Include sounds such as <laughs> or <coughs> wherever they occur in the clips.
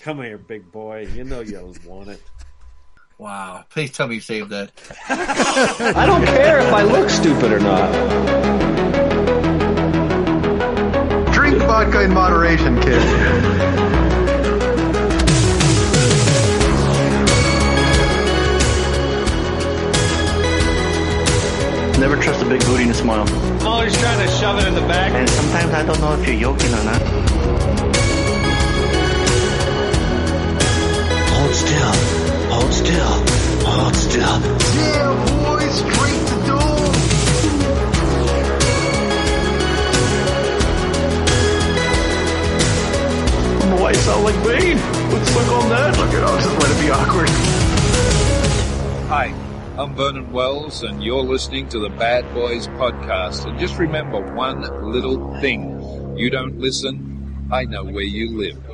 Come here, big boy. You know you always want it. Wow. Please tell me you saved that. <laughs> I don't care if I look stupid or not. Drink vodka in moderation, kid. Never trust a big booty and a smile. I'm always trying to shove it in the back. And sometimes I don't know if you're joking or not. Still. Hold still. Hold still. Yeah, boy, straight to doom. Why you sound like Bane? Let's look on that. Look at us, just let it be awkward. Hi, I'm Vernon Wells, and you're listening to the Bad Boys Podcast. And just remember one little thing you don't listen, I know where you live.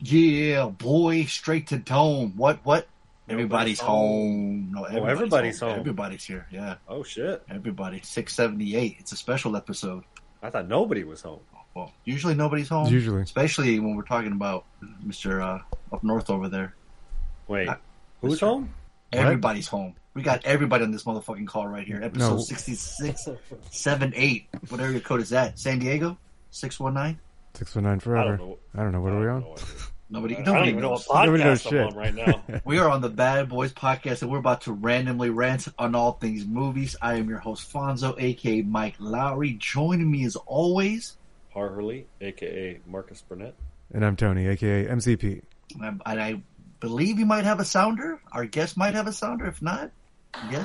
Yeah, boy, straight to dome. What? What? Everybody's home. No, everybody's, everybody's home. Everybody's here. Yeah, Oh shit! everybody. Six seventy eight. It's a special episode. I thought nobody was home. Well, usually nobody's home. Usually. especially when we're talking about Mister uh, up north over there. Wait, I- who's Mr. home? Everybody's home. We got everybody on this motherfucking call right here. Episode No. sixty six, seven eight. What area code is that? San Diego, six one nine. Six one nine I forever. don't know. I don't know. What are we on? <laughs> Nobody, I don't nobody even know knows. what Nobody knows podcast I'm shit. on right now. <laughs> We are on the Bad Boys podcast, and we're about to randomly rant on all things movies. I am your host, Fonso, aka Mike Lowrey. Joining me as always, Harley, aka Marcus Burnett. And I'm Tony, aka MCP. and um, I, and I believe you might have a sounder. Our guest might have a sounder. If not, yeah.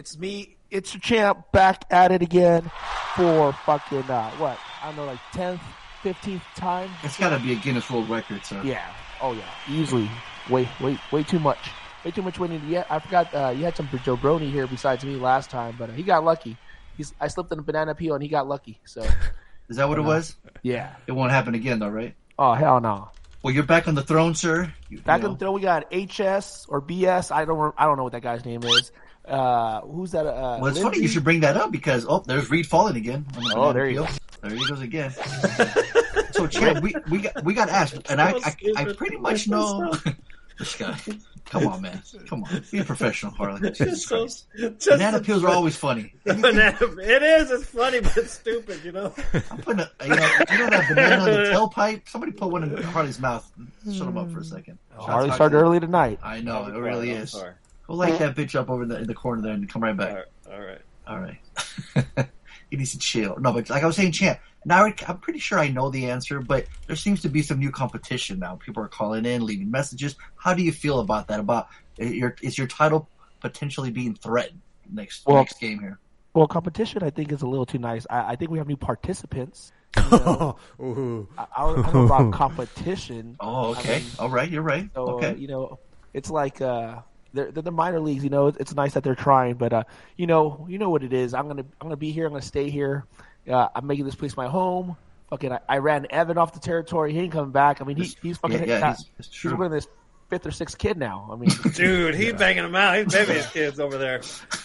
It's me, it's your champ, back at it again for fucking uh, what? I don't know, like tenth, fifteenth time. It's got to be a Guinness World Record, sir. Yeah. Oh yeah. Easily. Way, way, way too much. Way too much winning. Yeah, I forgot. Uh, you had some jabroni here besides me last time, but uh, he got lucky. He's I slipped in a banana peel and he got lucky. So <laughs> Is that what it was? yeah. It won't happen again, though, right? Oh hell no. Well, you're back on the throne, sir. You, Back you know, the throne, we got HS or BS. I don't. I don't know what that guy's name is. Uh, who's that? Uh, Well, it's funny you should bring that up because oh, there's Reed falling again. Oh, banana there you peel. go. There he goes again. <laughs> so, Chad, we we got we got asked, and I I, I pretty much know <laughs> this guy. Come on, man. Come on, be a professional, Harley. <laughs> Jesus So, Christ. just Banana peels are always funny. Banana- it is. It's funny, but it's stupid. You know. I'm putting a, you know, you know that banana on the tailpipe. Somebody put one in Harley's mouth. Shut him up for a second. Shout out Harley to- started early tonight. I know it really is. Sorry. Go light that bitch up over in the, in the corner there and come right back. right. All right. All right. <laughs> he needs to chill. No, but like I was saying, champ. Now I- I'm pretty sure I know the answer, but there seems to be some new competition now. People are calling in, leaving messages. How do you feel about that? About uh, your is your title potentially being threatened next Well- next game here? Well, competition I think is a little too nice. I, I think we have new participants. <laughs> You know? Ooh. I, I don't I don't know about <laughs> competition. Oh, okay. I mean, All right, you're right. So okay. you know, it's like uh, they're, they're the minor leagues. You know, it's, it's nice that they're trying, but uh, you know, you know what it is. I'm gonna I'm gonna be here. I'm gonna stay here. Uh, I'm making this place my home. Fucking, I, I ran Evan off the territory. He ain't coming back. I mean, he, he's fucking. yeah, yeah, he's- it's he's true. running this fifth or sixth kid now. I mean, <laughs> Dude, he's banging them out. He's babying his <laughs> kids over there.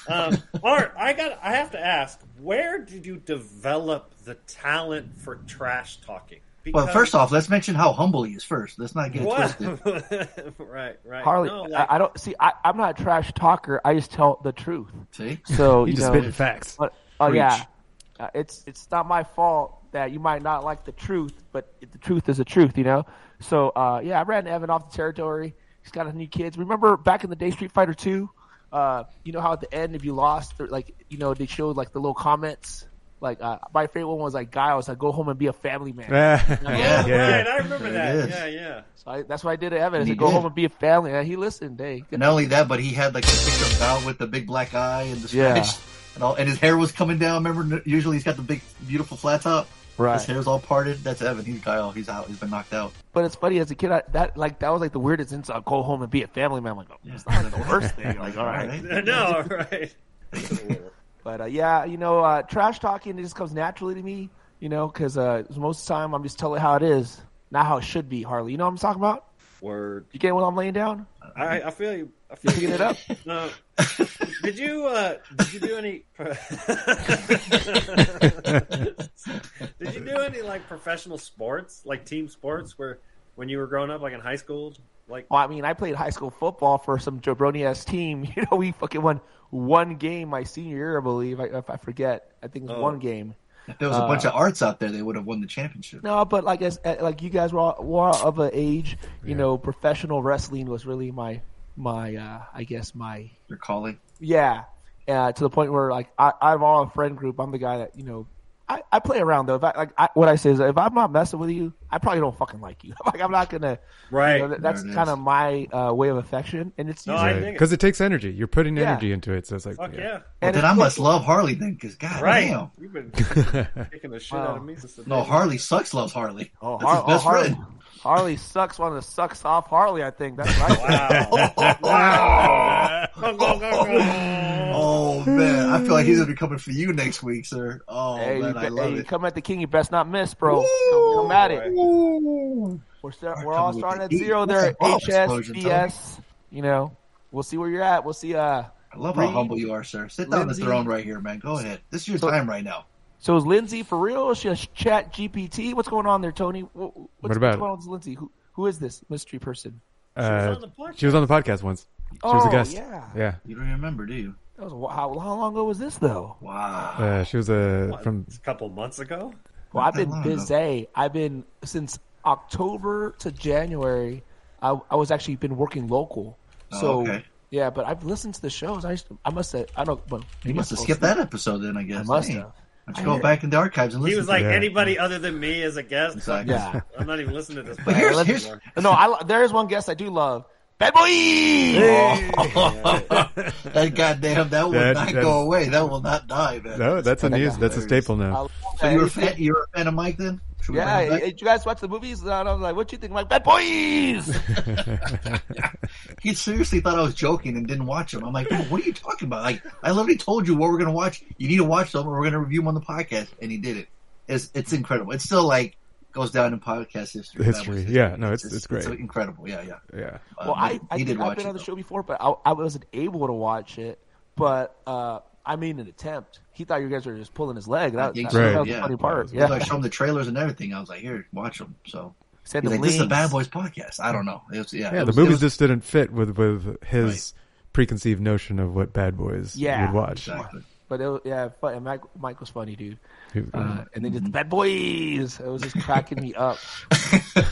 Um, Art, I got. I have to ask, where did you develop the talent for trash talking? Well, first off, let's mention how humble he is first. Let's not get it twisted. <laughs> right, right. Harley, No, like- I, I don't see. I, I'm not a trash talker. I just tell the truth. See, So <laughs> You you just know, spitting facts. But, oh Preach. yeah, uh, it's it's not my fault that you might not like the truth, but the truth is the truth, you know. So uh, yeah, I ran Evan off the territory. He's got a new kids. Remember back in the day, Street Fighter Two. Uh, you know how at the end, if you lost, they're like you know they showed like the little comments. Like uh, my favorite one was like Guile's, like go home and be a family man. Yeah. right, I remember There it that. is. Yeah, yeah. So I, that's what I did to Evan. I He said, go home and be a family. man. he listened. Hey, good. Not only that, but he had like the picture Val with the big black eye and the Yeah. scratch, and all, and his hair was coming down. Remember, usually he's got the big, beautiful flat top. Right. His hair's all parted. That's Evan. He's Guile. He's out. He's been knocked out. But it's funny as a kid, I, that like that was like the weirdest insult. Go home and be a family man. I'm like, oh, it's not the worst thing. Like, all right. <laughs> No, right. <laughs> But uh, yeah, you know, uh, trash talking it just comes naturally to me. You know, because uh, most of the time I'm just telling how it is, not how it should be. Harley, you know what I'm talking about? Word. You get what I'm laying down? I, I feel you. I feel Picking it up. <laughs> No. Did you uh did you do any <laughs> Did you do any like professional sports, like team sports where when you were growing up like in high school? Like Well, I mean, I played high school football for some jabroni ass team. <laughs> You know, we fucking won one game my senior year, I believe. I, if I forget, I think it was Oh. one game. If there was a Uh, bunch of arts out there, they would have won the championship. No, but like as like you guys were all, were all of an age, you Yeah. know, professional wrestling was really my my uh I guess my Your calling. yeah. Uh, to the point where like I out all a friend group, I'm the guy that you know. I, I play around though. If I, like I, what I say is, if I'm not messing with you, I probably don't fucking like you. <laughs> like I'm not gonna. Right. You know, that's There it kind of my uh, way of affection, and it's No, usually I dig it. Because it takes energy. You're putting Yeah. energy into it, so it's like fuck yeah. Well, And then I must cool. love Harley then, because God Right. damn. You've been <laughs> kicking the shit Wow. out of me since No, day. Harley sucks loves Harley. Oh, That's Har- his best oh, Harley, friend. Harley sucks one of the sucks off Harley. I think that's right. Wow. <laughs> wow. Go, go, go, go. Man, I feel like he's gonna be coming for you next week, sir. Oh hey, man, you, I love hey, it. come at the king, you best not miss, bro. Come, come at it. Ooh. We're start, Start we're all starting at heat. zero there. that ball HS. You know, we'll see where you're at. We'll see. Uh, I love how humble you are, sir. Sit down on the throne right here, man. Go ahead. This is your So- time right now. so is Lindsay for real? Is she a ChatGPT? What's going on there, Tony? What, what's, What about what's going on with Lindsay? Who who is this mystery person? Uh, on the podcast. she was on the podcast once. She was a Oh, guest. yeah. Yeah. You don't remember, do you? That was a, how, how long ago was this though? Wow. Uh, she was a What, from a couple months ago. Well, I've been busy. I've been since October to January. I, I was actually been working local. Oh, So okay. yeah, but I've listened to the shows. I to, I must have I don't. Well, You must have skipped that episode then, I guess. I must have. Why don't you go back in the archives and listen He was to like it? Yeah. anybody other than me as a guest. Exactly. Yeah. I'm not even listening to this. But here's- here's- no, I there is one guest I do love. Bad boy. <laughs> that goddamn, that will That- not that- go away. That will not die, man. no, that's a news. That's a staple now. So you're a fan, you're a fan of Mike then? Should Yeah, bring him back? did you guys watch the movies? And I was like, "What you think?" I'm like, "Bad boys." <laughs> He seriously thought I was joking and didn't watch them. I'm like, what are you talking about? Like, I literally told you what we're gonna watch. You need to watch them, or we're gonna review them on the podcast, and he did it. It's it's incredible. It's still like goes down in podcast history. History. That was- Yeah, no, it's- it's great. incredible. Yeah, yeah. Yeah. Uh, well, I, I he think did I've watch been it, on the though. show before, but I, I wasn't able to watch it. But uh, I made an attempt. He thought you guys were just pulling his leg. I That, that, so, that was yeah. the funny part. Because Yeah, I showed him the trailers and everything. I was like, "Here, watch them." So Send he's him like, "This is a. Bad Boys podcast." I don't know. It was, yeah, Yeah, it the was- it movies was- just didn't fit with with his preconceived notion of what Bad Boys Yeah. would watch. exactly. But it, was- yeah, fu- and Mike, Mike was funny, dude. Uh, and then just bad boys. It was just cracking me up.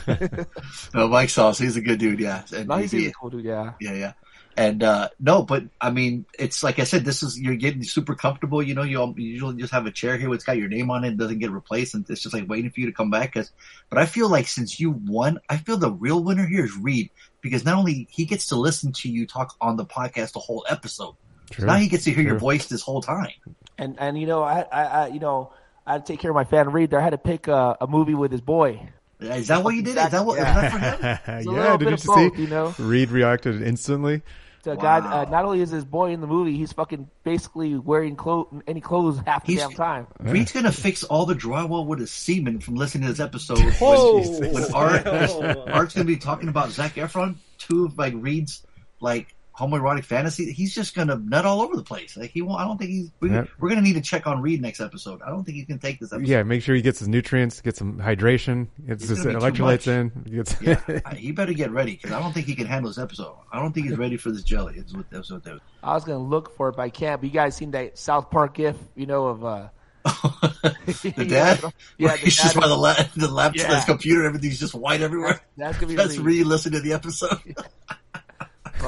<laughs> no, Mike Sauce, he's a good dude. Yeah, and No, he's he- really cool, dude. Yeah. yeah, yeah. And uh no, but I mean, it's like I said, this is you're getting super comfortable. You know, you, all- you usually just have a chair here. It's got your name on it. it doesn't get replaced, and it's just like waiting for you to come back. Cause, but I feel like since you won, I feel the real winner here is Reed because not only he gets to listen to you talk on the podcast the whole episode, True. now he gets to hear your voice this whole time. And and you know, I I, I you know, I had to take care of my fan Reed. There, I had to pick a, a movie with his boy. Is that what you did? Is that what? Is that for him? <laughs> Yeah, did you of just both, see? you know? Reed reacted instantly. The guy, Wow. uh, not only is his boy in the movie, he's fucking basically wearing clo- any clothes half the He's- damn time. Reed's gonna fix all the drywall with his semen from listening to this episode. Whoa. When, when <laughs> Art, Art's gonna be talking about Zac Efron, two of like Reed's like homoerotic fantasy. He's just gonna nut all over the place. Like he won't. I don't think he's. We, Yep. We're gonna need to check on Reed next episode. I don't think he can take this episode. Yeah, make sure he gets his nutrients, get some hydration, gets He's his gonna be too electrolytes in. Gets, Yeah, <laughs> he better get ready because I don't think he can handle this episode. I don't think he's ready for this jelly. Is what, that's what that I was gonna look for it, but I can't. But you guys seen that South Park gif, you know, of uh, <laughs> the dad. <laughs> Yeah, Where the he's just by the la- the laptop, Yeah. his computer, everything's just white everywhere. that's gonna be That's Reed. Reed listening to the episode.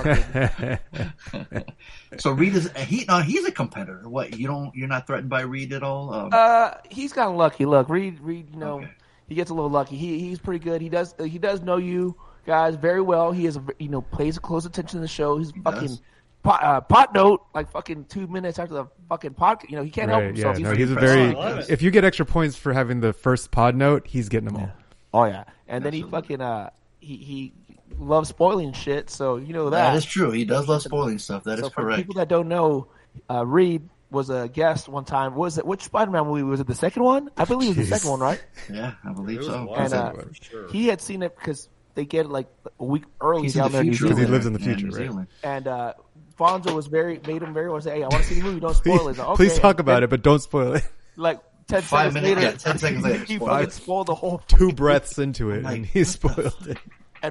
Fucking- <laughs> So Reed is he? No, he's a competitor. What you don't? You're not threatened by Reed at all? Um, Uh, he's gotten lucky. Look, Reed, Reed, you know, Okay. he gets a little lucky. He he's pretty good. He does he does know you guys very well. He is a, you know pays close attention to the show. He's fucking does. pot, uh, pot note like fucking two minutes after the fucking podcast. You know he can't help right, yeah, himself. no, He's- he's a very. I. If you get extra points for having the first pod note, he's getting them all. oh yeah, and then he fucking uh he he loves spoiling shit. So you know that. that is true. He does love spoiling stuff. That is so for correct. people that don't know, uh, Reed was a guest one time. Was it which Spider-Man movie was it? The second one? I believe it was the second one, right? yeah, I believe It was so. wild, And, uh, for sure. he had seen it because they get it like a week early He's in down the there future. Because he lives in the Yeah, future, New right? And uh, Fonso was very made him very well. Say, hey, I want to see the movie. Don't spoil it. Please, Like, okay. please talk about then, it, but don't spoil it. Like ten Five seconds minutes- later, yeah, 10 seconds later, <laughs> he spoil spoiled the whole. Two breaths into it, Like, and he <laughs> spoiled it.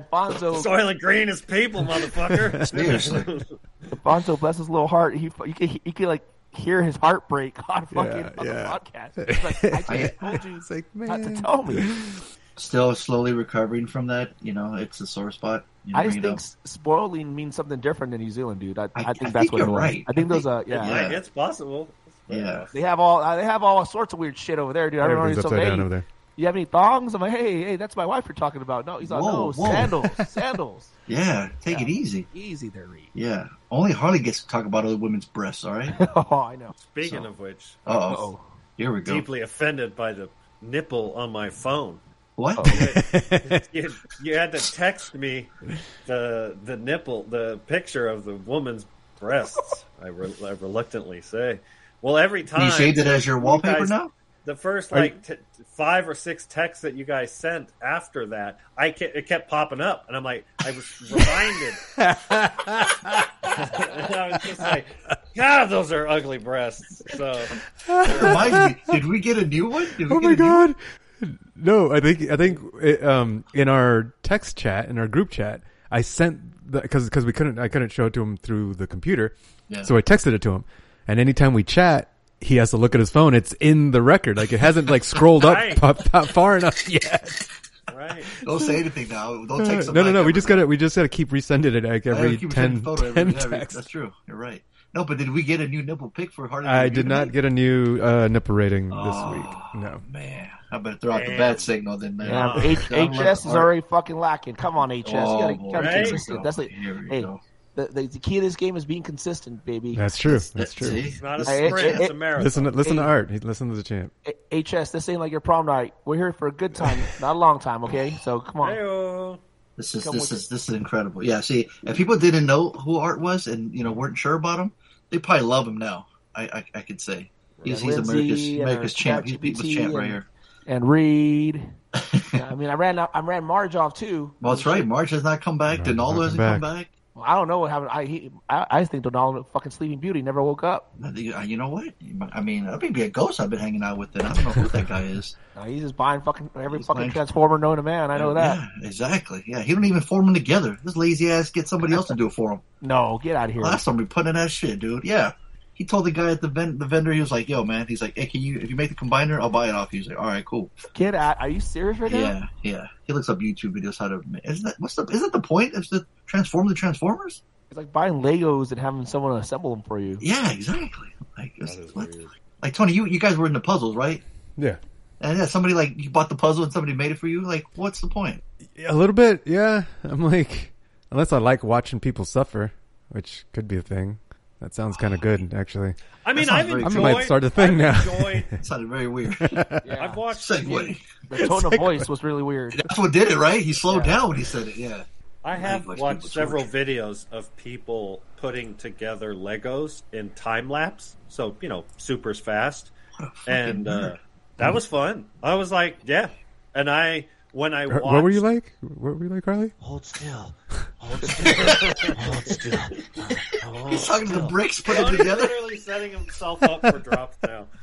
Soil and Fonso, Soylent Green is people, motherfucker. <laughs> Seriously. Fonso, bless his little heart. He you can you can like hear his heart break on fucking Yeah, on yeah. the podcast. He's like, I just <laughs> told you It's like, not to tell me. Still slowly recovering from that. You know, it's a sore spot. You know, I just think know. spoiling means something different in New Zealand, dude. I, I, I- think I that's think what it you're was. right. I think I those think- uh yeah. yeah, Yeah. it's possible. Yeah. They have all uh, they have all sorts of weird shit over there, dude. I don't know. Everything's So, upside hey, down over there. You have any thongs? I'm like, hey, hey, that's my wife you're talking about. No, he's like, Whoa, no, whoa. sandals, <laughs> sandals. Yeah, take it easy. Easy there, Reed. Yeah. Only Harley gets to talk about other women's breasts, all right? <laughs> oh, I know. Speaking So- of which, Uh-oh. Oh, Here we go. deeply offended by the nipple on my phone. What? Oh. You, you had to text me the the nipple, the picture of the woman's breasts. I, re- I reluctantly say. Well, every time you saved it as your wallpaper guys- now? The first Are you- like t- five or six texts that you guys sent after that, I ke- it kept popping up, and I'm like, I was <laughs> reminded. <laughs> I was just like, God, those are ugly breasts. So Reminds me, did we get a new one? Did we Oh get my a new one? god! No, I think I think it, um, in our text chat in our group chat, I sent because because we couldn't I couldn't show it to him through the computer, Yeah. so I texted it to him, and anytime we chat, he has to look at his phone. It's in the record, like it hasn't like scrolled up Right. pa- pa- far enough <laughs> yet. right, <laughs> Don't say anything now. Don't no, text no, no. We just gotta we just gotta keep resending it like every keep 10, sending every- 10 yeah, every- texts. That's true. You're right. No, but did we get a new nipple pic for Harley? I did not tonight? get a new uh, nipple rating this Oh, week. No. Man, I better throw out the bad signal then. Man. yeah, but <laughs> H- I'm like, HS is already fucking lacking. Come on, HS. you gotta, Oh, gotta be boy. consistent. That's like, hey, go. The, the, the key to this game is being consistent, baby. That's true. That's true. It's not a sprint, it- it's a marathon. Listen, to, listen to Art. Listen to the champ. H- HS, this ain't like your prom night. We're here for a good time, <laughs> not a long time, okay? So come on. Heyo. This is Come this with is this is incredible. Yeah, see, if people didn't know who Art was and you know weren't sure about him, they probably love him now. I I, I could say he's, he's Lindsay America's and America's our champ. He's people's ChatGPT champ right here. And Reed. Yeah, <laughs> I mean, I ran I ran Marge off too. Well, that's right. March has not come back. March has Donaldo not hasn't come come back. I don't know what happened. I he, I, I think Donald fucking Sleeping Beauty never woke up. Uh, You know what? I mean, that may be a ghost I've been hanging out with. Then I don't know who that guy <laughs> is. No, he's just buying fucking every He's fucking buying- transformer known to man. I know that. Yeah, exactly. Yeah, he don't even form them together. This lazy ass get somebody else to do it for him. No, get out of here. Last time we put in that shit, dude. Yeah. He told the guy at the ven- the vendor, he was like, "Yo, man," he's like, "Hey, can you if you make the combiner, I'll buy it off you." He's like, "All right, cool." Kid. Are you serious right now? Yeah, yeah. He looks up YouTube videos how to. ma- Isn't that what's the? Isn't that the point? Is to transform the transformers? It's like buying Legos and having someone assemble them for you. Yeah, exactly. Like, That what- weird. like Tony, you you guys were into puzzles, right? Yeah. And yeah, somebody like you bought the puzzle and somebody made it for you. Like, what's the point? A little bit, yeah. I'm like, unless I like watching people suffer, which could be a thing. That sounds kind of good, actually. I mean, I've enjoyed. I might start a thing I've now. enjoyed- <laughs> It sounded very weird. <laughs> I've watched. Segue. The tone of voice was really weird. <laughs> That's what did it, right? He slowed Yeah. down when he said it. Yeah. I have Like, watched people several torture. videos of people putting together Legos in time lapse. So you know, super's fast, What a fucking and uh, that was fun. I was like, yeah. And I when I watched, What were you like? What were you like, Carly? Hold still. Hold <laughs> still. Hold still. Hold He's talking to the bricks, putting it Tony's together. literally setting himself up for drops now. <laughs>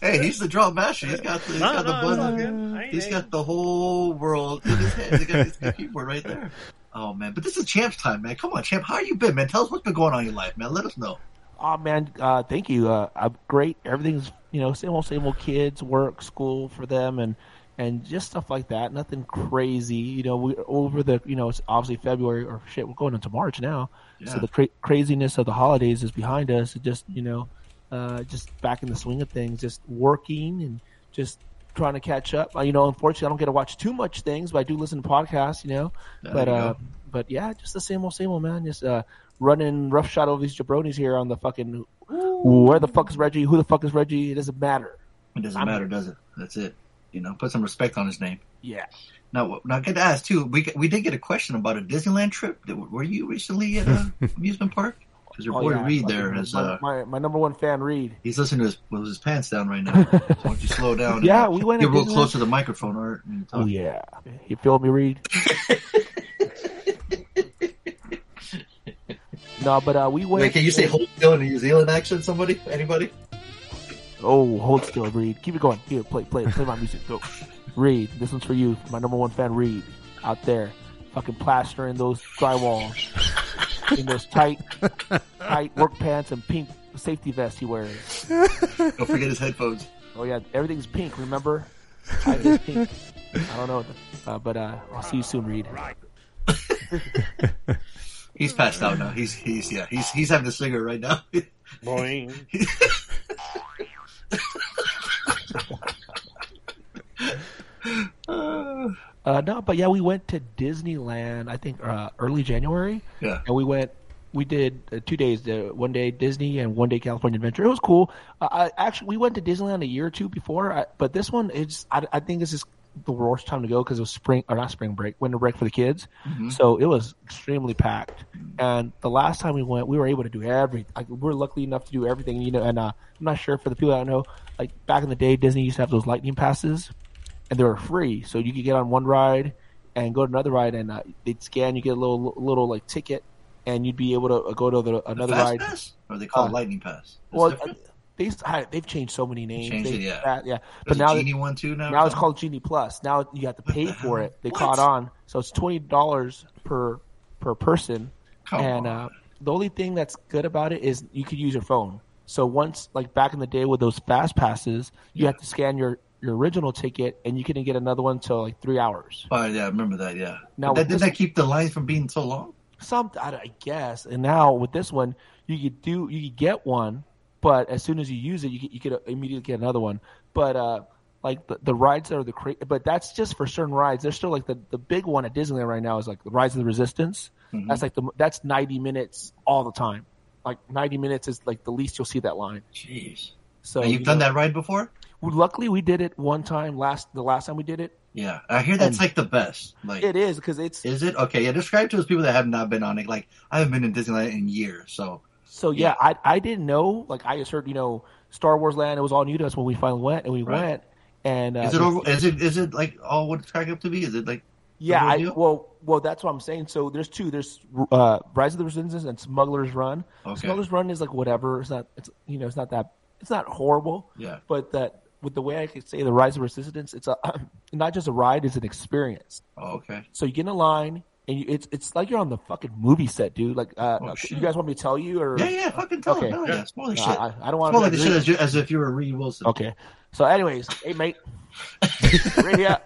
Hey, he's the drop master. He's got the, he's No, got the no, it's all button. good. I ain't got the whole world in his hand. He's got, he's keyboard right there. Oh man, but this is Champ's time, man. Come on, Champ. How you been, man? Tell us what's been going on in your life, man. Let us know. Oh man, uh, thank you. Uh, I'm great. Everything's you know same old same old kids, work, school for them, and and just stuff like that. Nothing crazy. You know, we over the you know it's obviously February or shit. We're going into March now, so the cra- craziness of the holidays is behind us. It just you know, uh, just back in the swing of things, just working and just trying to catch up. Uh, you know, unfortunately, I don't get to watch too much things, but I do listen to podcasts. You know, There but you uh, but yeah, just the same old same old man. Just uh, running roughshod over these jabronis here on the fucking. Where the fuck is Reggie? Who the fuck is Reggie? It doesn't matter. It doesn't I'm- matter, does it? That's it. You know, put some respect on his name. Yeah. Now, now, I get to ask too. We we did get a question about a Disneyland trip. Were you recently at an <laughs> amusement park? because your Oh, boy yeah. Reed Fucking there is my, uh, my, my number one fan, Reed. he's listening to his with his pants down right now. <laughs> so why don't you slow down? Yeah, uh, we went Get real did close to the microphone, Art. Oh yeah, you feel me, Reed? <laughs> no, but uh, we went. Wait, can you say hold still in a New Zealand accent? Somebody, anybody? Oh, hold still, Reed. Keep it going. Here, play, play, play my music. Go, Reed. This one's for you, my number one fan, Reed, out there, fucking plastering those drywalls in those tight, tight work pants and pink safety vest he wears. Don't forget his headphones. Oh yeah, everything's pink. Remember? I is pink. I don't know, uh, but uh, I'll see you soon, Reed. Right. <laughs> He's passed out now. He's he's yeah. He's he's having a cigarette right now. Boing. <laughs> Uh, no, but yeah, we went to Disneyland. I think uh, early January. Yeah. and we went. We did uh, two days. Uh, one day Disney and one day California Adventure. It was cool. Uh, I actually we went to Disneyland a year or two before, I, but this one is. I, I think this is the worst time to go because it was spring or not spring break, winter break for the kids. So it was extremely packed. And the last time we went, we were able to do everything. Like, we we're lucky enough to do everything. You know, and uh, I'm not sure for the people that I know, like back in the day, Disney used to have those lightning passes and they were free. So you could get on one ride and go to another ride, and uh, they'd scan. You get a little little like ticket, and you'd be able to uh, go to the, another Fast ride. pass, or they call it Uh, lightning pass. That's Well, they they've changed so many names. changed They- it, yeah. that- yeah. But now genie one too now. now it's called Genie Plus. Now you have to pay for it. They caught on, so it's twenty dollars per per person. Come and uh, the only thing that's good about it is you could use your phone. So once, like back in the day with those fast passes, you have to scan your your original ticket, and you couldn't get another one until like three hours. Oh yeah, I remember that. Yeah. Now, that, did that keep the lines from being so long? Some, I, I guess. And now with this one, you could do, you could get one, but as soon as you use it, you could, you could immediately get another one. But uh, like the, the rides that are the cra- but that's just for certain rides. There's still like the the big one at Disneyland right now is like the Rise of the Resistance. Mm-hmm. That's like the that's 90 minutes all the time. Like 90 minutes is like the least you'll see that line. Jeez. So And you've you done know, that ride before? Luckily, we did it one time last the last time we did it. Yeah. I hear that's And- like the best. Like, It is because it's is it okay? Yeah. Describe to us people that have not been on it. Like, I haven't been in Disneyland in years, so So yeah, I I didn't know. Like I just heard, you know, Star Wars Land. It was all new to us when we finally went, and we Right. went. And uh, is it over? Is it is it like all what it's cracked up to be? Is it like Yeah, I, well, well, that's what I'm saying. So there's two. There's uh, Rise of the Resistance and Smuggler's Run. Okay. Smuggler's Run is like whatever. It's not. It's you know. It's not that. It's not horrible. Yeah. But that with the way I could say the Rise of Resistance, it's a <laughs> not just a ride. It's an experience. Oh, okay. So you get in a line. And you, it's it's like you're on the fucking movie set, dude. Like, uh, Oh, you guys want me to tell you, or Yeah, yeah, fucking tell Okay. him. Hell yeah, No, shit. I, I don't want the shit as, you, as if you were Reed Wilson. Okay. So, anyways, hey mate, <laughs> right here.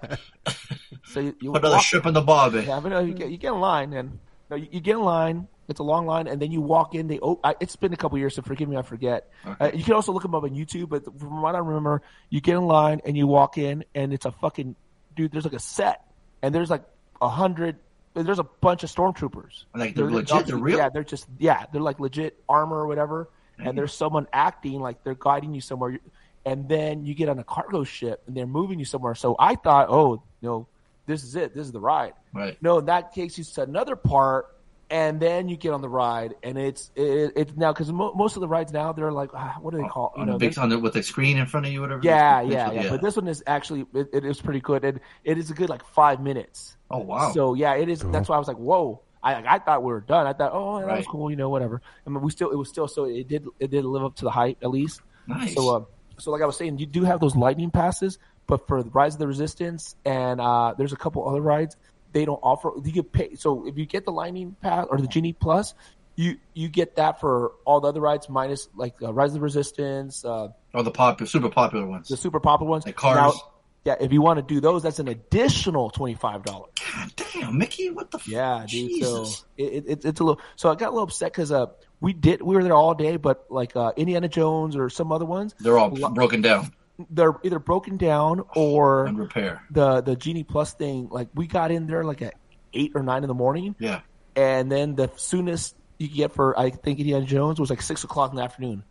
So you, you Put another walk- shrimp in the barbie. Yeah, but no, you get you get in line and no, you, you get in line. It's a long line, and then you walk in. They oh, I, it's been a couple years, so forgive me, I forget. Uh, you can also look them up on YouTube, but from what I remember, you get in line and you walk in, and it's a fucking dude. There's like a set, and there's like a hundred. There's a bunch of stormtroopers. Like, they're legit? They're real? Yeah, they're just yeah, they're like legit armor or whatever. And there's someone acting like they're guiding you somewhere, and then you get on a cargo ship and they're moving you somewhere. So I thought, oh, you know, this is it. This is the ride. Right. No, that case, you to another part, and then you get on the ride, and it's it, it's now because mo- most of the rides now they're like, ah, what do they call? You know, big on the, with the screen in front of you, whatever. yeah, It's- yeah, yeah, But this one is actually it, it is pretty good, and it is a good like five minutes. Oh wow. So yeah, it is. That's why I was like, whoa. I I thought we were done. I thought, oh, that was cool, you know, whatever. I mean, we still it was still so it did it did live up to the hype at least. Nice. So uh, so like I was saying, you do have those lightning passes, but for the Rise of the Resistance and uh, there's a couple other rides they don't offer. You get pay. So if you get the lightning pass or the Genie Plus, you you get that for all the other rides minus like uh, Rise of the Resistance, uh, oh, the popular, super popular ones. the super popular ones. Like Cars. Now, yeah, if you want to do those, that's an additional twenty five dollars. God damn, Mickey, what the? F- Yeah, dude. Jesus. So it, it, it's- it's a little. So I got a little upset because uh, we did we were there all day, but like uh, Indiana Jones or some other ones, They're all Lo- broken down they're either broken down or and repair. the the Genie Plus thing. Like we got in there like at eight or nine in the morning, Yeah. and then the soonest you could get for I think Indiana Jones was like six o'clock in the afternoon.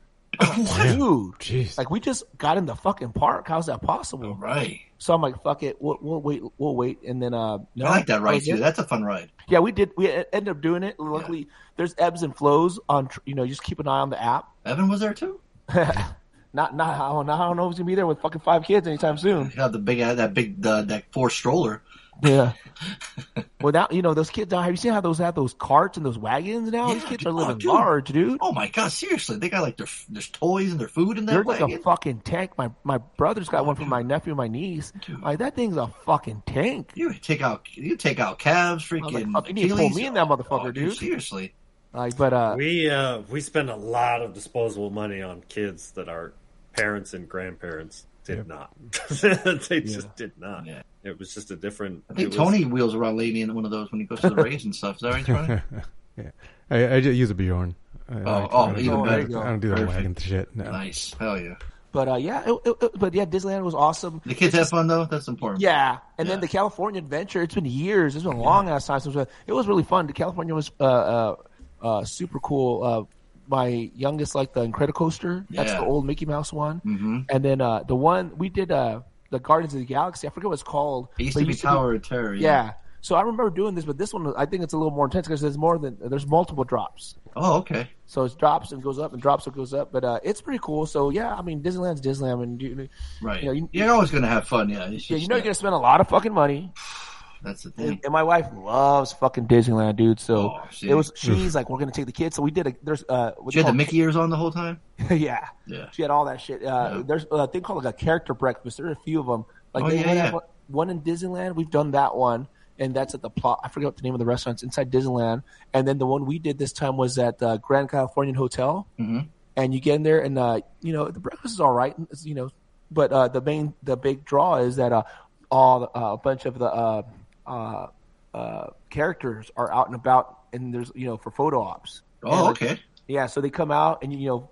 Dude, Jeez. like we just got in the fucking park. How's that possible? Right. So I'm like, fuck it, we'll, we'll wait, we'll wait, and then uh, no, I like that ride too. That's a fun ride. Yeah, we did. We ended up doing it. Luckily, there's ebbs and flows on. You know, just keep an eye on the app. <laughs> Evan was there too. Not, not, I don't, know- I don't know if he's gonna be there with fucking five kids anytime soon. Yeah, the big that big uh, that four stroller. Yeah. <laughs> well, now you know those kids now. Have you seen how those have those carts and those wagons now? Yeah, these kids dude. are living Oh, dude. large, dude. Oh my god, seriously, they got like their there's toys and their food in that They're like a fucking tank. My my brother's got one for my nephew and my niece. Like that thing's a fucking tank. you take out you take out calves, I was like, freaking. you need to pull me in that motherfucker, Oh, dude. Seriously, Like, but uh, We uh we spend a lot of disposable money on kids that our parents and grandparents did not. <laughs> they just did not. Yeah. It was just a different. I it think was- Tony wheels around Lady in one of those when he goes to the race and stuff. Is that right, Tony? <laughs> yeah. I, I just use a Bjorn. I, I, Oh, I oh, don't even do- better. I don't do that Perfect. wagon shit. No. nice, hell yeah. but uh, yeah, it, it- it- but yeah, Disneyland was awesome. The kids have fun though. That's important. Yeah, and Yeah. then the California Adventure. It's been years. It's been a long ass time since it was really fun. The California was uh, uh, uh, super cool. Uh, my youngest liked the Incredicoaster. That's Yeah. the old Mickey Mouse one. Mhm. And then uh, the one we did uh, the Guardians of the Galaxy. I forget what it's called. It used to be Tower of Terror. Yeah. So I remember doing this, but this one I think it's a little more intense because there's more than there's multiple drops. Oh, okay. So it drops and goes up and drops and goes up, but uh, it's pretty cool. So yeah, I mean Disneyland's Disneyland, and you, Right. You know, you- You're always gonna have fun. Yeah. Yeah, you know you're gonna spend a lot of fucking money. <sighs> <sighs> That's the thing. and my wife loves fucking Disneyland, dude. So Oh, it was she's like, we're gonna take the kids. So we did a there's uh what She had the Mickey ears on the whole time. <laughs> yeah Yeah. she had all that shit. Uh, Yeah. There's a thing called like a character breakfast. There are a few of them. Like Oh, they yeah, yeah. one- one in Disneyland. We've done that one, and that's at the plot. I forget what the name of the restaurant's inside Disneyland. And then the one we did this time was at uh, Grand Californian Hotel. Mhm. And you get in there, and uh, you know the breakfast is all right. It's, you know, but uh, the main the big draw is that uh, all uh, a bunch of the uh, uh, uh, characters are out and about, and there's you know for photo ops. Oh, like, okay. yeah, so they come out and you know,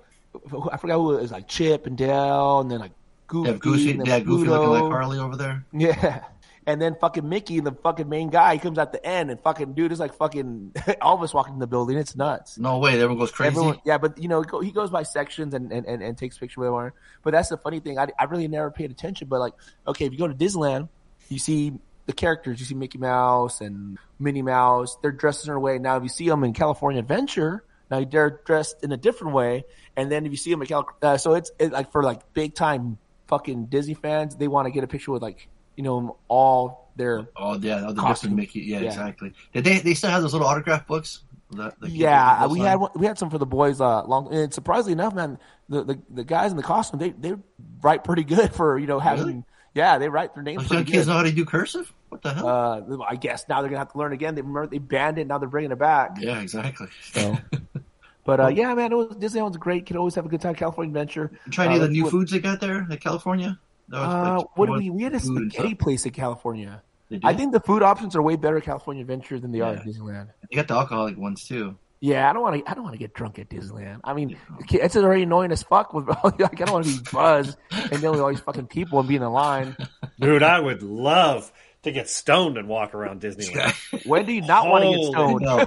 I forgot who it was like Chip and Dale, and then like Goofy, Yeah, Goofy, and then yeah, Goofy looking like Harley over there. Yeah. And then fucking Mickey, the fucking main guy, he comes at the end and fucking dude is like fucking <laughs> Elvis walking in the building. It's nuts. No way, everyone goes crazy. Everyone, yeah, but you know, he goes by sections and, and, and, and takes pictures with everyone. But that's the funny thing. I, I really never paid attention. But like, okay, if you go to Disneyland, you see the characters. You see Mickey Mouse and Minnie Mouse. They're dressed in a way. Now, if you see them in California Adventure, now they're dressed in a different way. And then if you see them in Cal, uh, so it's it, like for like big time fucking Disney fans, they want to get a picture with like you know all their Oh yeah, oh, the Costume. different Mickey. Yeah, Yeah. exactly. Did they? They still have those little autograph books. That, that Yeah, we had one- we had some for the boys. Uh, long and surprisingly enough, man, the, the the guys in the costume they they write pretty good for you know having. Really? Yeah, they write their names young kids know how to do cursive. What the hell? Uh, I guess now they're gonna have to learn again. They remember they banned it. Now they're bringing it back. yeah, exactly. So, <laughs> but uh, yeah, man, it was, Disneyland's great. Could always have a good time. California Adventure. Try any uh, of the new what- foods they got there in California. Uh, like what do we? We had a spaghetti place in California. I think the food options are way better at California Adventure than they are Yeah. at Disneyland. they got the alcoholic ones too. Yeah, I don't want to. I don't want to get drunk at Disneyland. I mean, it's already annoying as fuck. With <laughs> like, I don't want to be buzzed and dealing with all these fucking people and be in a line. <laughs> Dude, I would love to get stoned and walk around Disneyland. When do you not want to get Holy stoned? No,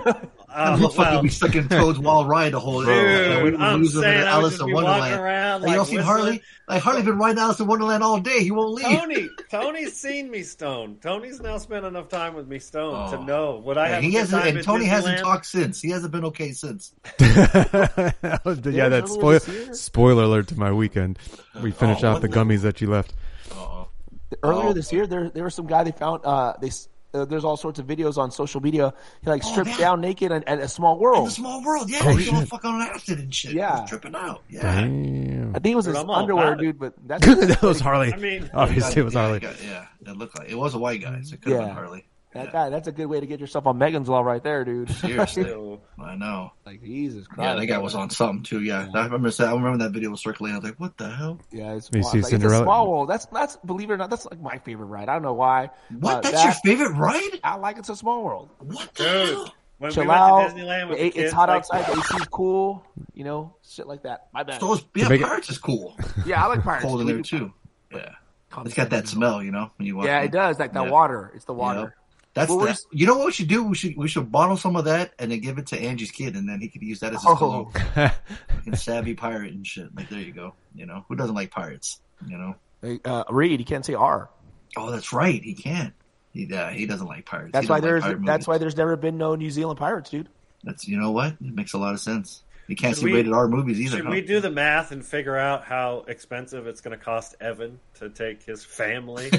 Uh, I'm fucking well, be stuck in Toad's Wild Ride the whole day. dude, I'm losing saying at I would Alice just in be walking Wonderland. around Like, you like don't see. Harley? Like Harley been riding Alice in Wonderland all day. He won't leave. Tony, <laughs> Tony's seen me stoned. Tony's now spent enough time with me stoned Oh. to know what I Yeah, have. he hasn't, time and at Tony hasn't talked since. He hasn't been okay since. <laughs> yeah, that earlier spoil, spoiler alert to my weekend. We finish Oh, off the the- gummies that you left. Earlier Oh. this year, there there was some guy they found. Uh, they uh, there's all sorts of videos on social media. He like Oh, stripped yeah. down naked at, at a small In world. the small world, yeah, Oh, he's all fucking on acid and shit. Yeah. He's tripping out. Yeah. Damn. I think it was Dude, his I'm underwear, dude. But that's <laughs> that was Harley. I mean- obviously it was yeah, Harley. Yeah, yeah, that looked like it was a white guy, so it could have been Harley. That Yeah. guy. That's a good way to get yourself on Megan's Law right there, dude. <laughs> Seriously, <laughs> I know. like Jesus Christ. Yeah, that guy was on something too. Yeah, I remember. that- I remember that video was circulating. I was like, "What the hell? Yeah, it's, You wild. see Like, it's a Cinderella? small world. That's that's believe it or not, that's like my favorite ride. I don't know why. What? Uh, That's that- your favorite ride? I like it's a small world. What the dude, hell?" when Chill we went out. to Disneyland with The- the it's hot like, outside. The AC's cool. You know, shit like that. My bad. So it's, yeah, make Pirates is cool. <laughs> Yeah, I like pirates. Cold in there too. Yeah, it's got that smell, you know, when you walk. Yeah, in. it does. Like the Yeah. water. It's the water. That's Well, the, you know what we should do? We should we should bottle some of that and then give it to Angie's kid, and then he could use that as his Oh. <laughs> Fucking savvy pirate and shit. Like there you go. You know who doesn't like pirates? You know. Uh, Reed, you can't say R. Oh, that's right. He can't. He uh, he doesn't like pirates. That's why like there's that's movies. why there's never been no New Zealand pirates, dude. That's you know what? It makes a lot of sense. You can't Should see we- rated R movies either. Should huh? we do the math and figure out how expensive it's going to cost Evan to take his family <laughs> to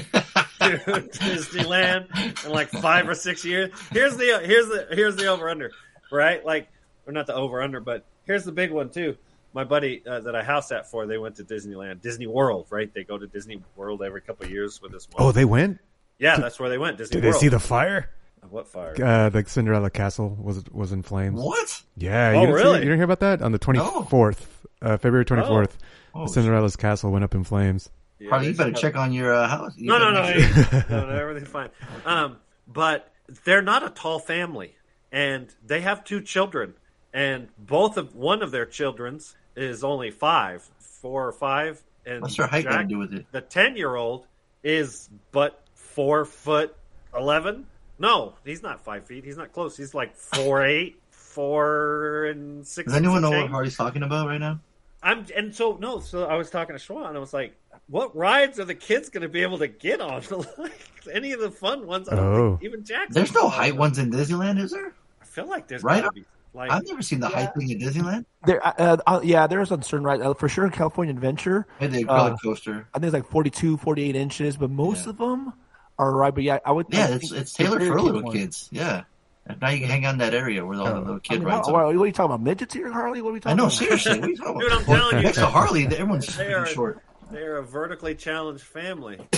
Disneyland in like five or six years? Here's the here's the here's the over under, right? Like, or not the over under, but here's the big one too. My buddy uh, that I house at for, they went to Disneyland, Disney World, right? They go to Disney World every couple of years with this. Oh, they went. yeah, that's where they went. Disney Did they see the fire? What fire? Uh, the Cinderella castle was was in flames. What? Yeah, Oh, you didn't, see- you didn't hear about that on the twenty fourth, uh, February twenty fourth. Oh, Cinderella's castle went up in flames. Yeah, Harley, they you better should- check on your uh, house. You No, no, no, <laughs> make no, no, everything's fine. Um, but they're not a tall family, and they have two children, and both of one of their children's is only five, four or five, and What's their height got to do with it? the ten year old is but four foot eleven. No, he's not five feet. He's not close. He's like four <laughs> eight, four and six. Does anyone know and what change. Harley's talking about right now? I'm and so no. So I was talking to Schwan. and I was like, "What rides are the kids going to be able to get on? <laughs> like any of the fun ones? I don't Oh. think even Jackson. There's no height ones in Disneyland, is there? I feel like there's Right? gotta be like I've never seen the height thing in Disneyland. There, uh, uh, yeah, there's on certain rides uh, for sure. in California Adventure, Maybe the Uh, coaster. I think it's like 42, 48 inches, but most Yeah. of them are right. But yeah, I would. Yeah, I it's think it's the tailored for little one- kids. Yeah. And now you can hang on that area where all the oh. little I kid mean, rides. how- are. what, what are you talking about? Midgets here, Harley? What are we talking? I talking know, about? seriously. What are you <laughs> talking Dude, about? I'm telling you, Next to Harley, everyone's They are- short. they're a vertically challenged family. <laughs>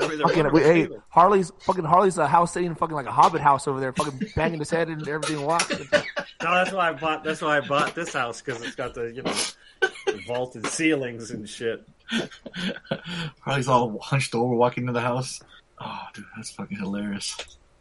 Maybe they're Fucking, wonderful hey. Harley's fucking Harley's a house sitting fucking like a hobbit house over there, fucking banging his head and everything. Walking. No, that's why I bought. That's why I bought this house because it's got the you know the vaulted ceilings and shit. <laughs> Harley's all hunched over walking into the house. Oh, dude, that's fucking hilarious.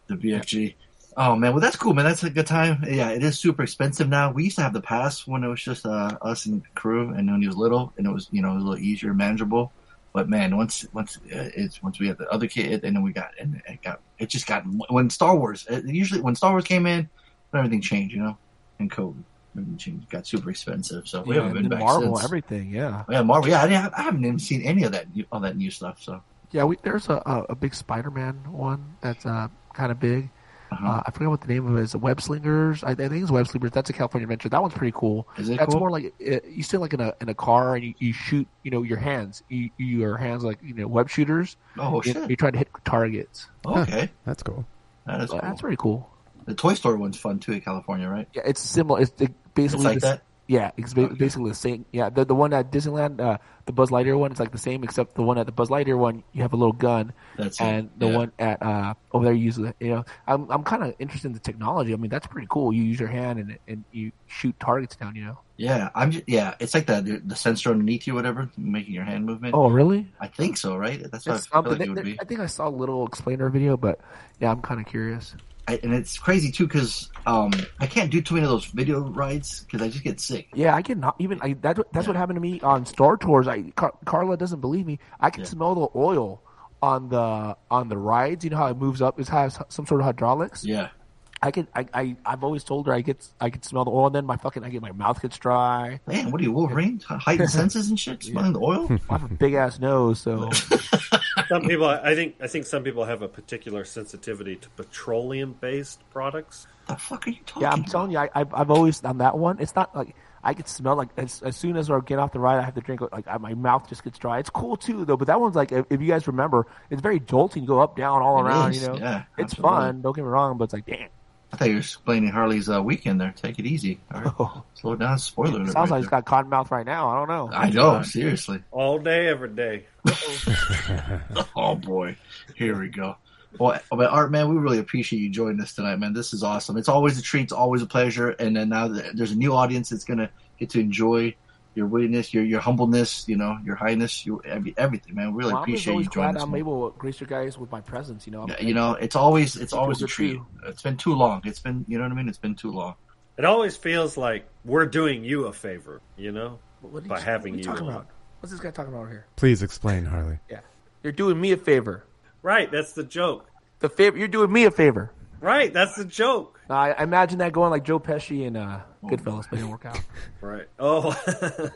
The BFG. Oh man, well that's cool, man. That's a good time. Yeah, it is super expensive now. We used to have the pass when it was just uh, us and crew, and when he was little, and it was you know was a little easier, manageable. But man, once once uh, it's once we had the other kid, and then we got and it got it just got when Star Wars it, usually when Star Wars came in, everything changed, you know, and COVID everything changed, got super expensive. So we Yeah, haven't been and back Marvel, since. everything. Yeah, Yeah, Marvel. Yeah, I, didn't have, I haven't even seen any of that new, all that new stuff. So yeah. We, there's a, a a big Spider-Man one that's uh kind of big. Uh-huh. Uh, I forget what the name of it is. Web Slingers. I, I think it's Web Slingers. That's a California Adventure. That one's pretty cool. Is it That's cool? more like uh, you sit like in a in a car and you, you shoot. You know your hands. You, you your hands like you know web shooters. oh You- shit, You're trying to hit targets. okay, <laughs> That's cool. that is cool. That's pretty cool. The Toy Story one's fun too in California, right? Yeah, it's similar. It's it basically It's like the that? Yeah, it's ba- basically the same. Yeah, the the one at Disneyland, uh, the Buzz Lightyear one, it's like the same, except the one at the Buzz Lightyear one, you have a little gun, That's it, and the yeah. one at uh, over there, you use the you know. I'm I'm kind of interested in the technology. I mean, that's pretty cool. You use your hand and and you shoot targets down. You know. Yeah, I'm. Just, yeah, it's like the the sensor underneath you, whatever, making your hand movement. Oh, really? I think so, right? That's what It's I like it would be. I think I saw a little explainer video, but yeah, I'm kind of curious. I, and it's crazy too because um, I can't do too many of those video rides because I just get sick. Yeah, I can not even. I that that's what happened to me on Star Tours. I Car- Carla doesn't believe me. I can Yeah. smell the oil on the on the rides. You know how it moves up? It has some sort of hydraulics. Yeah, I can. I, I I've always told her I get I can smell the oil, and then my fucking I get my mouth gets dry. man, what are you, Wolverine? Heightened senses and shit, smelling the oil. <laughs> I have a big ass nose, so <laughs> Some people, I think, I think some people have a particular sensitivity to petroleum-based products. the fuck are you talking? yeah. I'm about? telling you, I I've, I've always on that one. It's not like I can smell like as, as soon as I get off the ride, I have to drink. Like I, my mouth just gets dry. It's cool too, though. But that one's like if, if you guys remember, it's very jolting. You go up, down, all It around. is, You know, yeah, it's absolutely. fun. Don't get me wrong, but it's like damn. I thought you were explaining Harley's uh, weekend there. Take it easy. All right. Oh, Slow down. Spoiler. alert sounds right like he's got cotton mouth right now. I don't know. I know. Seriously. All day, every day. <laughs> Oh boy, here we go. Well, but Art, man, we really appreciate you joining us tonight, man. This is awesome. It's always a treat. It's always a pleasure. And then now that there's a new audience that's gonna get to enjoy your wittiness, your your humbleness, you know, your highness, your every, everything, man. We really Well, appreciate you joining glad us. I'm man. able to grace you guys with my presence. You know, I'm- Yeah, you know, it's always it's It always a treat. too. It's been too long. It's been you know what I mean. It's been too long. It always feels like we're doing you a favor, you know, What are you- by having what are you. talking on. about? What's this guy talking about here? Please explain, Harley. Yeah, you're doing me a favor. Right, that's the joke. The favor, you're doing me a favor. Right, that's the joke. I, I imagine that going like Joe Pesci and uh, Goodfellas, but it didn't work out. <laughs> Right. Oh, <laughs>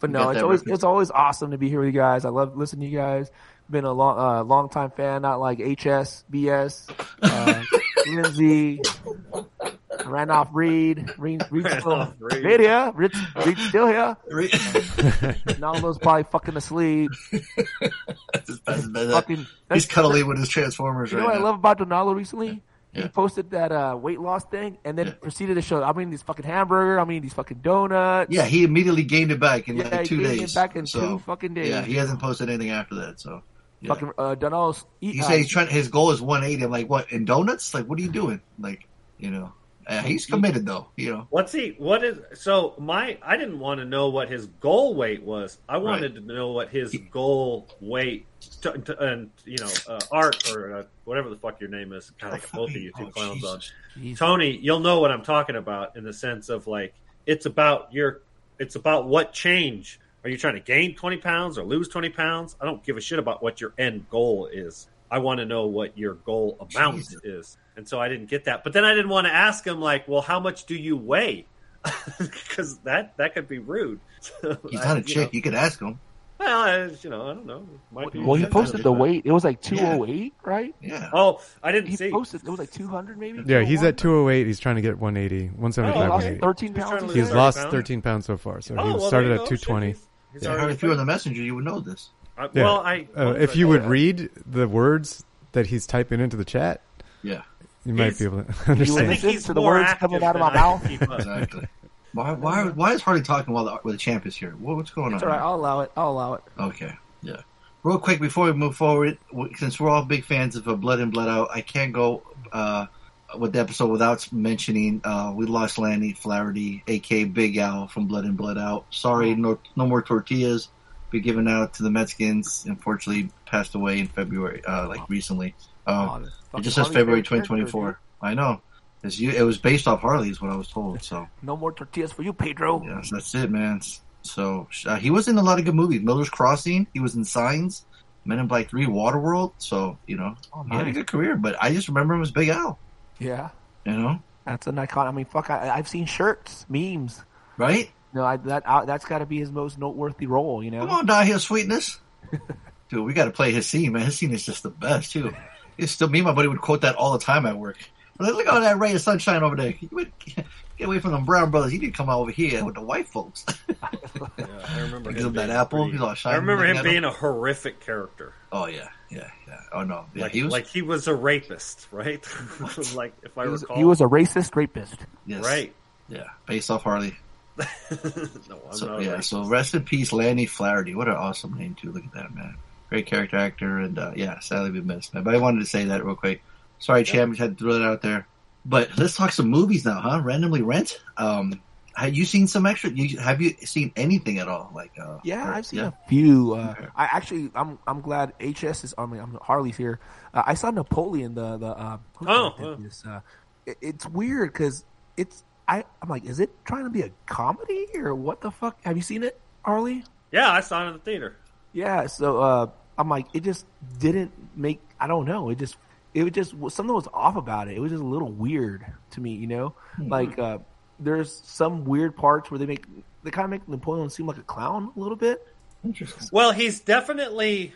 But no, it's always reference. it's always awesome to be here with you guys. I love listening to you guys. Been a long uh, long time fan, not like HS, BS, uh, <laughs> Lindsay, Randolph Reed, Reed, Reed still Reed. Reed here, Reed, Reed still here. Just Nalo's probably fucking asleep. pass it by that. Fucking, He's that's- cuddling with his Transformers You know right what I love about Donalo recently? Yeah. He posted that uh, weight loss thing and then proceeded to show. I mean, these fucking hamburger. I mean, these fucking donuts. Yeah, he immediately gained it back in Yeah, like he two gained it days. back in so, two fucking days. Yeah, he hasn't posted anything after that. So yeah. Fucking uh, Donalo's. eat- he uh, said he's trying. His goal is 180. I'm like, what in donuts? Like, what are you doing? Like, you know, uh, he's committed though. You know, what's he? What is? So my, I didn't want to know what his goal weight was. I wanted to know what his goal weight. And you know, uh, Art or uh, whatever the fuck your name is. God, I got both of you two Oh, clowns on. Jesus. Tony, you'll know what I'm talking about in the sense of like it's about your it's about what change. Are you trying to gain 20 pounds or lose 20 pounds? I don't give a shit about what your end goal is. I want to know what your goal amount Jesus. is. And so I didn't get that. But then I didn't want to ask him like, "Well, how much do you weigh?" <laughs> Cuz that that could be rude. <laughs> So He's I- not a you chick. know, You could ask him. well, I, you know, I don't know. Might be Well, he posted the weight. It was like 208, right? Yeah. Oh, I didn't He see. posted. It was like 200, maybe. Yeah, he's at 208. He's trying to get 180, 175, Oh, lost okay. 180. 13 pounds. to he lose He's lost pounds. 13 pounds so far, so Oh, he well, started at 220. Shit, he's- he's I if you were on the messenger, you would know this. I, Yeah. Well, I Uh, if you would read the words that he's typing into the chat, Yeah, you might be able to You <laughs> I think he's to the more words active coming out of my mouth? can keep up. exactly. <laughs> why? Why? Why is Harley talking while the, while the champ is here? What, what's going It's on? all right. here? I'll allow it. I'll allow it. Okay, yeah. Real quick before we move forward, since we're all big fans of uh, Blood In Blood Out, I can't go uh, with the episode without mentioning uh, we lost Lanny Flaherty, aka Big Al from Blood In Blood Out. Sorry, no, no more tortillas. Be given out to the Mexicans. Unfortunately, passed away in February, uh, like recently. Um, Oh, this it just says Harley February Quinn character, 2024. I know. It's you, it was based off Harley, is what I was told. So. <laughs> No more tortillas for you, Pedro. Yes, that's it, man. So uh, he was in a lot of good movies. Miller's Crossing. He was in Signs, Men in Black Three, Waterworld. So you know, Oh, he had a good career. But I just remember him as Big Al. Yeah, You know, that's an icon. I mean, fuck. I, I've seen shirts, memes. right? No, I, that uh, that's got to be his most noteworthy role. You know. Come on, here Sweetness. <laughs> Dude, we got to play his scene, man. His scene is just the best too. It's still me, and my buddy would quote that all the time at work. Look look at all that ray of sunshine over there. You would get away from them brown brothers. You need to come out over here with the white folks. <laughs> Yeah, I remember Give him him that being apple. pretty- He's all I remember him at being a horrific character. Oh yeah, yeah, yeah. Oh no, yeah. like, he was like he was a rapist, right? <laughs> like if I He was, recall, he was a racist rapist. yes, right. Yeah, based off Harley. <laughs> no, I'm So not yeah, so rest in peace, Lanny Flaherty. What an awesome name too. Look at that man. Great character actor, and uh, yeah, sadly we missed man. But I wanted to say that real quick. Sorry, champ, just had to throw that out there. But let's talk some movies now, huh? Randomly rent. Um, have you seen some extra? You, have you seen anything at all? Like, uh, Yeah, or- I've seen yeah. a few. Uh, Okay. I actually, I'm I'm glad HS is. I mean, I'm Harley's here. Uh, I saw Napoleon. The the uh, who Oh, directed this? Uh, it, it's weird because it's. I I'm like, is it trying to be a comedy or what the fuck? Have you seen it, Harley? Yeah, I saw it in the theater. Yeah. So uh, I'm like, it just didn't make. I don't know. It just it was just something was off about it. It was just a little weird to me. You know, like uh, there's some weird parts where they make they kind of make Napoleon seem like a clown a little bit. Interesting. Well, he's definitely,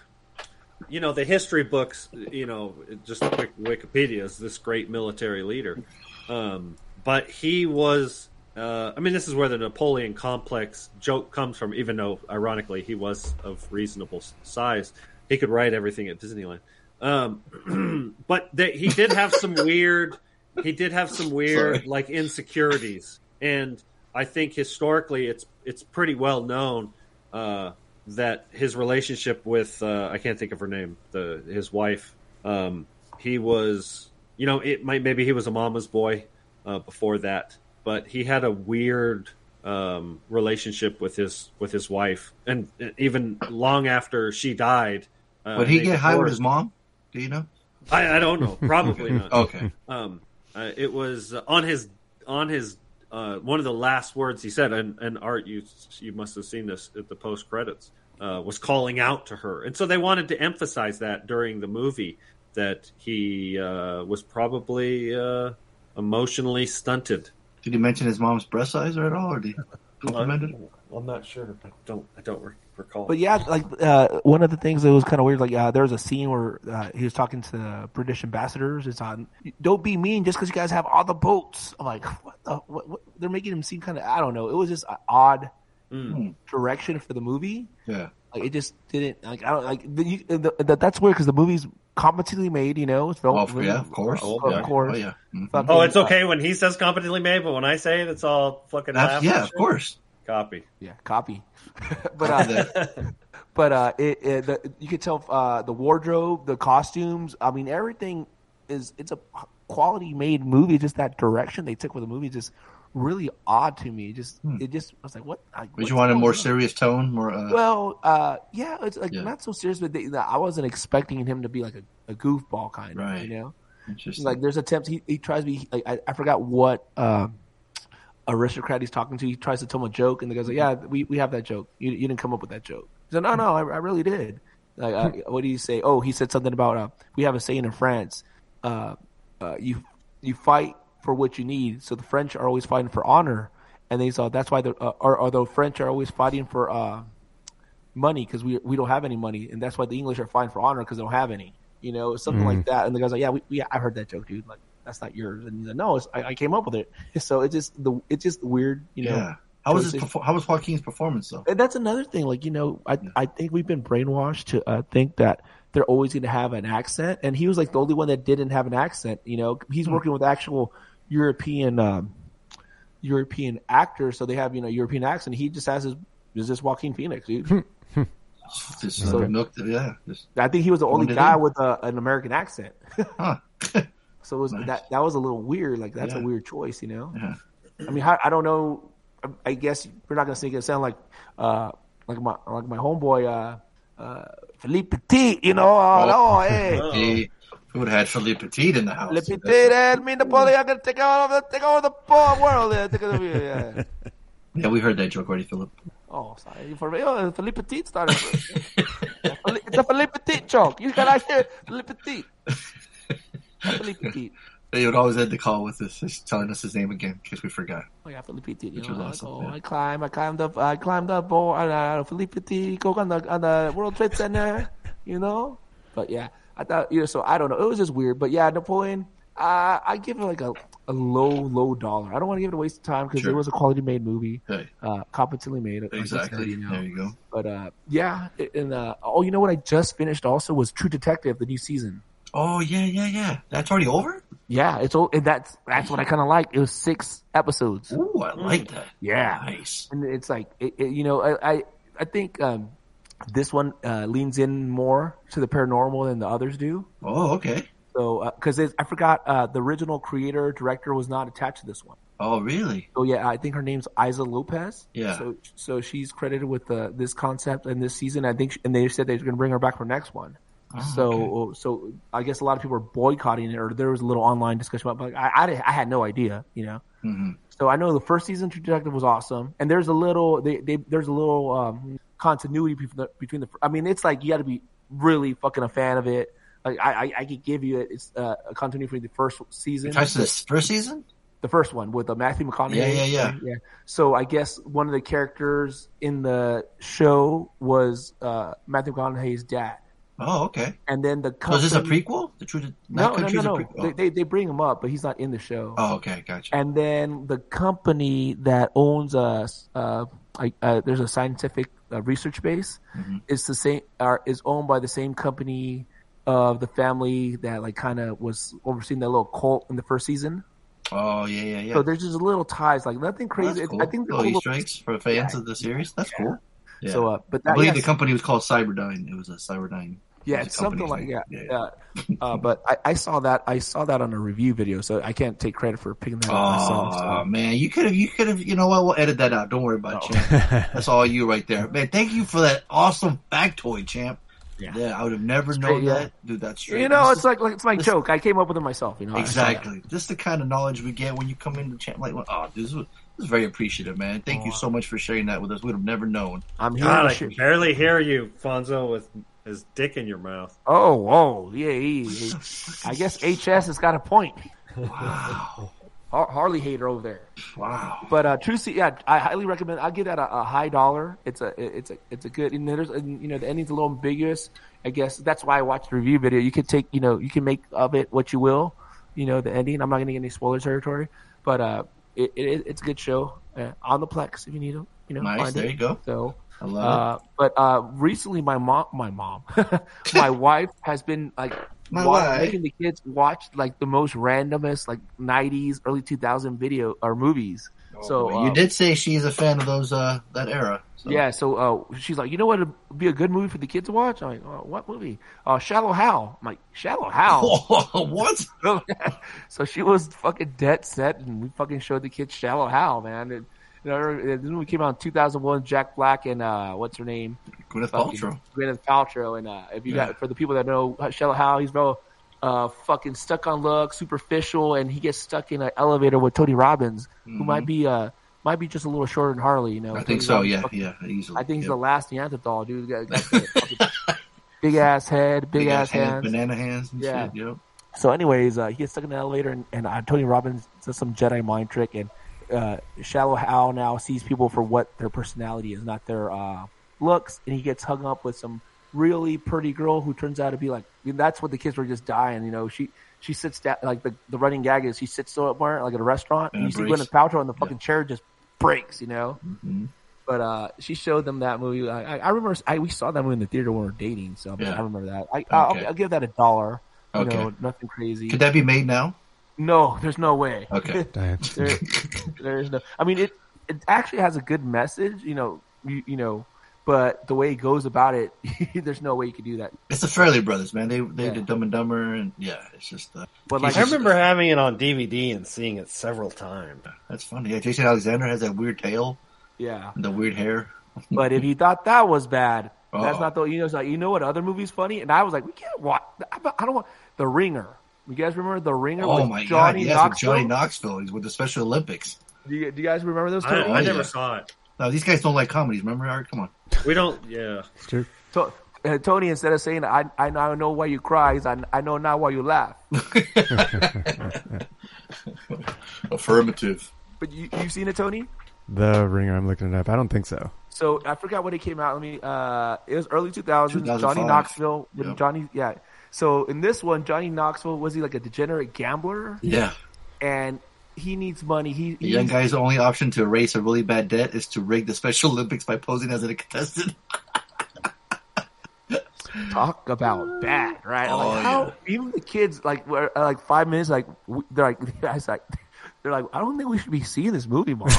you know, the history books. You know, just a quick Wikipedia is this great military leader, um, but he was. Uh, I mean, this is where the Napoleon complex joke comes from. Even though, ironically, he was of reasonable size, he could ride everything at Disneyland. Um, <clears throat> but they, he did have some <laughs> weird. He did have some weird Sorry. like insecurities, and I think historically, it's it's pretty well known uh, that his relationship with uh, I can't think of her name, the his wife. Um, he was, you know, it might maybe he was a mama's boy uh, before that, but he had a weird um, relationship with his with his wife, and even long after she died. Uh, Would he get high with his mom? Do you know? I, I don't know. Probably <laughs> not. Okay. Um, uh, it was on his on his uh, one of the last words he said, and, and Art, you you must have seen this at the post credits. uh, was calling out to her, and so they wanted to emphasize that during the movie that he uh, was probably uh, emotionally stunted. Did he mention his mom's breast size at all, or did he compliment it? I'm not sure. I don't. I don't recall. But yeah, like uh, one of the things that was kind of weird, like uh, there was a scene where uh, he was talking to the British ambassadors. It's on, don't be mean just because you guys have all the boats. I'm like, what the? What, what? They're making him seem kind of, I don't know. It was just an odd Mm. direction for the movie. Yeah. Like it just didn't like I don't like the, you, the, the, that's weird because the movie's competently made. You know, it's Oh, yeah, of course. of, yeah. course. Oh, yeah. Mhm. Oh, it's uh, okay when he says competently made, but when I say it, it's all fucking. That's- laugh yeah, of shit. course. Copy. yeah, copy. <laughs> but uh, <laughs> but uh, it, it the, you could tell uh, the wardrobe, the costumes. I mean, everything is it's a quality made movie. Just that direction they took with the movie, just really odd to me. Just it just I was like, what? Like, Would you want a more on? serious tone? More. Uh, Well, uh, yeah, it's like Yeah. not so serious, but they, I wasn't expecting him to be like a, a goofball kind of, Right. you know. Like there's attempts he, he tries to be like I, I forgot what um, aristocrat he's talking to. He tries to tell him a joke, and the guy's like, "Yeah, we, we have that joke. You, you didn't come up with that joke." He's like, "No, no, I, I really did." Like, uh, what do you say? Oh, he said something about uh, we have a saying in France, uh, uh, you you fight for what you need. So the French are always fighting for honor, and they saw that's why the uh, or, or the French are always fighting for uh, money because we we don't have any money, and that's why the English are fighting for honor because they don't have any. You know, something like that. And the guy's like, "Yeah, we, we I heard that joke, dude. Like that's not yours." And he's like, "No, it's, I, I came up with it." <laughs> So it's just the it's just weird, you know. yeah. How was his? Perfor- how was Joaquin's performance though? And that's another thing. Like you know, I I think we've been brainwashed to uh, think that they're always going to have an accent, and he was like the only one that didn't have an accent. You know, he's working with actual European um, European actors, so they have you know European accent. He just has his is this Joaquin Phoenix, dude. <laughs> Just So- uh, milk. Yeah. Just, I think he was the only guy he- with a, an American accent. huh. <laughs> <laughs> So it was Nice. that that was a little weird. Like that's Yeah. a weird choice, you know. Yeah. I mean, how, I don't know. I- I guess we're not gonna say it sound like uh like my like my homeboy uh uh Philippe Petit, you know. Oh, no, hey. He would have had Philippe Petit in the house. Philippe Petit, and me Napoleon gonna take over the take over the poor world. Yeah, <laughs> yeah. We heard that joke already, Philip. Oh, sorry. For real, Philippe Petit started. <laughs> it's a Philippe Petit joke. You gotta hear Philippe Petit. <laughs> Philippe Petit. They would always end the call with this, just telling us his name again because we forgot. Oh yeah, Philippe Petit. You know, like, awesome, oh. I climb, I climbed up, I climbed up, oh, uh, Philippe Petit, go on the on the World Trade Center, you know. But yeah, I thought you know. So I don't know. It was just weird. But yeah, Napoleon. Uh, I give it like a, a low, low dollar. I don't want to give it a waste of time because Sure. it was a quality made movie, Hey, uh, competently made. exactly. you know. There you go. But uh, yeah, and uh, oh, you know what I just finished also was True Detective, the new season. Oh yeah, yeah, yeah. That's already over. Yeah, it's and that's that's what I kind of like. It was six episodes. Ooh, I like that. Yeah, Nice. and it's like it, it- you know I I, I think um, this one uh, leans in more to the paranormal than the others do. Oh, okay. So because I forgot uh, the original creator director was not attached to this one. Oh, really? So yeah, I think her name's Issa López. Yeah. So so she's credited with the this concept and this season. I think, she, and they said they're going to bring her back for next one. Oh, so so I guess a lot of people are boycotting it, or there was a little online discussion about. But like, I, I I had no idea, you know. hmm So I know the first season True Detective was awesome, and there's a little they, they there's a little um, continuity between the, between the. I mean, it's like you got to be really fucking a fan of it. Like I I, I could give you it. It's uh, a continuity for the first season, Attached to this first season? the first one with uh, Matthew McConaughey. Yeah, yeah, yeah. yeah. So I guess one of the characters in the show was uh, Matthew McConaughey's dad, Oh, okay. and then the So company, is this a prequel? The True Det- No, no, no, no. prequel? They, they they bring him up, but he's not in the show. Oh, okay, gotcha. And then the company that owns us, uh, I, uh, there's a scientific uh, research base. Mhm. It's the same, uh, is owned by the same company of the family that like kind of was overseeing that little cult in the first season. Oh, yeah, yeah, yeah. So there's just little ties, like nothing Oh, crazy. It's- cool. I think the little Easter eggs for fans of the series. That's cool. Yeah. So, uh, but I believe yes, the company was called Cyberdyne. It was a Cyberdyne. Yeah, it's something like that. yeah. Uh, uh, but I, I saw that I saw that on a review video, so I can't take credit for picking that up myself. Oh So. man, you could have, you could have, you know what? We'll edit that out. Don't worry about it, champ. <laughs> That's all you right there, man. Thank you for that awesome factoid, champ. Yeah. I would have never Straight, known yeah. that, dude. That's straight. You know, This it's like, like it's my this- joke. I came up with it myself. You know, I saw that. Exactly. This is the kind of knowledge we get when you come into champ. Like, oh, this is was very appreciative, man. Thank you so much for sharing that with us. We'd have never known. I'm here. God, I sh- can barely hear you, Fonso, with his dick in your mouth. Oh, whoa, yeah. He, he- I guess HS has got a point. Wow. Har- Harley hater over there. Wow. But uh, True Sea, yeah, I highly recommend. I'll give that a, a high dollar. It's a, it's a, it's a good. And there's, and, you know, the ending's a little ambiguous. I guess that's why I watched the review video. You can take, you know, you can make of it what you will. You know, the ending. I'm not going to get any spoiler territory, but uh, it, it, it's a good show uh, on the Plex if you need them. You know, Nice. There it. you go. So, I love uh, but uh, recently, my mom, my mom, <laughs> my <laughs> wife has been like My wa- making the kids watch like the most randomest like '90s, early 2000 video or movies. So it. You uh, did say she's a fan of those uh that era. So. yeah. So uh, she's like, you know what would be a good movie for the kids to watch? I'm like, oh, what movie? Uh, Shallow Hal. I'm like, Shallow Hal. <laughs> what? <laughs> so she was fucking dead set, and we fucking showed the kids Shallow Hal, man. And, you know, this movie came out in 2001. Jack Black and uh, what's her name? Gwyneth Paltrow. Gwyneth Paltrow. And uh, if you Yeah. got for the people that know Shallow Hal, he's real uh, fucking stuck on luck, superficial, and he gets stuck in an elevator with Tony Robbins, who might be uh might be just a little shorter than Harley. You know, Mm-hmm. I Tony think so. Robbins Yeah, fucking- yeah, easily. I think he's the last Neanderthal, dude. Got- got <laughs> big ass head, big, ass hands, hands. banana hands. And Yeah. Shit, yep. So, anyways, uh, he gets stuck in the elevator, and, and uh, Tony Robbins does some Jedi mind trick, and uh, Shallow Hal now sees people for what their personality is, not their uh, looks, and he gets hung up with some really pretty girl who turns out to be like that's what the kids were just dying. You know, she she sits down like the the running gag is she sits somewhere like at a restaurant, and And you see breaks. Gwyneth Paltrow, and the fucking chair just breaks. You know. Mhm. But uh, she showed them that movie. I, I I remember I, we saw that movie in the theater when we were dating, so Yeah. I remember that. I, I'll, I'll give that a dollar. You Okay. know, nothing crazy. Could that be made now? No, there's no way. Okay. <laughs> There, <laughs> there's no. I mean, it it actually has a good message, you know, you, you know, but the way he goes about it, <laughs> there's no way you could do that. It's the Farrelly Brothers, man. They they Yeah. did Dumb and Dumber, and yeah, it's just uh, But like, I remember having it on DVD and seeing it several times. that's funny. Yeah, Jason Alexander has that weird tail yeah. and the weird hair. But if you thought that was bad, that's Oh. not the. You know, like you know what other movie's funny, and I was like, we can't watch. I I don't want The Ringer. You guys remember The Ringer? Oh with my Johnny god, yes, with Knoxville? Johnny Knoxville. He's with the Special Olympics. Do you, do you guys remember those? I, I Oh, never yeah. saw it. No, these guys don't like comedies. Remember, Art? Come on. We don't. Yeah. It's true. To- uh, Tony, instead of saying I I now know why you cry, he's, I I know now why you laugh. <laughs> Affirmative. But you you seen it, Tony? The Ringer. I'm looking it up. I don't think so. So I forgot when it came out. Let me. Uh, it was early 2000s. Johnny Knoxville. With Yep. Johnny, yeah. So in this one, Johnny Knoxville was he like a degenerate gambler, Yeah. and he needs money. He, The he young needs- guy's only option to erase a really bad debt is to rig the Special Olympics by posing as a contestant. <laughs> talk about bad, right? Oh, like how even the kids like were uh, like five minutes like they're like <laughs> the guys like they're like I don't think we should be seeing this movie, mom. <laughs>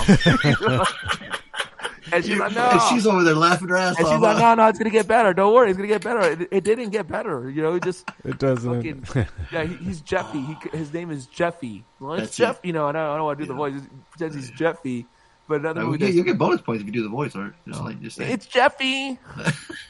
and she's like, no. And she's over there laughing her ass And she's like, no, no, it's gonna get better. Don't worry, it's gonna get better. It, it didn't get better. You know, it just <laughs> It doesn't. fucking yeah. He, he's Jeffy. He, his name is Jeffy. Well, it's That's Jeff. it. You know, and I don't, I don't want to do the voice. He pretends he's Jeffy. But another movie, get, you get bonus points if you do the voice, Art. Just like just say. it's Jeffy. <laughs>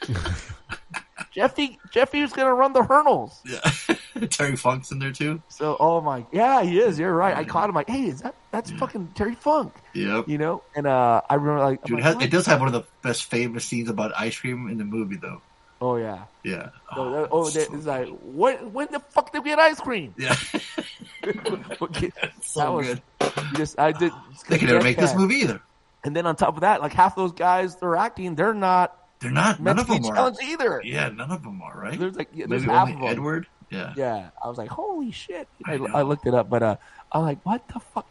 <laughs> Jeffy. Jeffy was gonna run the hurdles. Yeah. <laughs> Terry Funk's in there too. So, oh my, yeah, he is. You're right. I caught him like, hey, is that that's fucking Terry Funk? Yep. You know? And uh, I remember like, Dude, it, has, it does have one of the best famous scenes about ice cream in the movie, though. oh yeah. Yeah. So, that- oh, that- it's like, what? When the fuck did we get ice cream? Yeah. <laughs> <laughs> Okay, so that was good. just I did. They could never make this movie either. And then on top of that, like half those guys they're acting, they're not They're not. None meant of to be them are. either. Yeah, none of them are, right? There's like yeah, there's Maybe half only of them. Edward. Yeah. Yeah, I was like, holy shit! I, I. I looked it up, but uh, I'm like, what the fuck?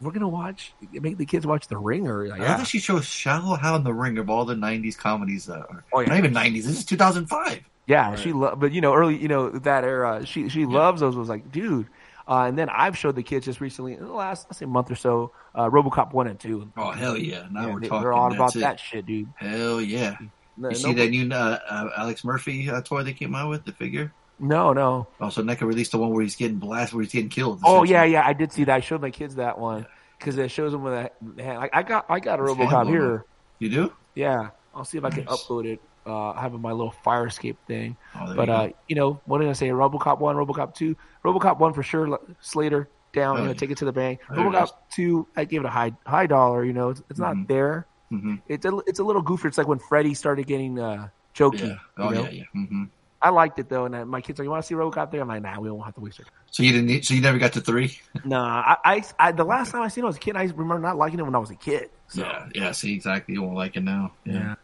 We're gonna watch, make the kids watch The Ringer. Like, I love yeah. that she shows Shallow Hal in the Ring of all the '90s comedies. Uh, or, Oh, yeah. Not even '90s. This is 2005. Yeah, she lo- but you know, early, you know, that era, she she loves those. Was like, dude. Uh, and then I've showed the kids just recently, in the last let's say month or so, uh, RoboCop one and two. Oh hell yeah! Now Yeah, we're they, talking. They're on That's about it. that shit, dude. Hell yeah! No, You see nobody- that new uh, uh, Alex Murphy uh, toy they came out with the figure? No, no. Also, NECA released the one where he's getting blasted, where he's getting killed. Oh yeah, yeah. I did see that. I showed my kids that one because it shows them with a hand. Like, I got, I got a It's RoboCop here. You do? Yeah, I'll see if I can upload it. Uh, I have my little fire escape thing. Oh, but you uh, you know, what did I say? RoboCop one, RoboCop two, RoboCop one for sure. Slater, down, Oh, you know, yeah. take it to the bank. RoboCop two, I gave it a high high dollar. You know, it's, it's not there. Mhm. It's a it's a little goofier. It's like when Freddy started getting uh, jokey. Yeah. Oh you know? yeah, yeah. hmm I liked it though, and I, my kids are, "You want to see RoboCop there?" I'm like, "Nah, we don't have to waste it." So you didn't. Need, so you never got to three. <laughs> Nah, I, I, I the last time I seen it was a kid. I remember not liking it when I was a kid. So. Yeah. Yeah. See, exactly. You won't like it now. Yeah.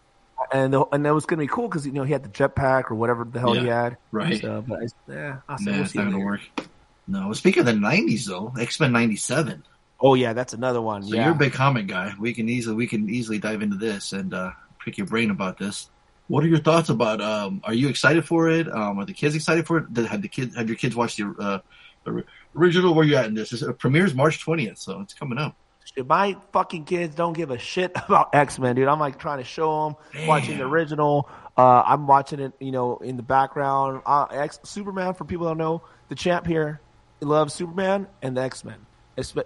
and the, and that was gonna be cool because you know he had the jetpack or whatever the hell he had. right. So, but I, yeah, I said Nah, we'll it's see not gonna later. work. No. Speaking of the '90s, though, X Men '97. Oh yeah, that's another one. So yeah. you're a big comic guy. We can easily we can easily dive into this and uh, pick your brain about this. What are your thoughts about? Um, are you excited for it? Um, are the kids excited for it? Did- Have the kids have your kids watched the, uh, the original? Where you at in this? It premieres March twentieth, so it's coming up. My fucking kids don't give a shit <laughs> about X Men, dude. I'm like trying to show them watching the original. Uh, I'm watching it, you know, in the background. Uh, X Superman, for people don't know, the champ here loves Superman and the X Men.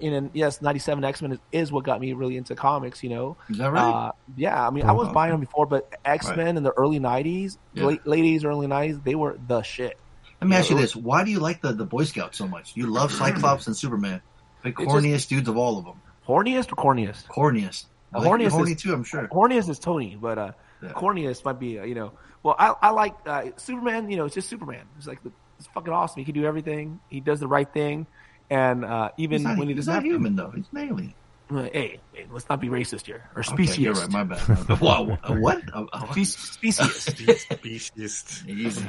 And yes, '97 X Men is, is what got me really into comics. You know, Is that right? Uh, yeah, I mean, I was Oh, buying them before, but X Men in the early '90s, Yeah. late, late '80s, early '90s, they were the shit. Let me ask you this: Why do you like the the Boy Scouts so much? You love Cyclops and Superman, the corniest dudes of all of them. Horniest or corniest? Corniest. I like horniest horny is- too. I'm sure. Horniest is Tony, but uh, Yeah. corniest might be uh, you know. Well, I I like uh, Superman. You know, it's just Superman. It's like the, it's fucking awesome. He can do everything. He does the right thing, and uh, even He's not, when he he's doesn't not have human though. He's an alien. Uh, Hey, hey, let's not be racist here or Okay, you're right. My bad. My bad. Wow, a what? A- <laughs> a what? Spe- speciest. Easy.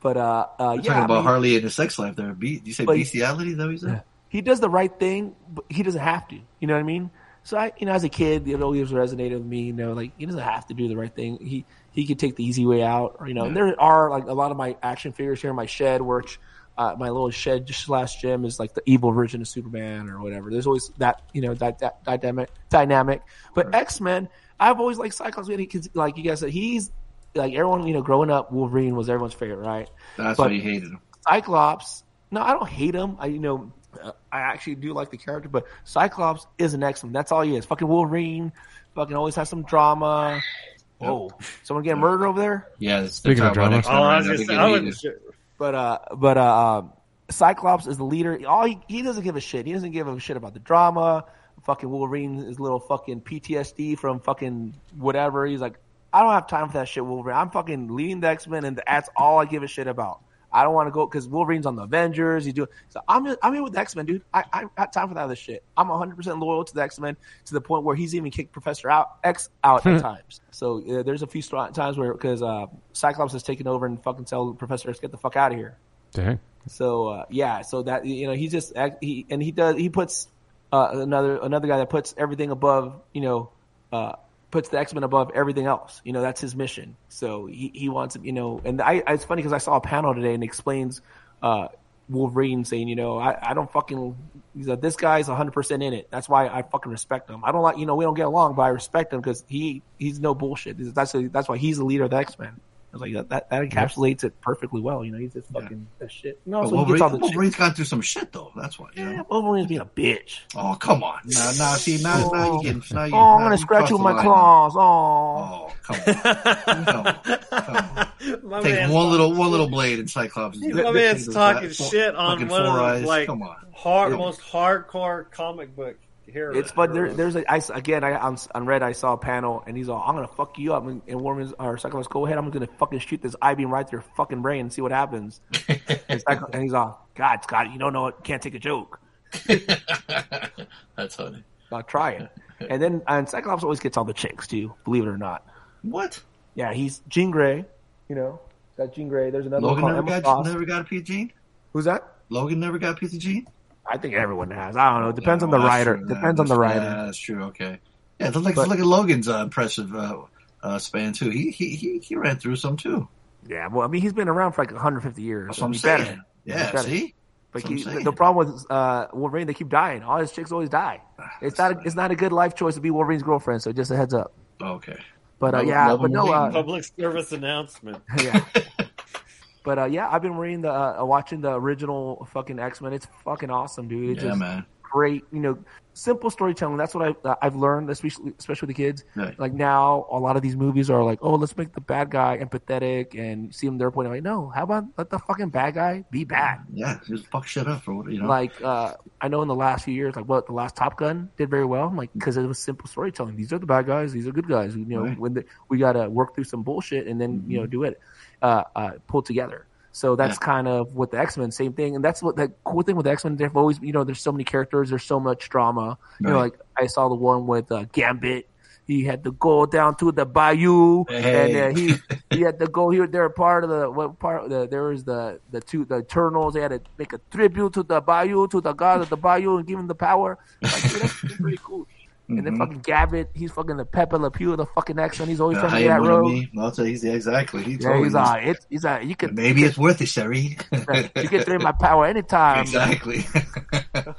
but uh, uh, We're yeah, talking I about mean, Harley and his sex life there. Be, you say bestiality? Is that what you said? he does the right thing, but he doesn't have to. You know what I mean? So I, you know, as a kid, it always resonated with me. You know, like he doesn't have to do the right thing. He he could take the easy way out. Or you know, and there are like a lot of my action figures here in my shed, which uh, my little shed slash gym is like the evil version of Superman or whatever. There's always that you know that, that dynamic dynamic. But X Men, I've always liked Cyclops because like you guys said, he's like everyone you know growing up. Wolverine was everyone's favorite, right? That's But- why you hated him. Cyclops. No, I don't hate him. I you know uh, I actually do like the character, but Cyclops is an X Men. That's all he is. Fucking Wolverine. Fucking always has some drama. Whoa, someone getting murdered over there. Yeah. Speaking of drama. Oh, I was gonna I wasn't sure. But uh, but uh, um, Cyclops is the leader. All he, he doesn't give a shit. He doesn't give a shit about the drama. Fucking Wolverine is little fucking PTSD from fucking whatever. He's like, I don't have time for that shit, Wolverine. I'm fucking leading the X Men, and that's all I give a shit about. I don't want to go because Wolverine's on the Avengers. He's doing so. I'm in, I'm in with the X Men, dude. I I got time for that other shit. I'm 100 percent loyal to the X Men to the point where he's even kicked Professor out X out at <laughs> times. So uh, there's a few times where because uh, Cyclops has taken over and fucking tell Professor X get the fuck out of here. Dang. So uh, yeah, so that you know he just he and he does he puts uh, another another guy that puts everything above you know uh, puts the X Men above everything else. You know that's his mission. So he he wants you know and I it's funny because I saw a panel today and explains uh, Wolverine saying you know I, I don't fucking he's like, this guy's 100 percent in it. That's why I fucking respect him. I don't like you know we don't get along but I respect him because he he's no bullshit. That's that's why he's the leader of the X Men. I was like that, that that encapsulates it perfectly well. You know he's just fucking that shit. No, But so he Wolverine, gets all the Wolverine's gone through some shit though. That's why. You know? yeah, Wolverine's being a bitch. Oh come on! <laughs> Now, now, see, now, now you getting. Now you, Oh, I'm gonna you scratch you with my line. claws. Oh, Oh come on! come on! <laughs> Come on. Take man's one little one little blade in Cyclops. My man's talking shit on one of four the like Come on. hard, Yeah. most hardcore comic book heroes. it's but there, there's a I, s- again I on, on Red I saw a panel and he's all I'm gonna fuck you up and, and Wolverine's or Cyclops go ahead I'm gonna fucking shoot this I beam right through your fucking brain and see what happens. <laughs> and, Cyclops, and he's all God Scott you don't know it can't take a joke. <laughs> That's funny. I'll try it. And then and Cyclops always gets all the chicks too believe it or not. What? Yeah he's Jean Grey you know got Jean Grey there's another Logan one never Emma got never got a piece of Jean. Who's that? Logan never got a piece of Jean. I think everyone has. I don't know. It depends on the Oh, writer. true. Depends on the That's- writer. Yeah, that's true. Okay. Yeah, look But- look at Logan's uh, impressive uh, uh, span too. He, he he he ran through some too. Yeah, well, I mean, he's been around for like 150 years. That's so what I'm he better. saying. Yeah, better. see. But he, the, problem with uh, Wolverine, they keep dying. All his chicks always die. It's not. A, it's not a good life choice to be Wolverine's girlfriend. So just a heads up. Okay. But uh, yeah, but no, uh, public service announcement. <laughs> yeah. But uh, yeah, I've been reading the uh, watching the original fucking X Men. It's fucking awesome, dude. It's Yeah, just man. great. You know, simple storytelling. That's what I, I've learned, especially especially with the kids. Right. Like now, a lot of these movies are like, oh, let's make the bad guy empathetic and see him their point. I'm like, no, how about let the fucking bad guy be bad? Yeah, just fuck shit up for what you know. Like uh, I know in the last few years, like what the last Top Gun did very well. I'm like because it was simple storytelling. These are the bad guys. These are good guys. You know, Right. when the, we got to work through some bullshit and then you know do it, uh, uh, pull together. So that's Yeah. kind of what the X Men, same thing, and that's what the cool thing with X Men. They've always, you know, there's so many characters, there's so much drama. You know, like I saw the one with uh, Gambit. He had to go down to the bayou, Hey. and uh, he he had to go here. They're part of the what part? The, there was the the two the Eternals. They had to make a tribute to the bayou, to the god of the bayou, and give him the power. Like, that's pretty cool. And then Mhm. fucking Gambit, he's fucking the Pepe Le Pew of the fucking X Men. He's always Uh, trying how to you get that know road. me? I'll tell you, he's- exactly. He Yeah, he's me. it's he's uh, you can Maybe it's worth it, Sherry. you can drain my power anytime. exactly.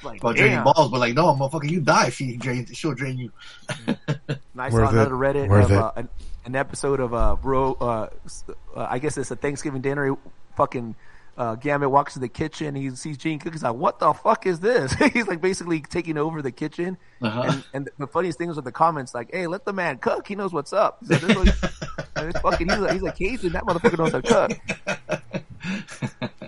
Like, About draining balls, but like, no, motherfucker, you die. If she drains. She'll drain you. And I saw it. another Reddit Worth of it. uh, an, an episode of uh, Ro, uh, uh, I guess it's a Thanksgiving dinner. Fucking uh, Gambit walks to the kitchen. He sees Jean Cook. He's like, "What the fuck is this?" <laughs> he's like basically taking over the kitchen. Uh-huh. And, and the funniest thing was with the comments, like, "Hey, let the man cook. He knows what's up." So this was- and it's fucking. He's like, he's a Cajun. That motherfucker knows how to cook.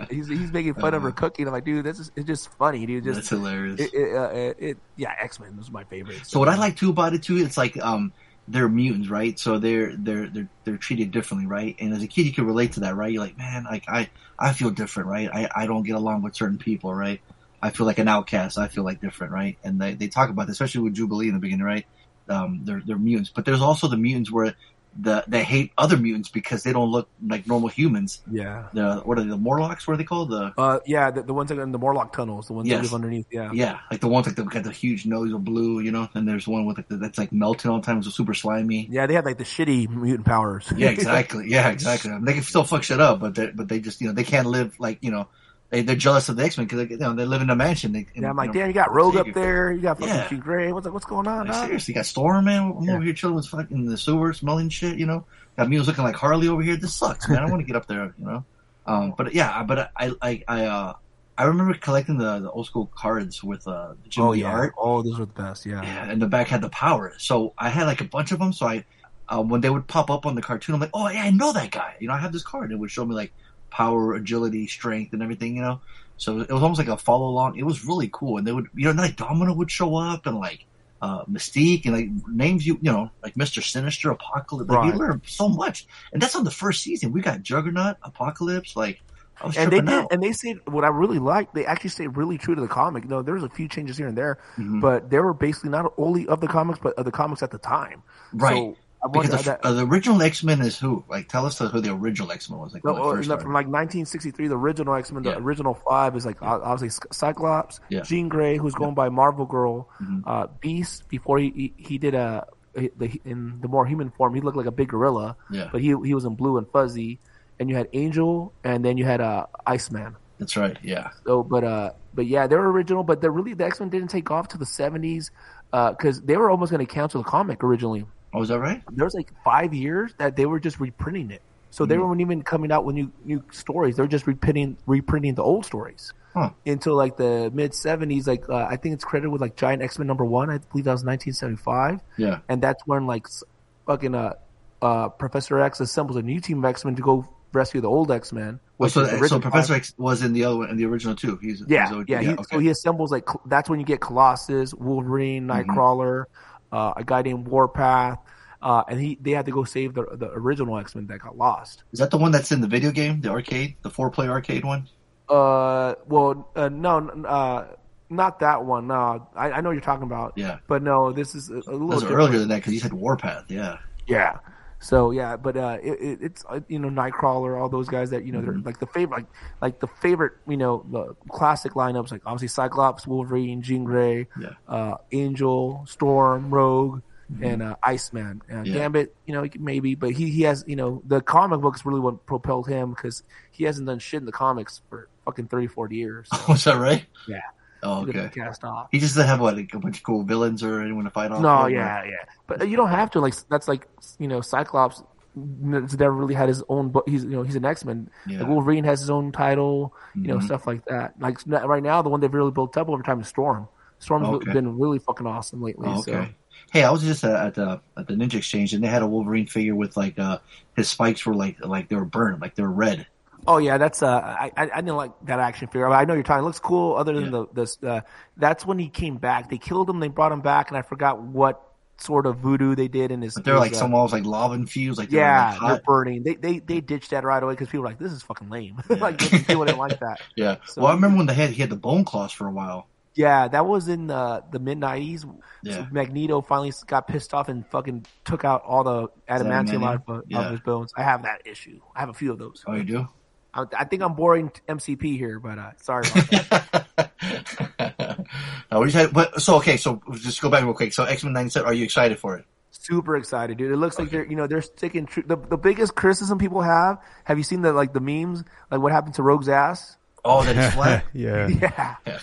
He's he's making fun of her cooking. I'm like, dude, this is it's just funny, dude. Just That's hilarious. It, it, uh, it, it yeah, X Men was my favorite. So what I like too about it too, it's like um they're mutants, right? So they're they're they're they're treated differently, right? And as a kid, you can relate to that, right? You're like, man, like I I feel different, right? I I don't get along with certain people, right? I feel like an outcast. I feel like different, right? And they they talk about this, especially with Jubilee in the beginning, right? Um, they're they're mutants, but there's also the mutants where the they hate other mutants because they don't look like normal humans. yeah. The what are they, the Morlocks? What are they called? The Uh, yeah, the, the ones that are in the Morlock tunnels, the ones Yes. that live underneath. Yeah, Yeah, like the ones like the got the huge nose of blue, you know, and there's one with like the, that's like melting all the time, it's super slimy. yeah. They had like the shitty mutant powers. Yeah, <laughs> exactly. Yeah, exactly. I mean, they can still fuck shit up, but they but they just you know they can't live like you know they they're jealous of the X Men because they you know they live in a mansion. They, yeah, I'm like, damn, you got Rogue up there. You got fucking Yeah. Jean Grey. What's like, what's going on? Like, seriously, you got Storm man. I'm Yeah. over here chilling with fucking in the sewer, smelling shit. You know, got me looking like Harley over here. This sucks, man. I want to get up there. You know, um, but yeah, but I I I uh I remember collecting the, the old school cards with uh Jim Oh yeah. art. Oh, those are the best. Yeah. Yeah, and the back had the power. So I had like a bunch of them. So I, uh, when they would pop up on the cartoon, I'm like, oh yeah, I know that guy. You know, I have this card. It would show me like power, agility, strength, and everything. You know, so it was almost like a follow along. It was really cool. And they would, you know, like Domino would show up and like uh, Mystique and like names you, you know, like Mister Sinister, Apocalypse. Like Right. you learn so much, and that's on the first season. We got Juggernaut, Apocalypse, like. And they did, out. and they said what I really liked. They actually stayed really true to the comic. No, there's a few changes here and there, Mhm. but they were basically not only of the comics, but of the comics at the time. Right. So because the, that. uh, the original X Men is who? Like, tell us who the original X Men was. Like, No, uh, first no, from like 1963, the original X Men, the Yeah. original five is like uh, obviously Cyclops, Yeah. Jean Grey, who's going by Marvel Girl, Mhm. uh, Beast. Before he he, he did a the, in the more human form, he looked like a big gorilla, Yeah. but he he was in blue and fuzzy. And you had Angel, and then you had uh, Iceman. That's right. Yeah. So, but uh, but yeah, they're original, but they're really the X Men didn't take off to the 70s because they were almost going to cancel the comic originally. Oh, is that right? There was like five years that they were just reprinting it. So they Hmm. weren't even coming out with new new stories. They're just reprinting reprinting the old stories Huh. until like the mid seventies. Like uh, I think it's credited with like Giant X Men number one. I believe that was nineteen seventy five, Yeah. and that's when like fucking uh, uh, Professor X assembles a new team of X Men to go rescue the old X Men. Oh, so, so Professor X was in the other one, in the original too. He's yeah, he's OG. yeah. he, okay. So he assembles like that's when you get Colossus, Wolverine, Mm-hmm. Uh, a guy named Warpath, uh, and he they had to go save the the original X Men that got lost. Is that the one that's in the video game, the arcade, the four player arcade one? Uh, well, uh, no, uh, not that one. No, I, I know what you're talking about. Yeah. but no, this is a, a little That was different. earlier than that because you said Warpath. Yeah. Yeah. So yeah, but uh, it, it, it's uh, you know Nightcrawler, all those guys that you know they're Mm-hmm. like the favorite, like like the favorite, you know, the classic lineups like obviously Cyclops, Wolverine, Jean Grey, Yeah. uh, Angel, Storm, Rogue, and uh, Iceman. Uh, Mm-hmm. Yeah. Gambit, you know, maybe, but he he has you know the comic books really what propelled him because he hasn't done shit in the comics for fucking 30, 40 years. <laughs> Was that right? Yeah. Oh, okay. Cast off. He just doesn't have what like, a bunch of cool villains or anyone to fight off. No, with, or- yeah, yeah. But you don't have to. Like that's like you know, Cyclops never really had his own. But he's you know he's an X Men. Yeah. Like Wolverine has his own title. You know Mhm. stuff like that. Like right now, the one they've really built up over time is Storm. Storm's Okay. been really fucking awesome lately. Oh, So okay. Hey, I was just uh, at the at the Ninja Exchange, and they had a Wolverine figure with like uh his spikes were like like they were burned, like they were red. Oh yeah, that's uh, I I didn't like that action figure. I know you're talking. It looks cool. Other than Yeah. the this, uh, that's when he came back. They killed him. They brought him back, and I forgot what sort of voodoo they did in his. But they're like uh, some almost like lava infused, like they Yeah, they're burning. They they they ditched that right away because people were like, "This is fucking lame." <laughs> like people didn't like that. <laughs> Yeah. So- well, I remember when they had he had the bone claws for a while. Yeah, that was in uh, the mid '90s. Yeah. Magneto finally got pissed off and fucking took out all the adamantium out of, Yeah. of his bones. I have that issue. I have a few of those. Oh, you do? I, I think I'm boring MCP here, but uh, sorry about that. <laughs> no, we just had, but so okay, so just go back real quick. So X Men '97, are you excited for it? Super excited, dude. It looks like they're you know they're sticking true. The the biggest criticism people have. Have you seen the like the memes like what happened to Rogue's ass? Oh, that is flat. <laughs> yeah. <laughs> Yeah. Yeah.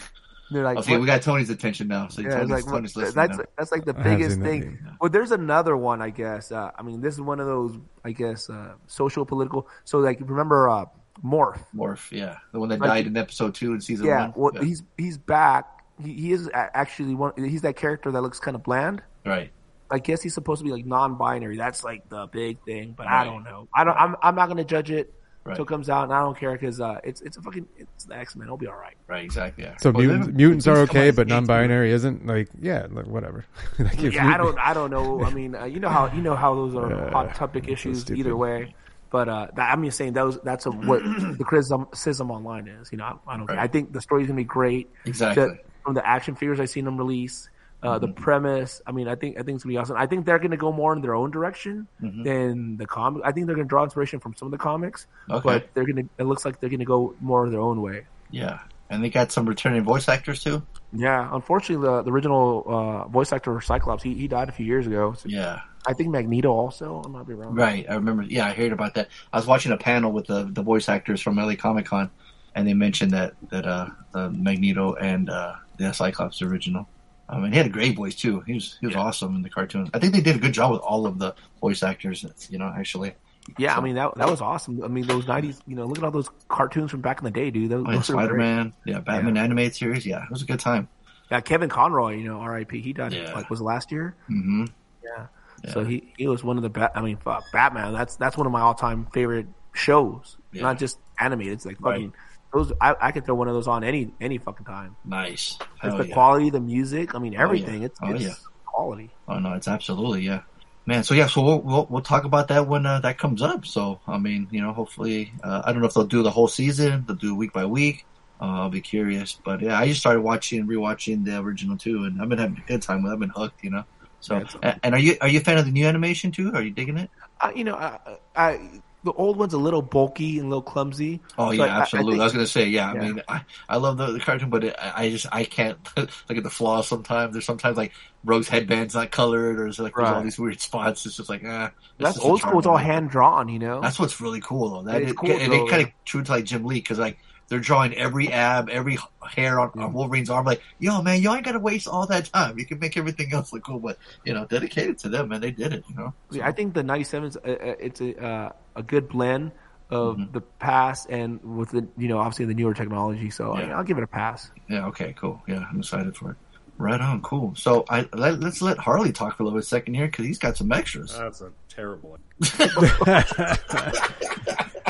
They're like, okay, what- we got Tony's attention now. So Yeah, Tony's, like, Tony's what- listening that's now. that's like the biggest thing. meme, Well, there's another one, I guess. Uh, I mean, this is one of those, I guess, uh, social political. So, like, remember uh, Morph? Morph, yeah, the one that Like- died in episode two in season Yeah, one. well, he's he's back. He, he is actually one. He's that character that looks kind of bland. right. I guess he's supposed to be like non-binary. That's like the big thing, but I don't know. I don't. I'm I'm not gonna judge it Right. until it comes out, and I don't care because uh, it's it's a fucking it's the X Men. It'll be all right. Right, exactly. Yeah. So Well, mutants, then- mutants are okay, but non-binary isn't. Like, yeah, like, whatever. <laughs> like, if yeah, I don't, I don't know. I mean, uh, you know how you know how those are <laughs> Yeah, hot topic issues stupid. either way. But uh, that, I'm just saying those that's a, what <clears throat> the criticism, online is. You know, I, I don't. Right. I think the story's gonna be great. Exactly. The- from the action figures I've seen them release, uh, Mm-hmm. the premise. I mean, I think I think it's gonna be awesome. I think they're gonna go more in their own direction Mm-hmm. than the comic. I think they're gonna draw inspiration from some of the comics, Okay. but they're gonna. It looks like they're gonna go more their own way. Yeah, and they got some returning voice actors too. Yeah, unfortunately, the, the original uh, voice actor Cyclops he, he died a few years ago. So Yeah, I think Magneto also. I might be wrong. right. I remember. Yeah, I heard about that. I was watching a panel with the the voice actors from LA Comic Con, and they mentioned that that uh, uh Magneto and uh, the Cyclops original. I mean, he had a great voice too. He was he was awesome in the cartoon. I think they did a good job with all of the voice actors. You know, actually. Yeah, I mean that that was awesome. I mean those '90s, you know, look at all those cartoons from back in the day, dude. Those, Oh, yeah, those. Spider Man. Yeah, Batman animated series. Yeah, it was a good time. Yeah, Kevin Conroy, you know, R.I.P. He died Yeah. like was last year. hmm Yeah. So he he was one of the ba- I mean, fuck, Batman. That's that's one of my all time favorite shows. Yeah. Not just animated. It's like Right. fucking those. I, I could throw one of those on any any fucking time. Nice. It's the yeah. quality, the music. I mean, everything. It's, Oh, it's yeah. quality. Oh no, it's absolutely yeah, man. So yeah, so we'll we'll, we'll talk about that when uh, that comes up. So I mean, you know, hopefully, uh, I don't know if they'll do the whole season. They'll do week by week. Uh, I'll be curious, but yeah, I just started watching, rewatching the original too, and I've been having a good time with. it. I've been hooked, you know. So, That's and, are you are you a fan of the new animation too? Are you digging it? I, you know, I, I the old one's a little bulky and a little clumsy. Oh So yeah, I- I absolutely. I, think- was gonna say yeah. I mean, I, I love the, the cartoon, but it, I I just I can't <laughs> look at the flaws. Sometimes there's sometimes like Rogue's headband's not colored, or there's like there's all Right. these weird spots. It's just like ah. That's old school. It's all hand drawn. You know. That's what's really cool though. That It is cool, and though, they kind of true to like Jim Lee because like they're drawing every ab, every hair on, on Wolverine's arm. Like, yo, man, you ain't got to waste all that time. You can make everything else look cool, but you know, dedicated to them, man. They did it. You know. Yeah, I think the '97's uh, uh, it's a uh, a good blend of Mm-hmm. the past and with the you know obviously the newer technology. So Yeah. I, will give it a pass. Yeah. Okay. Cool. Yeah, I'm excited for it. Right on. Cool. So I let, let's let Harley talk for a little bit second here because he's got some extras. That's a terrible. <laughs>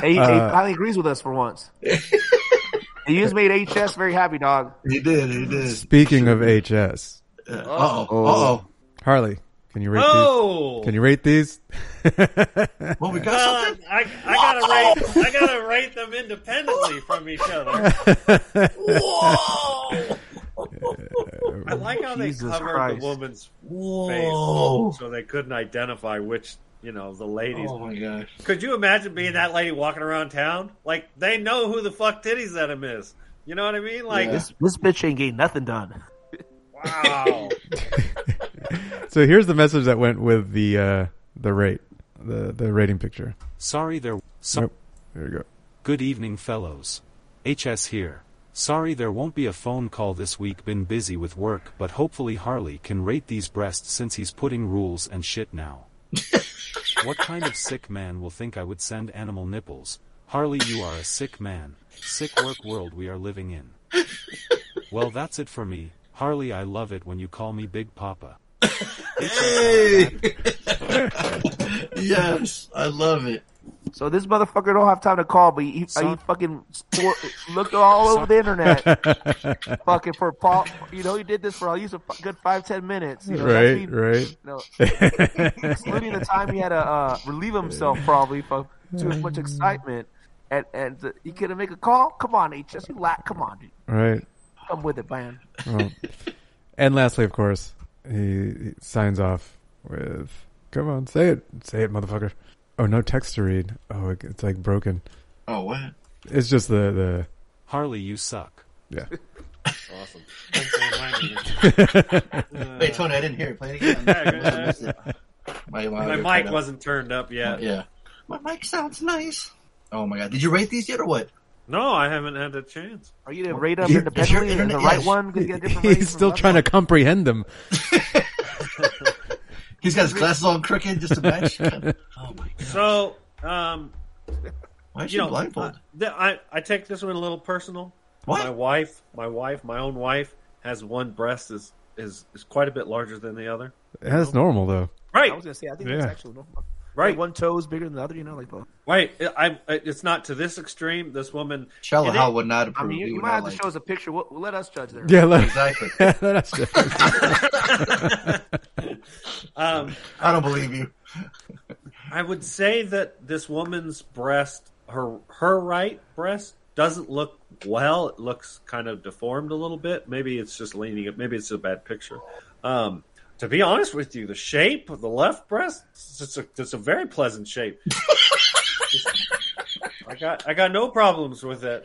Hey, Uh, he finally agrees with us for once. <laughs> he just made HS very happy, dog. He did. He did. Speaking of HS, Uh oh. Uh oh. Harley, can you rate Oh! these? Can you rate these? <laughs> Well, we got Well, something. I, I gotta rate. I gotta rate them independently from each other. <laughs> Whoa! I like how they Jesus covered Christ. the woman's Whoa. face so they couldn't identify which, you know, the ladies. Oh my gosh. Could you imagine being that lady walking around town? Like they know who the fuck titties that him is. You know what I mean? Like, This this bitch ain't getting nothing done. wow. <laughs> So here's the message that went with the uh, the rate, the the rating picture. Sorry there. So- Nope. There you go. Good evening, fellows. HS here. Sorry there won't be a phone call this week, been busy with work, but hopefully Harley can rate these breasts since he's putting rules and shit now. What kind of sick man will think I would send animal nipples? Harley, you are a sick man. Sick work world we are living in. Well, that's it for me. Harley, I love it when you call me Big Papa. Hey! <laughs> yes, I love it. So this motherfucker don't have time to call, but he, he fucking looked all over the internet, <laughs> fucking for Paul. You know, he did this for at least a good five ten minutes. You know, right, me- right. You know, <laughs> excluding the time he had to uh, relieve himself probably from too much excitement, and and uh, he couldn't make a call. Come on, HS, you lack. Come on, dude. Right. come with it, man. Well, and lastly, of course, he, he signs off with, "Come on, say it, say it, motherfucker." Oh, no text to read. Oh, it's like broken. Oh, what? It's just the the Harley, you suck. yeah. <laughs> Awesome. Uh, <laughs> Wait, Tony, I didn't hear it. Play it again. <laughs> Yeah, good. I missed it. My, My mic wasn't turned up yet. Yeah. My mic sounds nice. Oh my god! Did you rate these yet or what? No, I haven't had a chance. Are you gonna rate them Your- independently? your and the internet- right yes. one can get different ratings He's from still the trying to comprehend them. He's got his glasses on crooked just to match. <laughs> oh my god! So, um, Why is you she know, blindfolded? I I take this one a little personal. What? My wife, my wife, my own wife has one breast is is is quite a bit larger than the other. That's normal though. Right, I was gonna say, I think Yeah. that's actually normal. right, Like one toe is bigger than the other, you know, like the. right. I, I it's not to this extreme. This woman, Shella it How is- would not approve. I approve. mean, you, He you might not have to like show us a picture. We'll, we'll let us judge there. Yeah, let, Exactly. <laughs> That's just- <laughs> um, I don't believe you. I would say that this woman's breast, her her right breast, doesn't look well. It looks kind of deformed a little bit. Maybe it's just leaning. Maybe it's a bad picture. Um, to be honest with you, the shape of the left breast, it's a, it's a very pleasant shape. <laughs> I got I got no problems with it.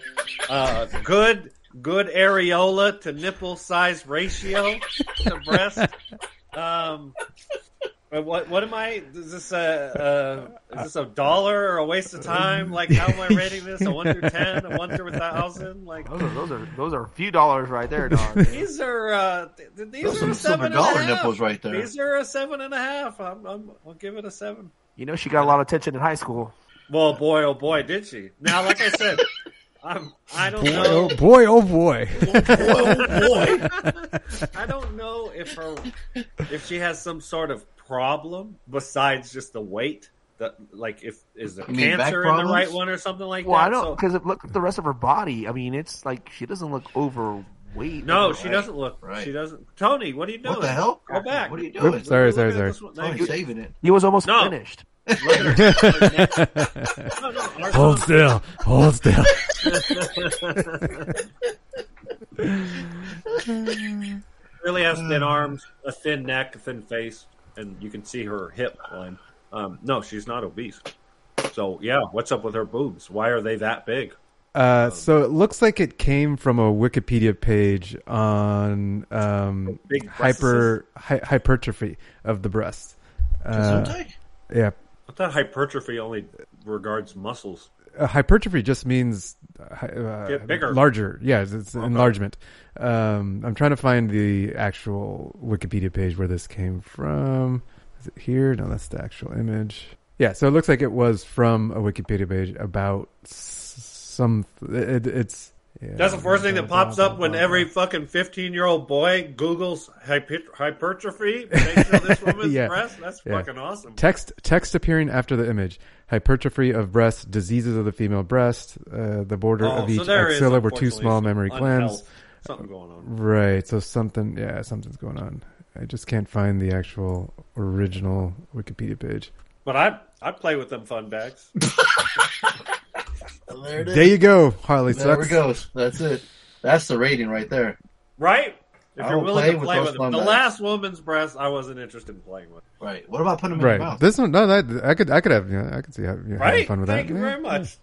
Uh, good good areola to nipple size ratio to breast. Um, but what what am I? Is this a, a is this a dollar or a waste of time? Like how am I rating this? A one through ten? A one through a thousand? Like Those are those are those are a few dollars right there, dog. <laughs> these are uh, th- th- these Those are some a silver seven and a dollar nipples right there. These are a seven and a half. I'm, I'm I'll give it a seven. you know, she got a lot of attention in high school. Well, boy, oh boy, did she? Now, like I said, <laughs> I'm I don't boy, know. oh boy, oh boy. <laughs> Oh <laughs> I don't know if her if she has some sort of problem besides just the weight. That like if is there You mean back cancer in the right one or something like Well, that. I don't So- because look at the rest of her body. I mean, it's like she doesn't look overweight. no, right? she doesn't look. Right. She doesn't. Tony, what are you doing? What the hell? Go back. What are you doing? Oops, sorry, sorry, sorry. this one. Tony's saving it. He was almost No. finished. Look at her. No, no, Hold still, hold still. <laughs> really has thin arms, a thin neck, a thin face, and you can see her hip line. Um, no, she's not obese. So yeah, what's up with her boobs? Why are they that big? Uh, so it looks like it came from a Wikipedia page on um, hyper hy- hypertrophy of the breast. Uh, yeah, I thought hypertrophy only regards muscles. uh, hypertrophy just means uh, uh, Get bigger. larger. Yeah, it's, it's enlargement. Um, I'm trying to find the actual Wikipedia page where this came from. Is it here? No, that's the actual image. Yeah, so it looks like it was from a Wikipedia page about some. It, it's yeah, That's the first thing that pops up when every fucking fifteen-year-old boy Google's hypertrophy. Makes sure this <laughs> woman's Yeah. breast. That's Yeah. fucking awesome. Text text appearing after the image. Hypertrophy of breast, diseases of the female breast, uh, the border Oh, of so each is, axilla were too unfortunately, small mammary glands. Something going on. Right. So something, yeah, something's going on. I just can't find the actual original Wikipedia page. But I I play with them fun bags. <laughs> There it is. There you go, Harley There sucks. it goes. That's it. That's the rating right there. Right? If I you're willing play to play those with, them. The bags. last woman's breast, I wasn't interested in playing with. Right. What about putting them in your Right. mouth? This one, no, that I could, I could have, yeah, I could see how, yeah, having Right? fun with Thank that. you Yeah. very much.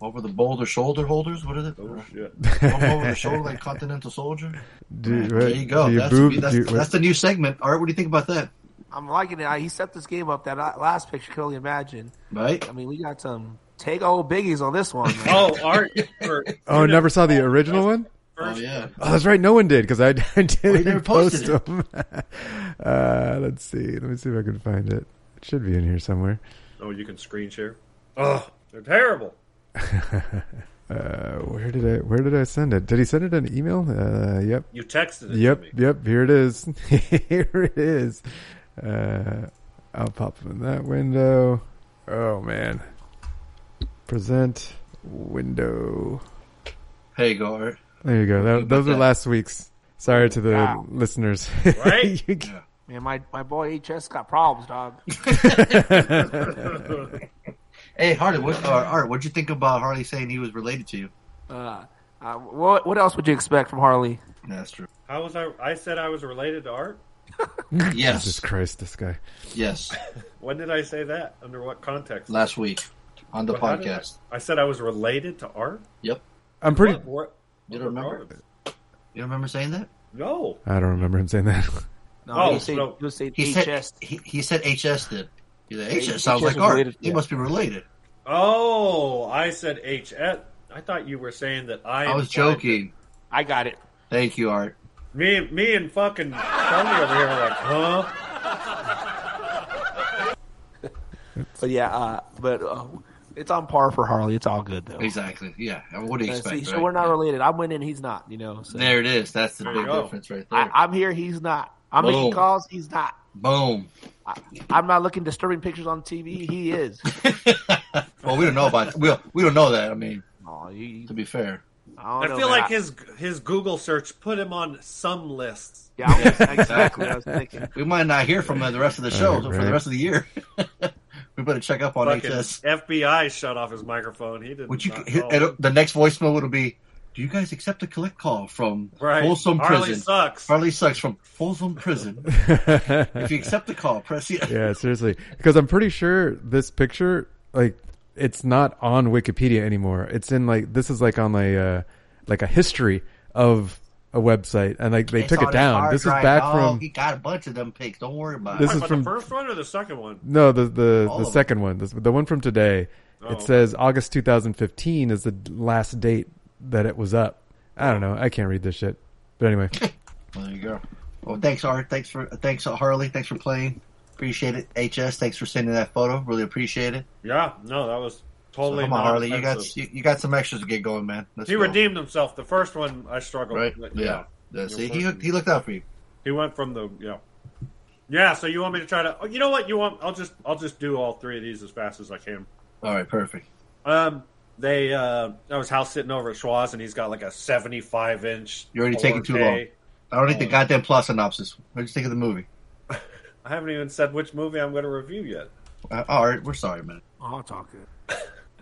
Over the boulder shoulder holders? What is it? Oh shit. over the shoulder like <laughs> Continental Soldier? Do, There you go. Do you That's, boob, that's, do you- that's the new segment. Art, what do you think about that? I'm liking it. He set this game up. That last picture, can only imagine. Right? I mean, we got some take old biggies on this one. man. Oh, Art. <laughs> for- oh, you never saw the original one. Oh, yeah. Oh, that's right. No one did because I, I <laughs> didn't never post posted them. <laughs> uh, let's see. Let me see if I can find it. It should be in here somewhere. Oh, you can screen share. Oh, they're terrible. Uh, where did I where did I send it? Did he send it in an email? Uh, yep. You texted it Yep, to me. yep. Here it is. here it is. Uh, I'll pop them in that window. Oh man. Present window. There you go, Art. There you go. That, those are that. last week's. Sorry to the Wow. listeners. Right? <laughs> You can- Man, my, my boy HS got problems, dog. <laughs> <laughs> Hey, Harley, what, uh, Art, what'd you think about Harley saying he was related to you? Uh, uh, what what else would you expect from Harley? That's true. How was I? I said I was related to Art. <laughs> Yes. Jesus Christ, this guy. Yes. When did I say that? Under what context? Last week on the But how did I- podcast. I said I was related to Art. Yep. I'm pretty. What, what, You don't remember? regards? You remember saying that? No. I don't remember him saying that. <laughs> No, Oh, he was saying, so- he was He HS. said he, he said HS did. He said, Yeah, HS sounds HS like Art. related, He yeah. must be related. Oh, I said HS. I thought you were saying that I. I was implied joking. I got it. Thank you, Art. That- Me, me, and fucking Tony over here are like, huh? <laughs> But yeah, uh, but uh, it's on par for Harley. It's all good though. Exactly. Yeah. What do you Uh, expect? see, so we're not related. I'm winning. He's not. You know. So. There it is. That's the There big difference right there. I, I'm here. He's not. I'm making Boom. calls. He's not. Boom. I, I'm not looking disturbing pictures on TV. He is. <laughs> Well, we don't know about we we don't know that. I mean, Oh, you, to be fair. I, I don't know, feel man. like his his Google search put him on some lists. Yeah, was, exactly. I was thinking. We might not hear from him the rest of the show Right, for the rest of the year. <laughs> we better check up on Fucking HS. FBI shut off his microphone. He didn't. Would you? not hit- the next voicemail would be, "Do you guys accept a collect call from right? Folsom Harley Prison?" sucks. Harley sucks from Folsom Prison. <laughs> if you accept the call, press the. yeah, seriously. Because I'm pretty sure this picture, like, it's not on Wikipedia anymore. It's in like this is like on a uh, like a history of a website, and like they It's took it down. hard This is back dog. from He got a bunch of them pics. Don't worry about This What, is about from- the first one or the second one? no the the, All the of second one, the, the one from today. Oh. It says August 2015 is the last date that it was up. I don't know. I can't read this shit. But anyway. <laughs> Well, there you go. Well, thanks, Art. Thanks for thanks, uh, Harley. Thanks for playing. Appreciate it. HS. Thanks for sending that photo. Really appreciate it. Yeah, no, that was So totally. come on, Harley. You got you, you got some extras to get going, man. Let's He go. redeemed himself. The first one I struggled. right? with. Yeah. Yeah. yeah. See, he he looked out for you. He went from the yeah. Yeah, so you want me to try to? Oh, you know what? You want? I'll just I'll just do all three of these as fast as I can. All right, perfect. Um, they uh, I was house sitting over at Schwaz, and he's got like a seventy-five inch. You're already taking too long. I don't need Oh. the goddamn plot synopsis. What did you think of the movie? I haven't even said which movie I'm going to review yet. Uh, all right, we're sorry, man. Oh, it's all good.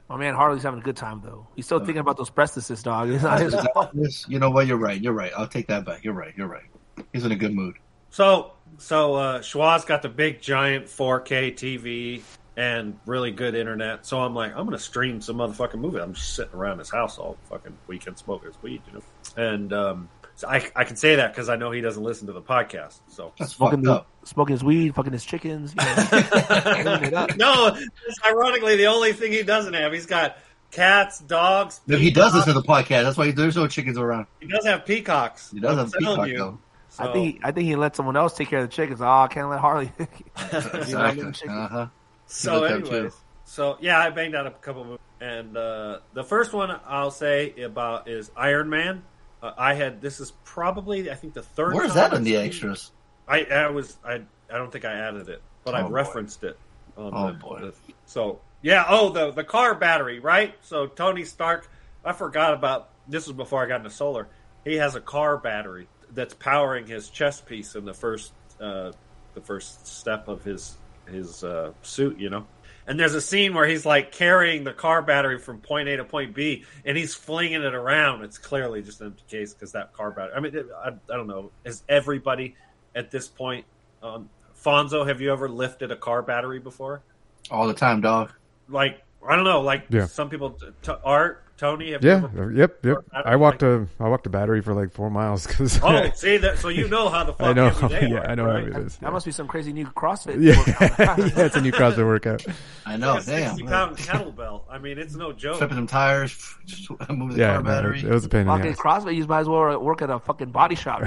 My man Harley's having a good time though. He's still thinking about those prestices, dog. <laughs> His you know what? You're right. You're right. I'll take that back. You're right. You're right. He's in a good mood. So so uh, Schwaz got the big giant 4K TV and really good internet. So I'm like, I'm going to stream some motherfucking movie. I'm just sitting around his house all fucking weekend smoking his weed, you know. And um, so I I can say that because I know he doesn't listen to the podcast. So That's Smoking, fucked the, up. smoking his weed, fucking his chickens. You know, <laughs> cleaning it up. no, it's ironically the only thing he doesn't have. He's got cats, dogs. No, he does peacocks. listen to the podcast, that's why there's no chickens around. He does have peacocks. He does I'm have telling peacock you. though. So, I think I think he let someone else take care of the chickens. Oh, I can't let Harley. <laughs> <laughs> Exactly. Uh huh. so let them anyways, so yeah, I banged out a couple movies, and uh, the first one I'll say about is Iron Man. Uh, I had this is probably I think the third. Where's that in the extras? I I was I I don't think I added it, but I Oh, boy. referenced it. On Oh, the, boy. the- so yeah. Oh, the the car battery, right? So Tony Stark. I forgot about this was before I got into solar. He has a car battery that's powering his chest piece in the first uh, the first step of his his uh, suit. You know. And there's a scene where he's like carrying the car battery from point A to point B, and he's flinging it around. It's clearly just an empty case because that car battery. I mean, it, I, I don't know. Is everybody at this point? Um, Fonso, have you ever lifted a car battery before? All the time, dog. Like I don't know. Like Yeah. some people, t- t- Art, Tony, have you yeah, ever? Uh, yep, yep. I- I walked a I walked a battery for like four miles because Oh, <laughs> see that. So you know how the fuck I know. every day <laughs> Yeah, works, I know how right? it is. That must be some crazy new CrossFit. Yeah, workout. <laughs> yeah, it's a new CrossFit workout. I know. Like a Damn. sixty pound kettlebell. I mean, it's no joke. Flipping them tires, just moving the Yeah, car no, battery. it was a pain in Fucking the ass. CrossFit, you might as well work at a fucking body shop.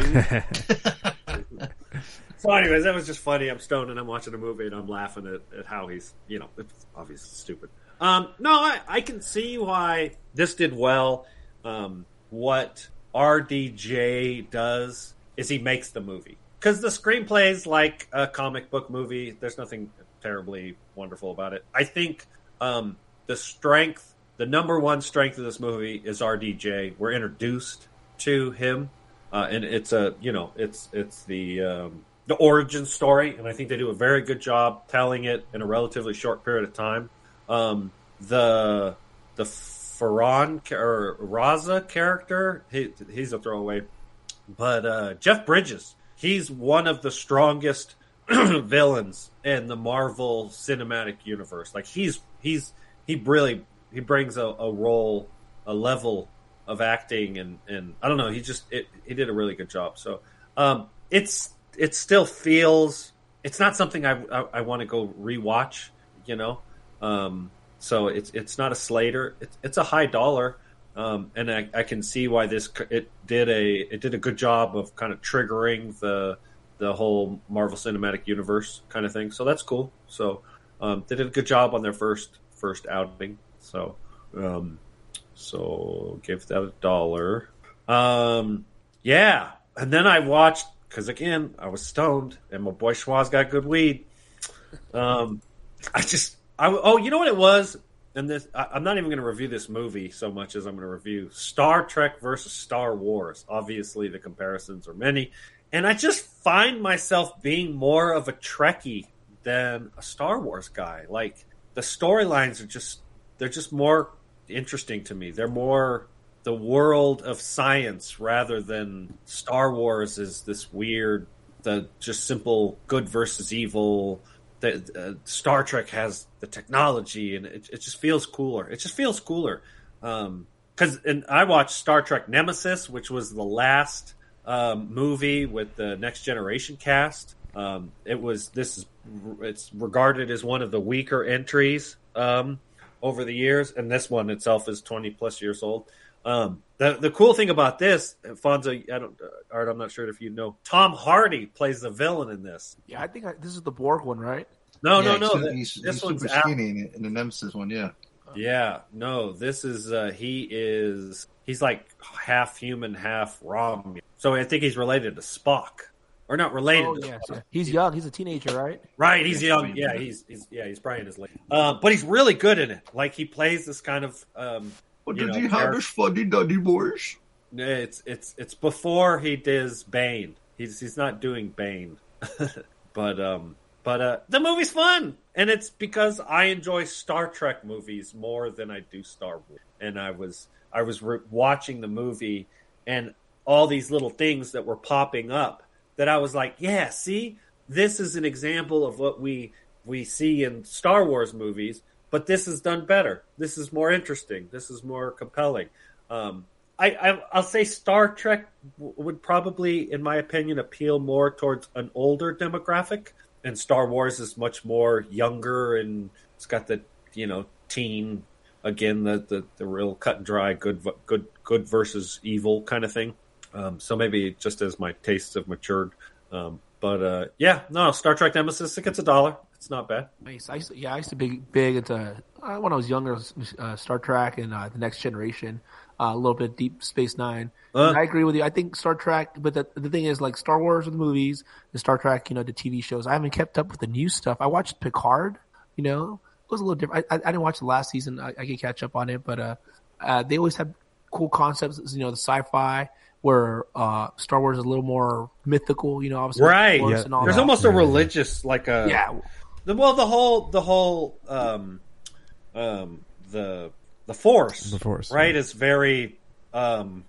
So, anyways, that was just funny. I'm stoned and I'm watching a movie and I'm laughing at, at how he's, you know, it's obviously stupid. Um, no, I, I can see why this did well. Um, what RDJ does is he makes the movie because the screenplay is like a comic book movie. There's nothing terribly wonderful about it. I think um, the strength, the number one strength of this movie is RDJ. We're introduced to him, uh, and it's a you know it's it's the um, the origin story, and I think they do a very good job telling it in a relatively short period of time. Um, the the Ferran or Raza character, he, he's a throwaway, but uh, Jeff Bridges, he's one of the strongest <clears throat> villains in the Marvel Cinematic Universe. Like he's he's he really he brings a, a role, a level of acting, and and I don't know. He just it, he did a really good job. So um, it's it still feels it's not something I I, I want to go rewatch. You know, um, so it's it's not a Slater. It's it's a high dollar. Um, and I, I can see why this it did a it did a good job of kind of triggering the the whole Marvel Cinematic Universe kind of thing. So that's cool. So um, they did a good job on their first first outing. So um, so give that a dollar. Um, yeah, and then I watched because again I was stoned and my boy Schwa's got good weed. Um, I just I oh you know what it was. And this, I, I'm not even going to review this movie so much as I'm going to review Star Trek versus Star Wars. Obviously, the comparisons are many, and I just find myself being more of a Trekkie than a Star Wars guy. Like the storylines are just they're just more interesting to me. They're more the world of science rather than Star Wars is this weird the just simple good versus evil. The uh, Star Trek has the technology and it, it just feels cooler. It just feels cooler. Um, cause, and I watched Star Trek Nemesis, which was the last um, movie with the Next Generation cast. Um, it was this is it's regarded as one of the weaker entries um, over the years, and this one itself is twenty plus years old. Um, the the cool thing about this, Fonso, I don't, Art, I'm not sure if you know, Tom Hardy plays the villain in this. Yeah, I think I, this is the Borg one, right? No, Yeah, no, no. he's- th- He's, this he's one's super skinny in, in the Nemesis one. Yeah. Yeah, no, this is uh he is he's like half human, half Rom. So I think he's related to Spock. Or not related Oh, to yes, Spock. yeah. He's young. He's a teenager, right? Right, he's young. Yeah, he's he's yeah, he's probably in his late. Uh, but he's really good in it. Like he plays this kind of um What did know, he have his funny nutty boys? It's it's it's before he does Bane. He's he's not doing Bane, <laughs> but um, but uh, the movie's fun, and it's because I enjoy Star Trek movies more than I do Star Wars. And I was I was re- watching the movie, and all these little things that were popping up that I was like, yeah, see, this is an example of what we we see in Star Wars movies, but this is done better. This is more interesting. This is more compelling. Um, I, I I'll say Star Trek would probably, in my opinion, appeal more towards an older demographic, and Star Wars is much more younger and it's got the you know teen again the the, the real cut and dry good good good versus evil kind of thing. Um, so maybe just as my tastes have matured. Um, but uh, yeah, no, Star Trek Nemesis it gets a dollar. It's not bad. Nice. I used to, yeah, I used to be big into uh, when I was younger, uh, Star Trek and uh, the Next Generation, uh, a little bit Deep Space Nine. Uh. I agree with you. I think Star Trek, but the, the thing is, like Star Wars, with the movies, the Star Trek, you know, the TV shows. I haven't kept up with the new stuff. I watched Picard. You know, it was a little different. I, I, I didn't watch the last season. I, I can catch up on it, but uh, uh, they always have cool concepts. You know, the sci-fi. Where uh, Star Wars is a little more mythical, you know, obviously Right. Yeah. and all There's that. almost a religious like a yeah, The, well, the whole the whole um, um, the the force, The Force, right? yeah. Is very um,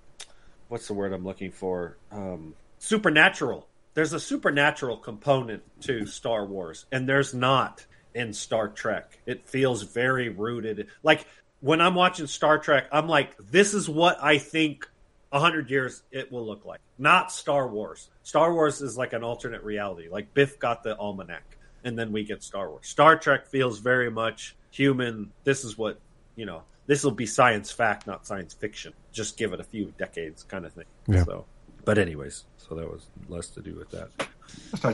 what's the word I'm looking for? Um, supernatural. There's a supernatural component to Star Wars, and there's not in Star Trek. It feels very rooted. Like when I'm watching Star Trek, I'm like, this is what I think a hundred years it will look like. Not Star Wars. Star Wars is like an alternate reality. Like Biff got the almanac, and then we get Star Wars. Star Trek feels very much human. This is what you know. This will be science fact, not science fiction. Just give it a few decades, kind of thing. Yeah. So, but anyways, so that was less to do with that.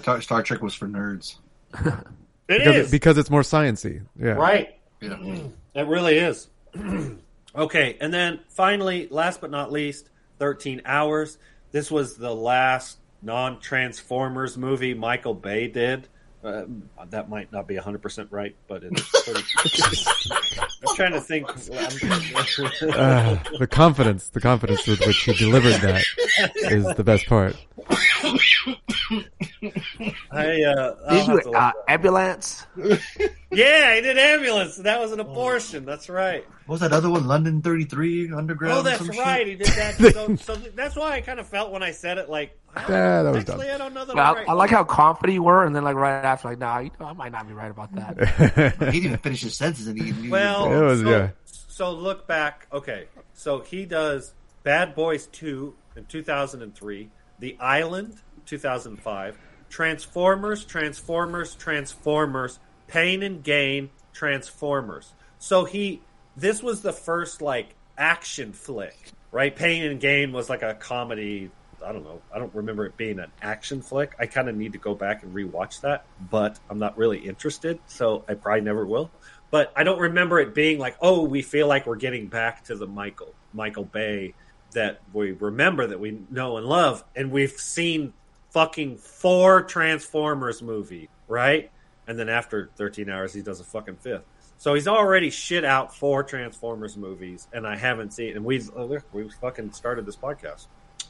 Star, Star Trek was for nerds. It because, is it- because it's more sciency. Yeah. right. Yeah. <clears throat> It really is. <clears throat> okay, and then finally, last but not least, 13 Hours. This was the last non Transformers movie Michael Bay did. Uh, that might not be 100% right, but it's. <laughs> I'm trying to think. Uh, the confidence, the confidence with which he delivered that is the best part. <coughs> I, uh, Did you have uh, ambulance? <laughs> Yeah, he did ambulance. That was an abortion. That's right. What was that other one? London 33 Underground? Oh, that's some right. shit? He did that. So, so <laughs> that's why I kind of felt when I said it, like, I don't- Yeah, that was actually, dumb. I don't know that I, I'm right. I like how confident you were, and then like right after, like, nah, you know, I might not be right about that. <laughs> He didn't even finish his sentence and he knew Well, It was, so, yeah. so look back. Okay, so he does Bad Boys Two in two thousand and three, The Island two thousand five, Transformers, Transformers, Transformers, Pain and Gain, Transformers. So he this was the first like action flick, right? Pain and Gain was like a comedy. I don't know. I don't remember it being an action flick. I kind of need to go back and rewatch that, but I'm not really interested, so I probably never will but I don't remember it being like, oh, we feel like we're getting back to the Michael Michael Bay that we remember that we know and love, and we've seen fucking four Transformers movie, right? And then after 13 hours, he does a fucking fifth. So he's already shit out four Transformers movies, and I haven't seen. And we've oh, we fucking started this podcast.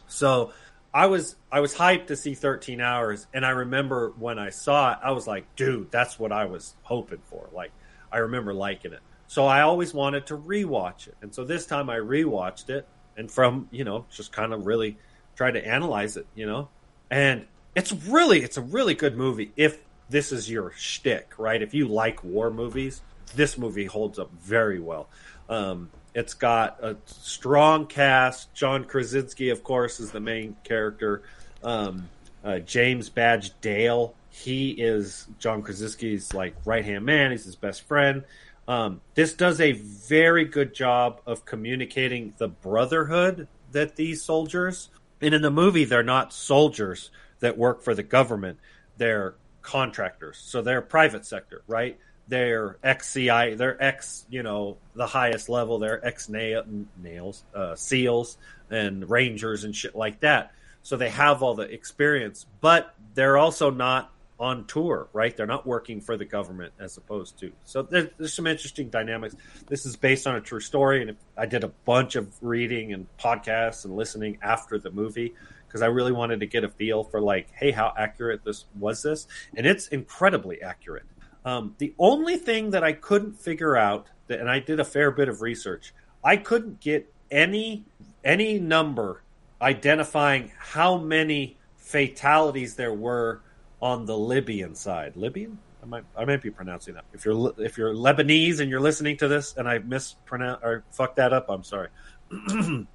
So I was I was hyped to see 13 hours, and I remember when I saw it, I was like, dude, that's what I was hoping for. Like, I remember liking it. So I always wanted to rewatch it, and so this time I rewatched it, and from you know just kind of really tried to analyze it, you know, and it's really it's a really good movie if this is your shtick, right? If you like war movies, this movie holds up very well. Um, it's got a strong cast. John Krasinski, of course, is the main character. Um, uh, James Badge Dale, he is John Krasinski's like right hand man. He's his best friend. Um, this does a very good job of communicating the brotherhood that these soldiers, and in the movie, they're not soldiers that work for the government. They're contractors, so they're private sector, right? They're ex CI, they're ex, you know, the highest level. They're ex nails, uh, SEALs, and Rangers and shit like that. So they have all the experience, but they're also not on tour, right? They're not working for the government as opposed to. So there, there's some interesting dynamics. This is based on a true story, and I did a bunch of reading and podcasts and listening after the movie because I really wanted to get a feel for like, hey, how accurate this was this, and it's incredibly accurate. Um, the only thing that I couldn't figure out, that, and I did a fair bit of research, I couldn't get any any number identifying how many fatalities there were on the Libyan side. Libyan? I might I might be pronouncing that. If you're if you're Lebanese and you're listening to this and I mispronounce or fucked that up, I'm sorry. <clears throat>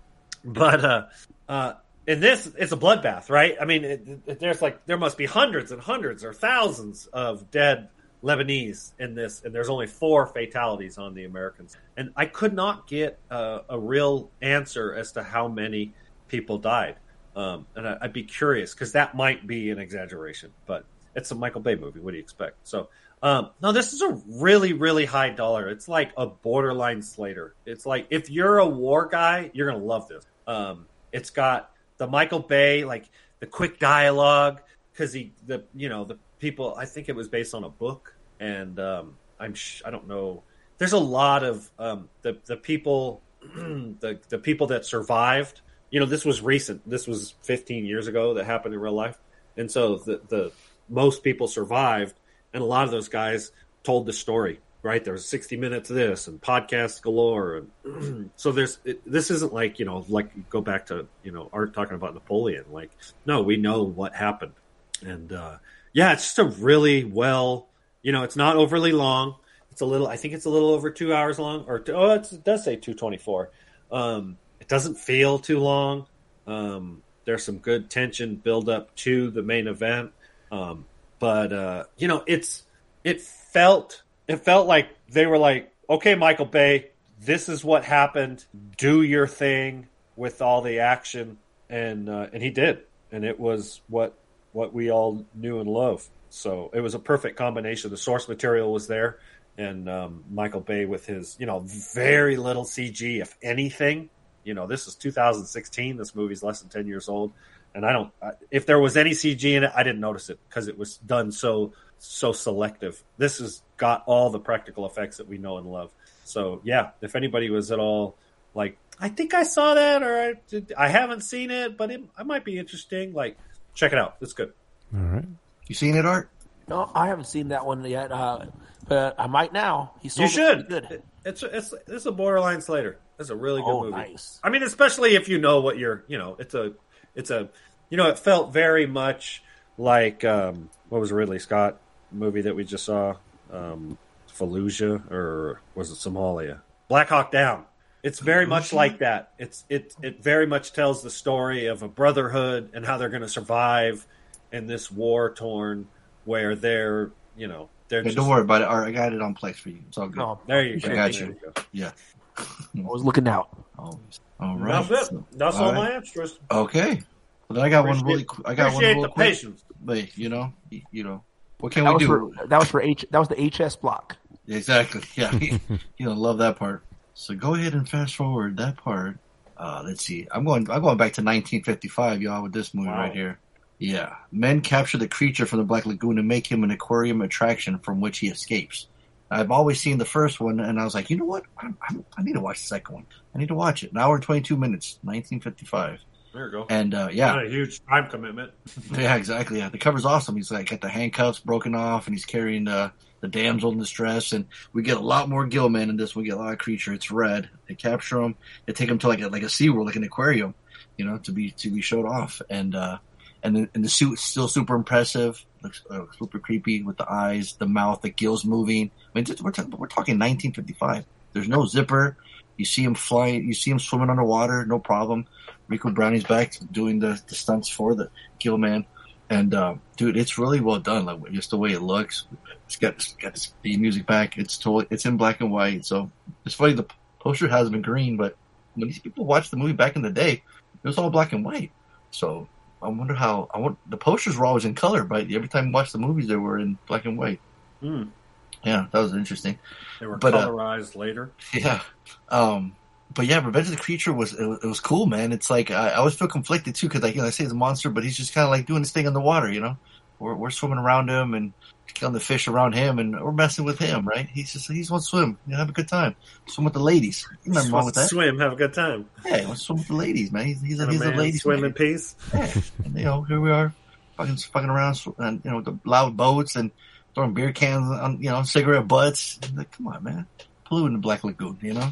but uh, uh, in this, it's a bloodbath, right? I mean, it, it, there's like there must be hundreds and hundreds or thousands of dead Lebanese in this, and there's only four fatalities on the Americans. And I could not get a, a real answer as to how many people died. Um, and I, I'd be curious because that might be an exaggeration, but it's a Michael Bay movie. What do you expect? So, um, no, this is a really, really high dollar. It's like a borderline Slater. It's like if you're a war guy, you're gonna love this. Um, it's got the Michael Bay, like the quick dialogue, because he, the you know, the people. I think it was based on a book, and um, I'm sh- I don't know. There's a lot of um, the the people, <clears throat> the the people that survived. You know, this was recent. This was 15 years ago that happened in real life, and so the the most people survived, and a lot of those guys told the story. Right, there was 60 minutes of this and podcasts galore, and <clears throat> so there's it, this isn't like you know like go back to you know art talking about Napoleon. Like, no, we know what happened, and uh, yeah, it's just a really well, you know, it's not overly long. It's a little, I think it's a little over two hours long, or oh, it's, it does say 224. Um, it doesn't feel too long. Um, there's some good tension build up to the main event. Um, but, uh, you know, it's, it felt, it felt like they were like, okay, Michael Bay, this is what happened. Do your thing with all the action. And, uh, and he did. And it was what, what we all knew and love. So it was a perfect combination. The source material was there. and um, Michael Bay with his you know very little CG, if anything. You know, this is 2016. This movie's less than 10 years old, and I don't. If there was any CG in it, I didn't notice it because it was done so so selective. This has got all the practical effects that we know and love. So yeah, if anybody was at all like, I think I saw that, or I, did, I haven't seen it, but it, it might be interesting. Like, check it out. It's good. All right. You seen it, Art? No, I haven't seen that one yet, uh, but I might now. He sold You should. pretty Good. It's it's it's a borderline Slater. It's a really good Oh, movie. nice. I mean, especially if you know what you're, you know, it's a, it's a, you know, it felt very much like um, what was Ridley Scott movie that we just saw, um, Fallujah or was it Somalia? Black Hawk Down. It's very much like that. It's it it very much tells the story of a brotherhood and how they're going to survive in this war torn where they're, you know, they're Okay, just, don't worry about it, Art. I got it on Plex for you. It's all good. No, There you I go. I got There you. go. Yeah. I was looking out. Always. All right. That's it. That's all, All my answers. Okay. Well, then I got one really. qu- I got one appreciate real the quick. patience. But you know, you know, what can That we was do? for that was for H. That was the HS block. Exactly. <laughs> Yeah. <laughs> you don't love that part. So go ahead and fast forward that part. Uh, let's see. I'm going. I'm going back to 1955, y'all, with this movie Wow. right here. Yeah. Men capture the creature from the Black Lagoon and make him an aquarium attraction from which he escapes. I've always seen the first one, and I was like, you know what? I, I, I need to watch the second one. I need to watch it. An hour and 22 minutes, 1955. There you go. And uh, yeah, Not a huge time commitment. <laughs> yeah, exactly. Yeah, the cover's awesome. He's like got the handcuffs broken off, and he's carrying the the damsel in distress. And we get a lot more Gillman in this. We get a lot of creature. It's red. They capture him. They take him to like a like a SeaWorld, like an aquarium, you know, to be to be showed off. And uh, and the, and the suit's still super impressive. Looks uh, super creepy with the eyes, the mouth, the gills moving. Mean, we're, talking we're talking 1955. There's no zipper. You see him flying. You see him swimming underwater, no problem. Ricou Browning's back doing the, the stunts for the Gillman. And uh, dude, it's really well done. Like just the way it looks. It's got it's got the music back. It's totally it's in black and white. So it's funny. The poster has been green, but when these people watched the movie back in the day, it was all black and white. So I wonder how. I want the posters were always in color, but every time we watched the movies, they were in black and white. Hmm. Yeah, that was interesting. They were But, uh, colorized later. Yeah. Um, but yeah, Revenge of the Creature was it, was it was cool, man. It's like I, I always feel conflicted too because like you know I say he's a monster, but he's just kind of like doing his thing in the water. You know, we're we're swimming around him and killing the fish around him, and we're messing with him, right? He's just he just wants to swim, you know, have a good time, swim with the ladies. Nothing Just wrong with that. Swim, have a good time. Yeah, he wants to swim with the ladies, man. He's he's a, he's a man ladies swim man. in peace. Yeah, and, you know, here we are, fucking fucking around, and you know, the loud boats and throwing beer cans on, you know, cigarette butts. Like, come on, man, polluting the Black Lagoon, you know.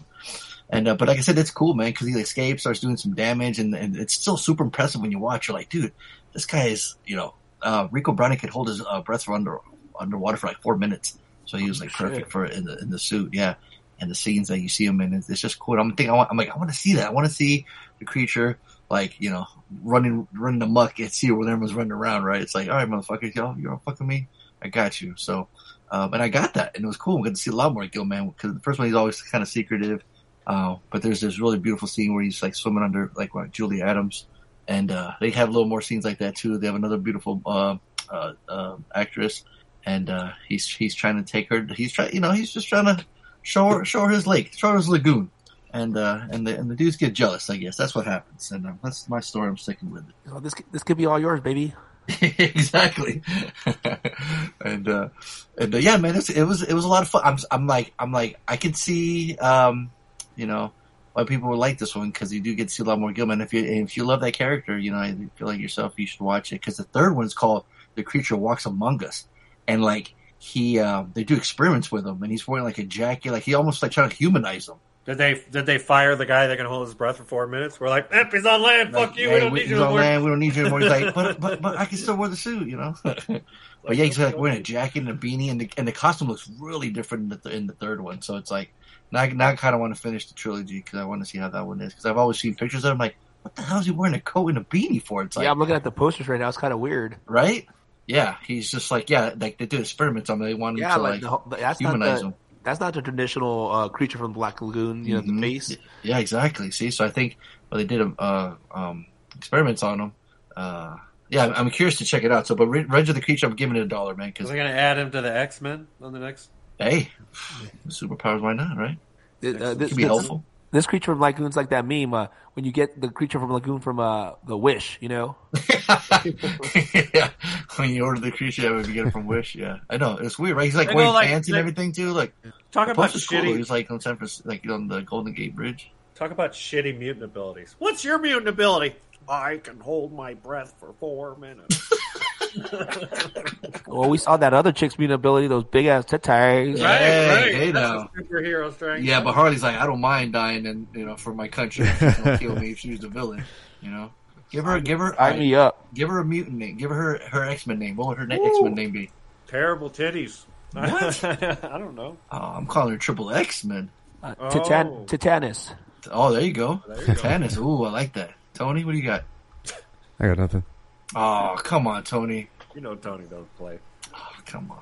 And uh, but like I said, it's cool, man, because he escapes, starts doing some damage, and, and it's still super impressive when you watch. You're like, dude, this guy is, you know, uh, Ricou Browning could hold his uh, breath for under underwater for like four minutes, so he was like perfect for it in the in the suit, yeah. And the scenes that you see him in, it's, it's just cool. I'm thinking, I want, I'm like, I want to see that. I want to see the creature like you know running running amok at sea when everyone's running around, right? It's like, all right, motherfuckers, y'all, you're all fucking me. I got you. So, um, and I got that, and it was cool. We got to see a lot more of Gillman because the first one he's always kind of secretive. Uh, but there's this really beautiful scene where he's like swimming under like Julie Adams, and uh, they have a little more scenes like that too. They have another beautiful uh, uh, uh, actress, and uh, he's he's trying to take her. He's trying, you know, he's just trying to show her show her his lake, show her his lagoon, and uh, and the and the dudes get jealous. I guess that's what happens, and that's my story. I'm sticking with it. So this this could be all yours, baby. <laughs> exactly. <laughs> and uh, and uh, yeah, man, it was it was a lot of fun. I'm I'm like I'm like I can see um, you know why people would like this one because you do get to see a lot more Gillman. If you if you love that character, you know I feel like yourself you should watch it because the third one is called The Creature Walks Among Us, and like he uh, they do experiments with him and he's wearing like a jacket, like he almost like trying to humanize him. Did they did they fire the guy that can hold his breath for four minutes? We're like, eh, he's on land. Like, Fuck you. hey, we don't we- need he's you no on land, We don't need you anymore. He's like, but <laughs> but but I can still wear the suit, you know. <laughs> but yeah, he's like wearing a jacket and a beanie, and the and the costume looks really different in the, in the third one. So it's like now I- now I kind of want to finish the trilogy because I want to see how that one is because I've always seen pictures of him like, what the hell is he wearing a coat and a beanie for? It's like yeah, I'm looking at the posters right now. It's kind of weird. right. Yeah, he's just like yeah, like they do experiments on him. They want him Yeah, to like like, the, whole- that's not humanize the him. That's not the traditional uh, creature from the Black Lagoon. You know, Mhm. the face. Yeah, exactly. See, so I think well, they did um, uh, um, experiments on him. Uh, yeah, I'm, I'm curious to check it out. So, but Re- Reg of the Creature, I'm giving it a dollar, man, Is because they're gonna add him to the X Men on the next Hey, superpowers, why not, right? Uh, this, Could be this- helpful. This creature from Lagoon's like that meme uh, when you get the creature from Lagoon from uh, the Wish, you know. <laughs> yeah, when you order the creature, yeah, when you get it from Wish, yeah, I know it's weird, right? He's like They go wearing like- pants and everything too. Like Talk about poster's cool. shitty. He's like on San Francisco, like on the Golden Gate Bridge. Talk about shitty mutant abilities. What's your mutant ability? I can hold my breath for four minutes. <laughs> Well, we saw that other chick's mutant ability, those big ass titties. Yeah. Hey, right. hey That's now. superhero strength. Yeah, but Harley's like, I don't mind dying, and you know, for my country, she's gonna <laughs> kill me if she's a villain. You know, give her, give her, Sign me up. give her a mutant name. Give her her X Men name. What would her X Men name be? terrible titties. <laughs> What? I don't know. Oh, I'm calling her Triple X Men. Uh, Oh. Titan- Titanus. Oh, there you go. There you go. Tennis. Ooh, I like that. Tony, what do you got? I got nothing. Oh, come on, Tony. You know Tony don't play. Oh, come on.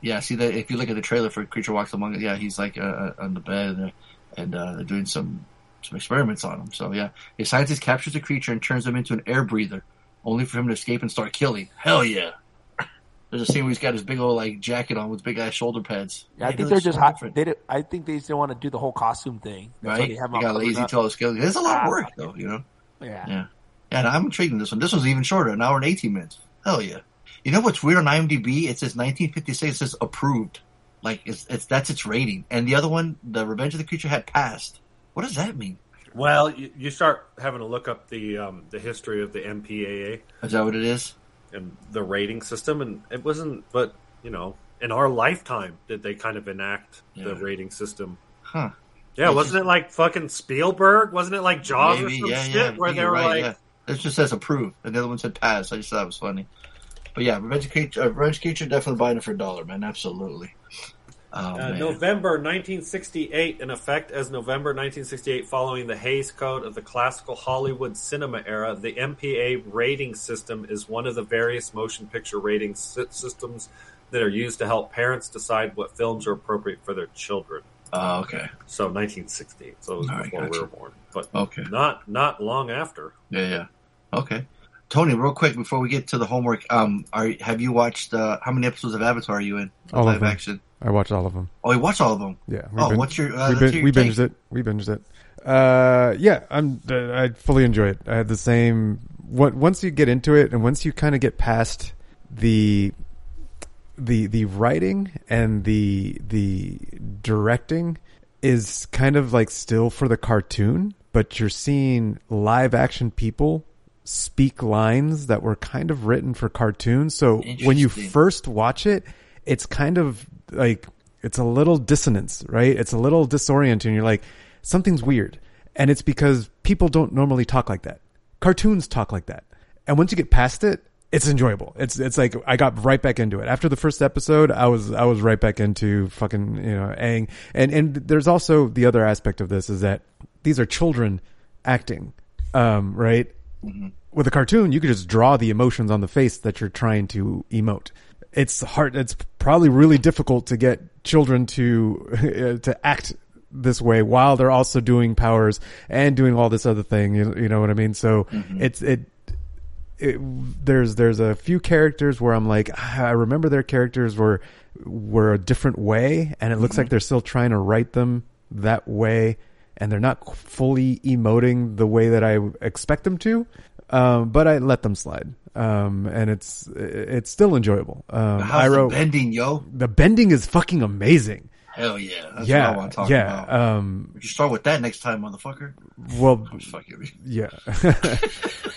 Yeah, see that if you look at the trailer for Creature Walks Among Us, yeah, he's like uh, uh, on the bed and, and uh, they're doing some some experiments on him. So yeah, a scientist captures the creature and turns him into an air breather, only for him to escape and start killing. Hell yeah! <laughs> There's a scene where he's got his big old like jacket on with big ass shoulder pads. Yeah, I He think they're just so hot. different, They did, I think they still want to do the whole costume thing. That's right? They He have them got lazy, covered up. tall skills. There's a lot Ah. of work though, you know. Yeah. Yeah. Yeah, and I'm intrigued in this one. This one's even shorter, an hour and 18 minutes. Hell yeah. You know what's weird on IMDb? It says 1956, it says approved. Like, it's, it's, that's its rating. And the other one, the Revenge of the Creature had passed. What does that mean? Well, you, you start having to look up the um, the history of the MPAA Is that what it is? and the rating system, and it wasn't. But you know, in our lifetime, did they kind of enact the rating system? Huh. Yeah, wasn't just- it like fucking Spielberg? Wasn't it like Jaws or Maybe, some yeah, shit yeah. where they were right, like, This just says approved. And the other one said pass. I just thought it was funny. But yeah, Revenge Creature, uh, Revenge Creature definitely buying it for a dollar, man. Absolutely. Oh, Uh. November 1968, in effect as November 1968, following the Hays Code of the classical Hollywood cinema era, the MPA rating system is one of the various motion picture rating sy- systems that are used to help parents decide what films are appropriate for their children. Oh, okay. So 1968, so it was All right, before we gotcha. were born, but Okay. not not long after. Yeah, yeah. Okay. Tony, real quick before we get to the homework, um, are have you watched uh, how many episodes of Avatar are you in? All of live them. action. I watched all of them. Oh, you watched all of them. Yeah. Oh, what's your? Uh, we, bin- we binged take. it. We binged it. Uh, yeah, I'm. uh, I fully enjoy it. I had the same. What once you get into it, and once you kind of get past the the the writing and the the directing is kind of like still for the cartoon, but you're seeing live action people speak lines that were kind of written for cartoons. So when you first watch it, it's kind of like it's a little dissonance, right? It's a little disorienting. You're like, something's weird. And it's because people don't normally talk like that. Cartoons talk like that. And once you get past it, it's enjoyable. It's it's like I got right back into it. After the first episode, I was I was right back into fucking, you know, Aang. And and there's also the other aspect of this is that these are children acting. Um, right? With a cartoon, you could just draw the emotions on the face that you're trying to emote it's hard. It's probably really difficult to get children to <laughs> uh, to act this way while they're also doing powers and doing all this other thing. You, you know what I mean? So mm-hmm. it's it, it. There's there's a few characters where I'm like "Ah, I remember their characters were were a different way, and it looks like mm-hmm. they're still trying to write them that way, and they're not fully emoting the way that I expect them to. Um, but I let them slide. Um, and it's it's still enjoyable. Um, How's Iroh- the bending, yo? the bending is fucking amazing. Hell yeah. That's yeah, what I want to talk yeah. about. Um, you start with that next time, motherfucker. well, <laughs> I'm just fucking with you.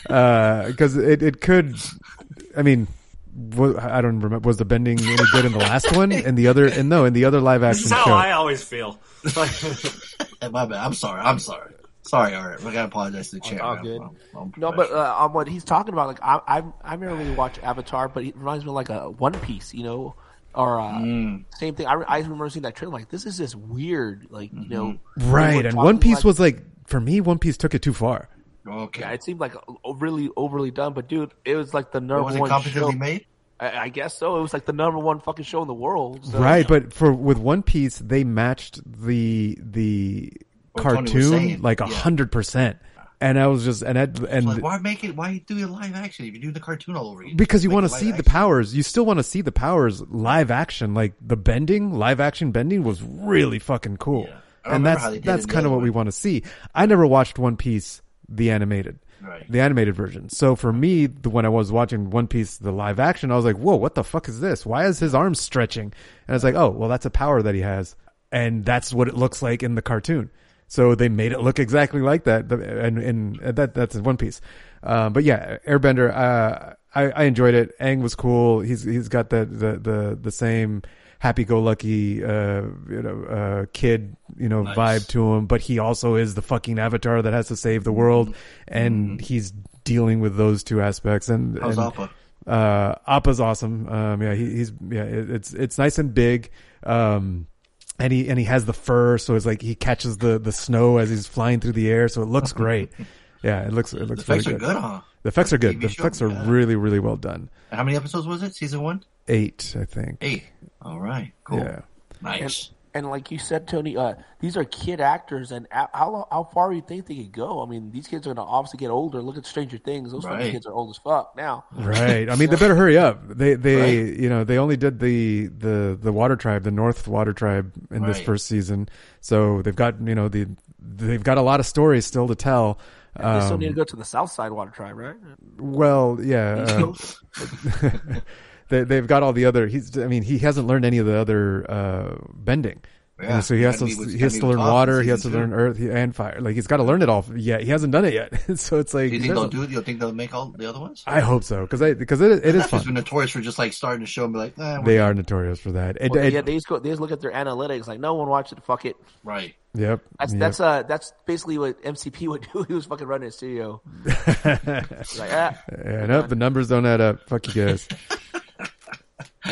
yeah, <laughs> because it it could. I mean, I don't remember. Was the bending any good in the last one? <laughs> And the other, and no, in the other live This action is how show. I always feel. Hey, my bad. I'm sorry. I'm sorry. Sorry, all right. I gotta apologize to the chair. all man. good. I'm- I'm No, but uh, on what he's talking about, like I, I, I never really watched Avatar, but it reminds me of like a One Piece, you know, or uh, Mm. same thing. I, I remember seeing that trailer, like this is just weird, like you know, Mm-hmm. right, and One Piece like- was like for me. One Piece took it too far. Okay. Yeah, it seemed like really overly done, but dude, it was like the number was it one show. made? I, I guess so. It was like the number one fucking show in the world. So, right, but for with One Piece, they matched the the What cartoon like a yeah. hundred percent. and I was just and I, and like, why make it? Why do it live action if you're doing the cartoon all over again? because you want to live see the powers. You still want to see the powers live action. Like the bending, live action bending was really fucking cool. I And that's how they did that's it in the kind of other what we want to see. I never watched One Piece the animated. Right. The animated version. So for me, the, when I was watching One Piece the live action, I was like, "Whoa, what the fuck is this? Why is his arm stretching?" And it's like, "Oh, well, that's a power that he has, and that's what it looks like in the cartoon." So they made it look exactly like that, and that that's One Piece. Uh, but yeah, Airbender, uh, I, I enjoyed it. Aang was cool. He's he's got the the the, the same happy-go-lucky, uh, you know, uh, kid, you know, Nice. vibe to him. But he also is the fucking avatar that has to save the world, and he's dealing with those two aspects. And How's and, Appa? Uh, Appa's awesome. Um, yeah, he, he's yeah, it, it's it's nice and big. Um, and he and he has the fur, so it's like he catches the the snow as he's flying through the air, so it looks great. <laughs> yeah, it looks it looks effects really are good, huh? The effects are good. TV The show? effects are Yeah. really really well done. How many episodes was it? Season one? Eight, I think. Eight. All right. Cool. Yeah. Nice. And like you said, Tony, uh, these are kid actors, and how- how far do you think they could go? I mean, these kids are going to obviously get older. Look at Stranger Things; those Right. kids are old as fuck now. Right. I mean, they <laughs> better hurry up. They they Right. you know they only did the the the Water Tribe, the North Water Tribe in this first season, so they've got you know the they've got a lot of stories still to tell. they still Um, need to go to the South Side Water Tribe, right? Well, yeah. uh, <laughs> <laughs> they, they've got all the other. He's. I mean, he hasn't learned any of the other uh, bending. Yeah, And so he has to. gotta meet with- He has gotta learn with Toph in water. He has to season learn earth and fire. Like he's got to learn it all yet. He hasn't done it yet. <laughs> so it's like. Do you think they'll a- do it? Do you think they'll make all the other ones? I hope so because I because it, it is That's just fun. been notorious for just like starting the show and be like, eh, They are notorious for that. It, Well, it- yeah, they just go. They just look at their analytics. Like, no one watched it. Fuck it. right. Yep. That's yep. that's uh that's basically what MCP <laughs> would do. He was fucking running a studio. <laughs> He's like, ah, yeah, no, the numbers don't add up. Fuck you guys.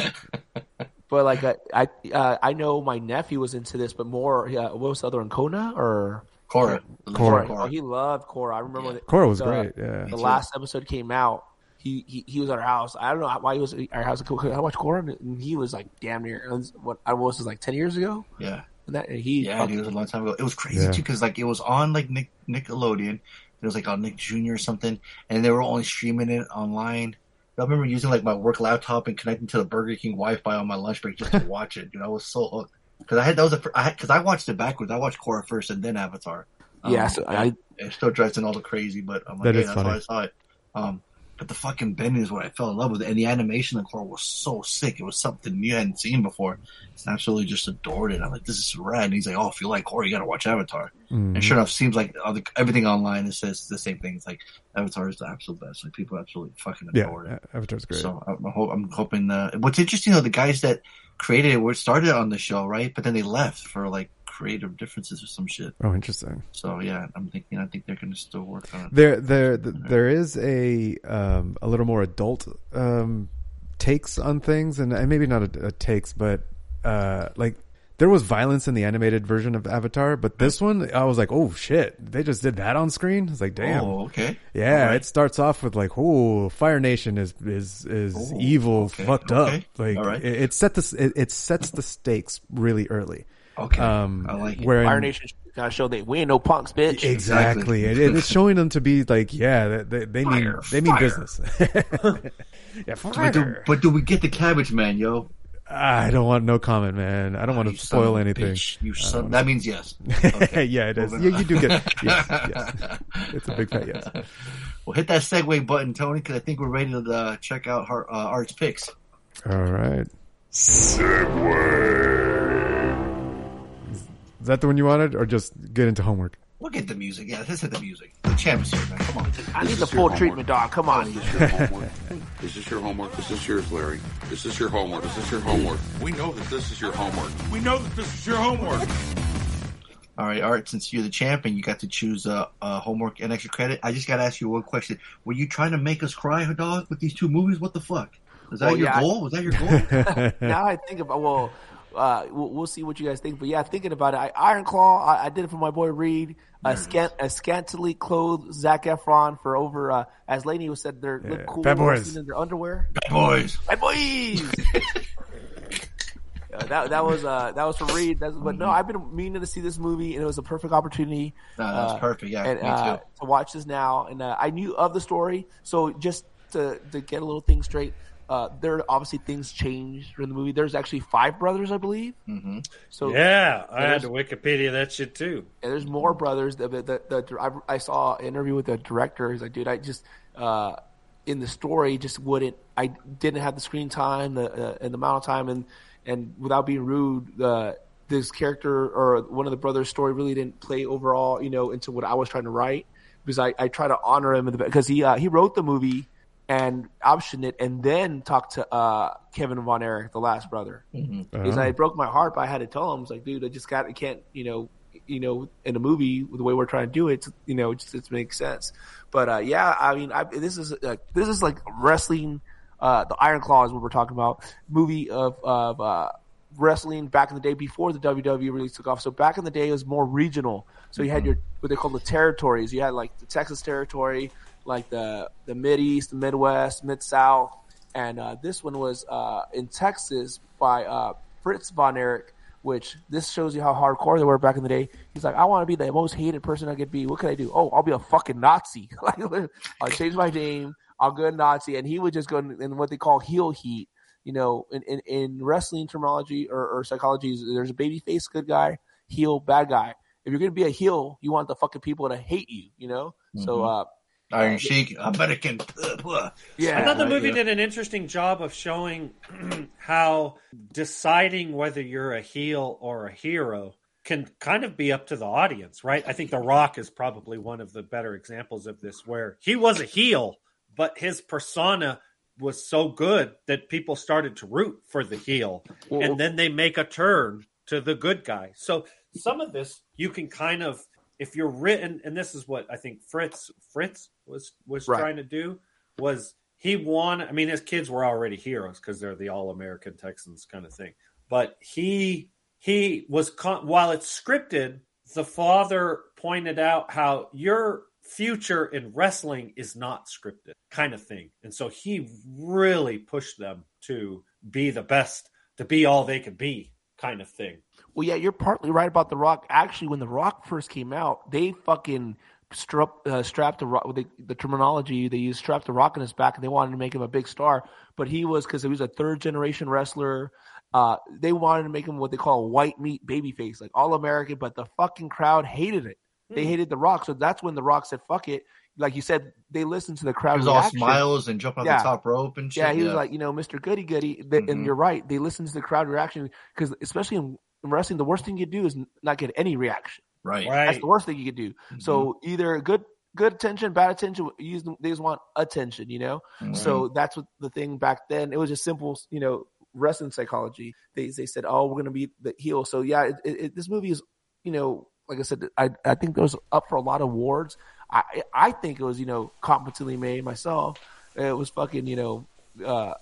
<laughs> But like uh, I uh, I know my nephew was into this, but more. Yeah, what was the other one? Kona or Korra. Korra. Oh, he loved Korra. I remember when Korra was the, great, yeah. the Me last episode came out. He, he he was at our house. I don't know why he was at our house. I watched Korra, and he was like damn near. What I was this like ten years ago. Yeah. And that and he Yeah, dude, it was a long time ago. It was crazy Yeah. too because like it was on like Nick Nickelodeon. It was like on Nick Jr. or something, and they were only streaming it online. I remember using like my work laptop and connecting to the Burger King Wi-Fi on my lunch break just to watch it. Dude, I was so hooked because I had that was a, I because I watched it backwards. I watched Korra first and then Avatar. Yeah, Um, so I- it still drives in all the crazy, but I'm like, That hey, is that's funny. why I saw it. Um, but the fucking bending is what I fell in love with, and the animation in Korra was so sick. It was something you hadn't seen before. It's absolutely just adored it. I'm like, this is rad. And he's like, oh, if you like Korra, you got to watch Avatar. Mhm. And sure enough, seems like other, everything online it says the same thing. It's like Avatar is the absolute best. Like people absolutely fucking Yeah, adore it. Avatar's great. So I'm, I I'm hoping. Uh, what's interesting though, the guys that created it were started on the show, right? But then they left for like creative differences or some shit. oh, interesting. So yeah, I'm thinking. I think they're going to still work on it. There, there, there is a um, a little more adult um, takes on things, and, and maybe not a, a takes, but uh, like there was violence in the animated version of Avatar, but this one I was like, oh shit, they just did that on screen. It's like, damn, Oh, okay. yeah. Right. It starts off with like, oh, Fire Nation is is is Oh, evil, okay, fucked okay. up. Like right. it, it set the it, it sets the stakes really early. Okay, um, I like it. wherein- Fire Nation gotta show that we ain't no punks, bitch. Exactly. it, it's showing them to be like, yeah, they, they mean Fire, they mean business. <laughs> yeah, But do, fire. but do we get the cabbage man, yo? I don't want no comment, man. I don't want to spoil anything. bitch. You son, that means yes. Okay. <laughs> yeah, it is. Yeah, you do get <laughs> yes, yes. It's a big fat yes. Well, hit that segue button, Tony, because I think we're ready to uh, check out her, uh, Art's picks. All right. Is that the one you wanted, or just get into homework? We'll get the music. Yeah, let's hit the music. The champ's here, man. Come on. I need the full your treatment, dog. Come on. This Is this your homework? Is this your homework? Is this yours, Larry? Is this your homework? Is this is your homework? We know that this is your homework. We know that this is your homework. All right, Art, since you're the champion, you got to choose uh, uh, homework and extra credit. I just got to ask you one question. Were you trying to make us cry, dog, with these two movies? What the fuck? Was that Well, your yeah, I- goal? Was that your goal? <laughs> now I think about well, uh, we'll, we'll see what you guys think. But yeah, thinking about it, I, Iron Claw, I, I did it for my boy Reed. A, scant, a scantily clothed Zac Efron for over, uh, as Laney was said, they're look cool Bad boys. in their underwear. Bad boys. Bad boys. <laughs> Uh, that that was uh that was for Reed. That's, but no, I've been meaning to see this movie, and it was a perfect opportunity. No, that's uh, perfect. Yeah, and, me uh, too. to watch this now, and uh, I knew of the story, so just to to get a little thing straight, uh, there obviously things changed in the movie. There's actually five brothers, I believe. Mm-hmm. So yeah, I had to Wikipedia that shit too. and there's more brothers. The, the, the, the I, I saw an interview with the director. He's like, dude, I just uh, in the story just wouldn't. I didn't have the screen time, the uh, and the amount of time, and and without being rude, uh, this character or one of the brothers' story really didn't play overall, you know, into what I was trying to write because I, I try to honor him in the because he uh, he wrote the movie and optioned it and then talk to uh, Kevin Von Erich, the last brother. Because Oh. I broke my heart, but I had to tell him, I was like, dude, I just got, I can't, you know, you know, in a movie the way we're trying to do it, you know, it just it makes sense. But uh, yeah, I mean, I, this is uh, this is like wrestling. Uh, the Iron Claw is what we're talking about. Movie of of uh, wrestling back in the day before the WWE really took off. So back in the day, it was more regional. So you had your what they call the territories. You had like the Texas territory, like the the Mid East, Midwest, Mid South, and uh, this one was uh, in Texas by uh, Fritz von Erich. Which this shows you how hardcore they were back in the day. He's like, I want to be the most hated person I could be. What can I do? Oh, I'll be a fucking Nazi. <laughs> like, <laughs> I'll change my name. I'll go Nazi, and he would just go in, in what they call heel heat. You know, in, in, in wrestling terminology or, or psychology, there's a baby face good guy, heel bad guy. If you're gonna be a heel, you want the fucking people to hate you. You know, so uh, Iron Sheik, American. uh, yeah, I thought the movie yeah. did an interesting job of showing <clears throat> how deciding whether you're a heel or a hero can kind of be up to the audience, right? I think The Rock is probably one of the better examples of this, where he was a heel, but his persona was so good that people started to root for the heel, Well- and then they make a turn to the good guy. So some of this you can kind of, if you're written, and this is what I think Fritz Fritz was was Right. trying to do was he won. I mean, his kids were already heroes because they're the all American Texans kind of thing. But he he was while it's scripted, the father pointed out how your future in wrestling is not scripted, kind of thing. And so he really pushed them to be the best, to be all they could be, kind of thing. Well, yeah, you're partly right about The Rock. Actually, when The Rock first came out, they fucking strap, uh, strapped the rock. The, the terminology they used strapped the rock on his back, and they wanted to make him a big star. But he was because he was a third generation wrestler. Uh, they wanted to make him what they call a white meat babyface, like all American. But the fucking crowd hated it. They hated The Rock, so that's when The Rock said, "Fuck it." Like you said, they listened to the crowd He crowd. was all smiles and jumping off Yeah. the top rope and shit. Yeah, he was like, you know, Mr. Goody Goody. Th- Mhm. And you're right. They listened to the crowd reaction because, especially in in wrestling, the worst thing you do is not get any reaction. Right. That's the worst thing you could do. So either good good attention, bad attention. you Use they just want attention, you know. So that's what the thing back then. It was just simple, you know, wrestling psychology. They they said, oh, we're gonna be the heel. So yeah, it, it, it- this movie is, you know, like I said, I I think it was up for a lot of awards. I I think it was you know competently made myself. It was fucking you know. uh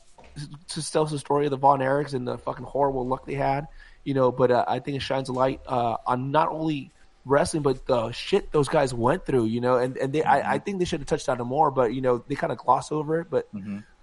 just tells the story of the Von Erichs and the fucking horrible luck they had, you know. But uh, I think it shines a light uh, on not only wrestling, but the shit those guys went through, you know. And and they, I, I think they should have touched on it more, but you know, they kind of gloss over it. But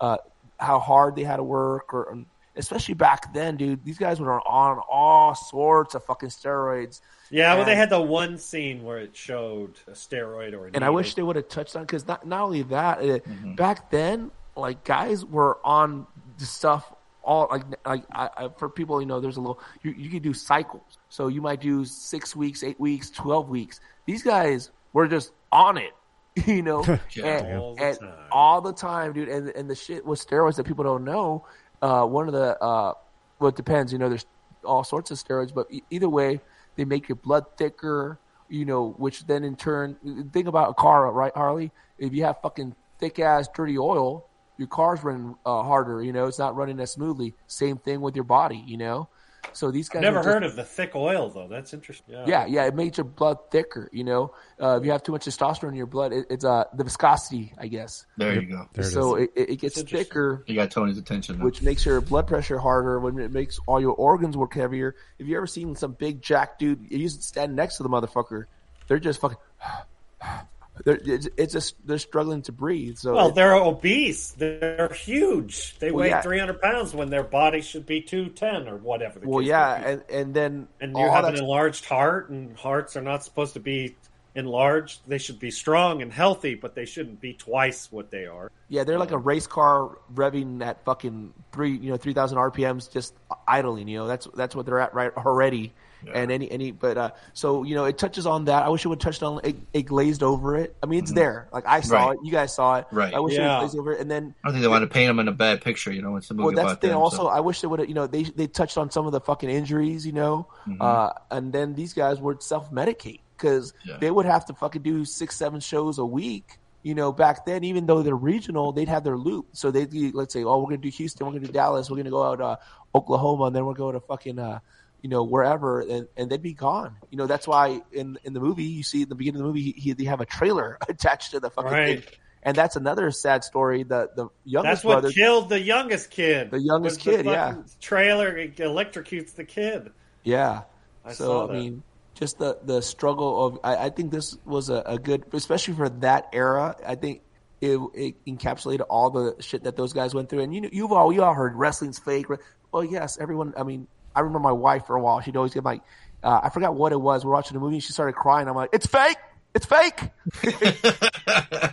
uh, how hard they had to work, or um, especially back then, dude, these guys were on all sorts of fucking steroids. Yeah, well, they had the one scene where it showed a steroid or a and I wish they would have touched on because not not only that, uh, Mm-hmm. back then, like guys were on the stuff all like like I, I, for people you know, there's a little you you could do cycles, so you might do six weeks, eight weeks, twelve weeks. These guys were just on it. <laughs> You know, <laughs> Yeah. and, All the and time. all the time, dude. And and the shit with steroids that people don't know. Uh, one of the uh, well, it depends. You know, there's all sorts of steroids, but e- either way, they make your blood thicker. You know, which then in turn, think about a car, right, Harley? If you have fucking thick ass dirty oil, your car's running uh, harder. You know, it's not running as smoothly. Same thing with your body. You know, so these guys Never just- heard of the thick oil though. That's interesting. Yeah, yeah, yeah, it makes your blood thicker. You know, uh, if you have too much testosterone in your blood, it, it's uh the viscosity, I guess. There you go. There so it, it, it gets thicker, You got Tony's attention. Now. which makes your blood pressure harder. When it makes all your organs work heavier. If you ever seen some big jack dude, you used to stand next to the motherfucker, they're just fucking. <sighs> <sighs> They're, it's, it's just they're struggling to breathe. So Well, they're obese. They're huge. They Well, weigh yeah. 300 pounds when their body should be 210 or whatever. The well, yeah, and and then and you have an enlarged heart, and hearts are not supposed to be enlarged. They should be strong and healthy, but they shouldn't be twice what they are. Yeah, they're like a race car revving at fucking three, you know, three thousand RPMs, just idling. You know, that's that's what they're at right already. And any any, but uh, so you know, it touches on that. I wish it would touch on it, it glazed over it. I mean, it's there. Like I saw Mm-hmm. Right. it, you guys saw it. Right. I wish it Yeah. would glaze over it, and then I don't think they want to paint them in a bad picture. You know, it's a movie well, that's about the thing. them. Also, so- I wish they would have. You know, they they touched on some of the fucking injuries. You know, Mm-hmm. uh, and then these guys would self medicate because Yeah. they would have to fucking do six, seven shows a week. You know, back then, even though they're regional, they'd have their loop. So they'd be, let's say, oh, we're gonna do Houston, we're gonna do Dallas, we're gonna go out uh, Oklahoma, and then we're going to fucking. Uh, you know, wherever, and, and they'd be gone. You know, that's why in in the movie you see at the beginning of the movie he, he they have a trailer <laughs> attached to the fucking Right. thing, and that's another sad story. The the youngest That's what brother, killed the youngest kid. The youngest kid, yeah. Trailer electrocutes the kid. Yeah. I so I mean, just the the struggle of I, I think this was a, a good, especially for that era. I think it, it encapsulated all the shit that those guys went through. And you know, you've all you all heard wrestling's fake. Well, yes, everyone. I mean, I remember my wife for a while. She'd always get like, uh, I forgot what it was. We're watching a movie, and she started crying. I'm like, it's fake. It's fake. <laughs>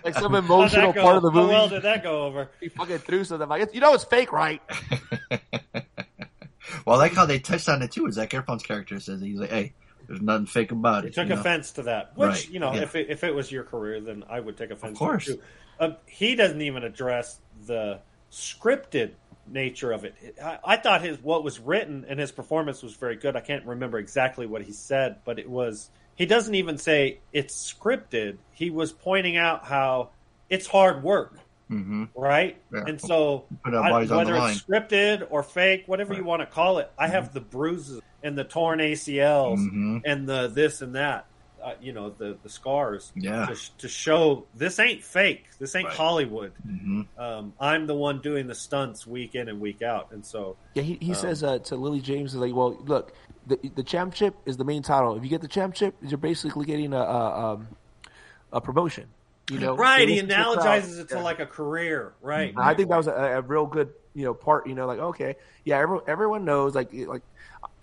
like some emotional part of the How movie. well did that go over? He fucking threw something. I'm like, you know, it's fake, right? <laughs> well, I like how they touched on it too. Is Zac Efron's character says he's like, "Hey, there's nothing fake about it." He took you know? offense to that, which Right, you know, yeah. if it, if it was your career, then I would take offense. Of course. to it too. Um, he doesn't even address the scripted nature of it. I, I thought his what was written and his performance was very good. I can't remember exactly what he said, but it was. He doesn't even say it's scripted. He was pointing out how it's hard work, Mm-hmm. right? Yeah. And so I- whether it's scripted or fake, whatever you want to call it, I have the bruises and the torn ACLs Mhm. and the this and that. Uh, you know the the scars Yeah. to, to show this ain't fake. This ain't Right. Hollywood. Mm-hmm. Um, I'm the one doing the stunts week in and week out, and so Yeah, he, he Um, says uh, to Lily James, like, well, look, the the championship is the main title. If you get the championship, you're basically getting a a, um, a promotion. You know, right. He this- this crowd- analogizes it to yeah. like a career, right? And I think that was a, a real good, you know, part. You know, like okay, yeah, everyone, everyone knows, like, like,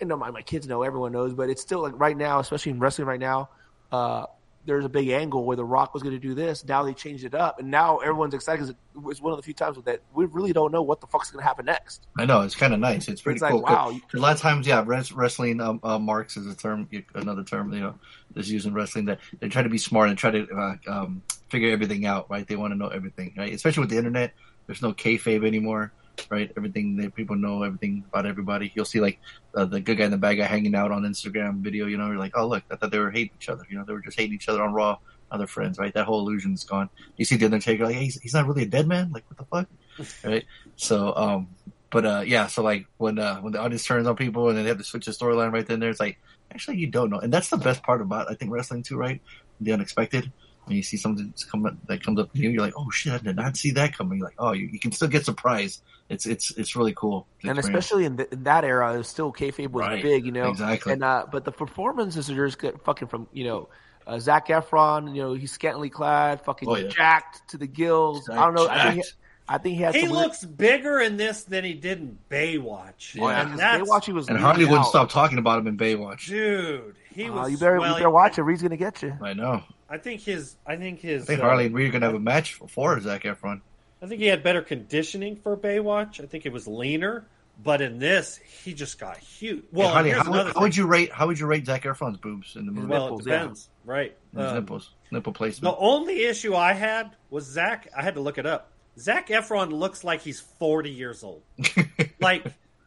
you know, my, my kids know, everyone knows, but it's still like right now, especially in wrestling right now, uh, there's a big angle where The Rock was going to do this. Now they changed it up, and now everyone's excited because it was one of the few times that we really don't know what the fuck's going to happen next. I know it's kind of nice. It's pretty It's like, cool. wow. A lot of times, yeah, wrestling um, uh, marks is a term, another term, you know, that's used in wrestling. That they try to be smart and try to uh, um, figure everything out, right? They want to know everything, right? Especially with the internet, there's no kayfabe anymore, right? Everything that people know, everything about everybody. You'll see like uh, the good guy and the bad guy hanging out on Instagram video. You know, you're like, oh look, I thought they were hating each other. You know, they were just hating each other on Raw. Other friends, right? That whole illusion's gone. You see the Undertaker, like, hey, he's, he's not really a dead man. Like, what the fuck, <laughs> right? So, um, but uh, yeah, so like when uh, when the audience turns on people and then they have to switch the storyline right then there, it's like actually you don't know, and that's the best part about I think wrestling too, right? The unexpected. When you see something that's come, that comes up to you, you're like, oh shit, I did not see that coming. You're like, oh, you, you can still get surprised. It's it's it's really cool. and experience. especially in, th- in that era, it was still kayfabe was Right. big, you know. Exactly. And uh, but the performances are just good, fucking from you know. Uh, Zac Efron, you know, he's scantily clad, fucking Oh, yeah. jacked to the gills. I don't know. I think, he, Jacked. I think he had. He some weird- looks bigger in this than he did in Baywatch. Oh, yeah, and 'cause that's Baywatch, he was and leaning Harley wouldn't stop talking about him in Baywatch. dude. He Uh, was. you better, well, you better watch it. Reed's gonna get you. I know. I think his. I think his. I think uh, Harley and Reed are gonna have a match for Zac Efron. I think he had better conditioning for Baywatch. I think it was leaner, but in this, he just got huge. Well, Hey, Harley, here's how, another how would you rate how would you rate Zac Efron's boobs in the movie? Well, nipples, it depends, right? His Um, nipples, nipple placement. The only issue I had was Zac. I had to look it up. Zac Efron looks like he's forty years old. <laughs> like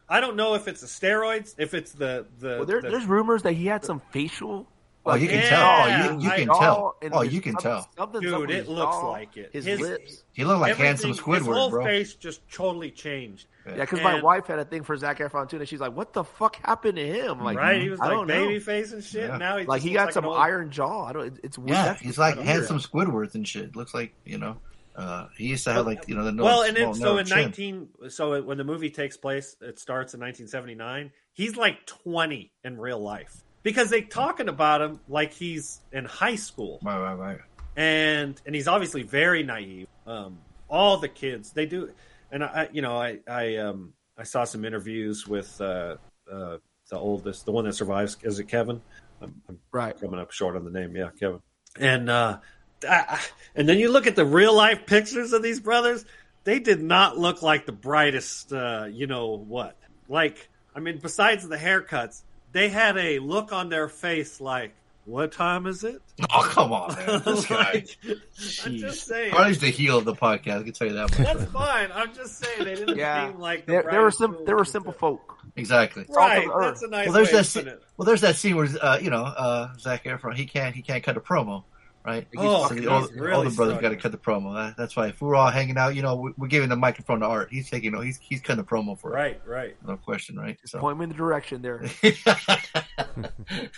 I don't know if it's the steroids, if it's the the. Well, there, the- there's rumors that he had some facial. Oh, you can Yeah, tell. Oh, you, you can tell. Oh, you can tell. dude, it looks jaw, like it. His, His- lips. He looked like handsome everything- His whole bro. face just totally changed. Yeah, because my wife had a thing for Zac Efron too, and she's like, "What the fuck happened to him?" I'm like, right? He was I like don't know. baby face and shit. Yeah. Now he Like he looks got some old- iron jaw. I don't. It's weird. Yeah, he's like weird. handsome Squidwards and shit. Looks like you know. Uh, he used to have like you know the no, well, and then, so in chin. nineteen, so when the movie takes place, it starts in nineteen seventy nine. He's like twenty in real life because they talking about him like he's in high school. Right, right, right. and and he's obviously very naive. Um, all the kids they do, and I, you know, I I um I saw some interviews with uh, uh the oldest, the one that survives. Is it Kevin? I'm, I'm right coming up short on the name. Yeah, Kevin. And uh, I, and then you look at the real life pictures of these brothers. They did not look like the brightest. Uh, you know what? Like I mean, besides the haircuts, they had a look on their face like, "What time is it?" <laughs> Oh come on, man. <laughs> This guy. Like, I'm just saying. Harley's the heel of the podcast. I can tell you that. much. That's fine. I'm just saying they didn't Yeah. seem like the There, there were some. There were simple folk. Exactly. Right, Salt of the that's a nice Well, there's way that. Scene, it. well, there's that scene where uh, you know uh, Zac Efron he can't he can't cut a promo, right? Oh, so the he's older, really older brother's got to cut the promo. That, that's why if we're all hanging out, you know, we, we're giving the microphone to Art. He's taking, he's he's cutting the promo for it. Right, right. No question, right? So. Point me in the direction there. <laughs>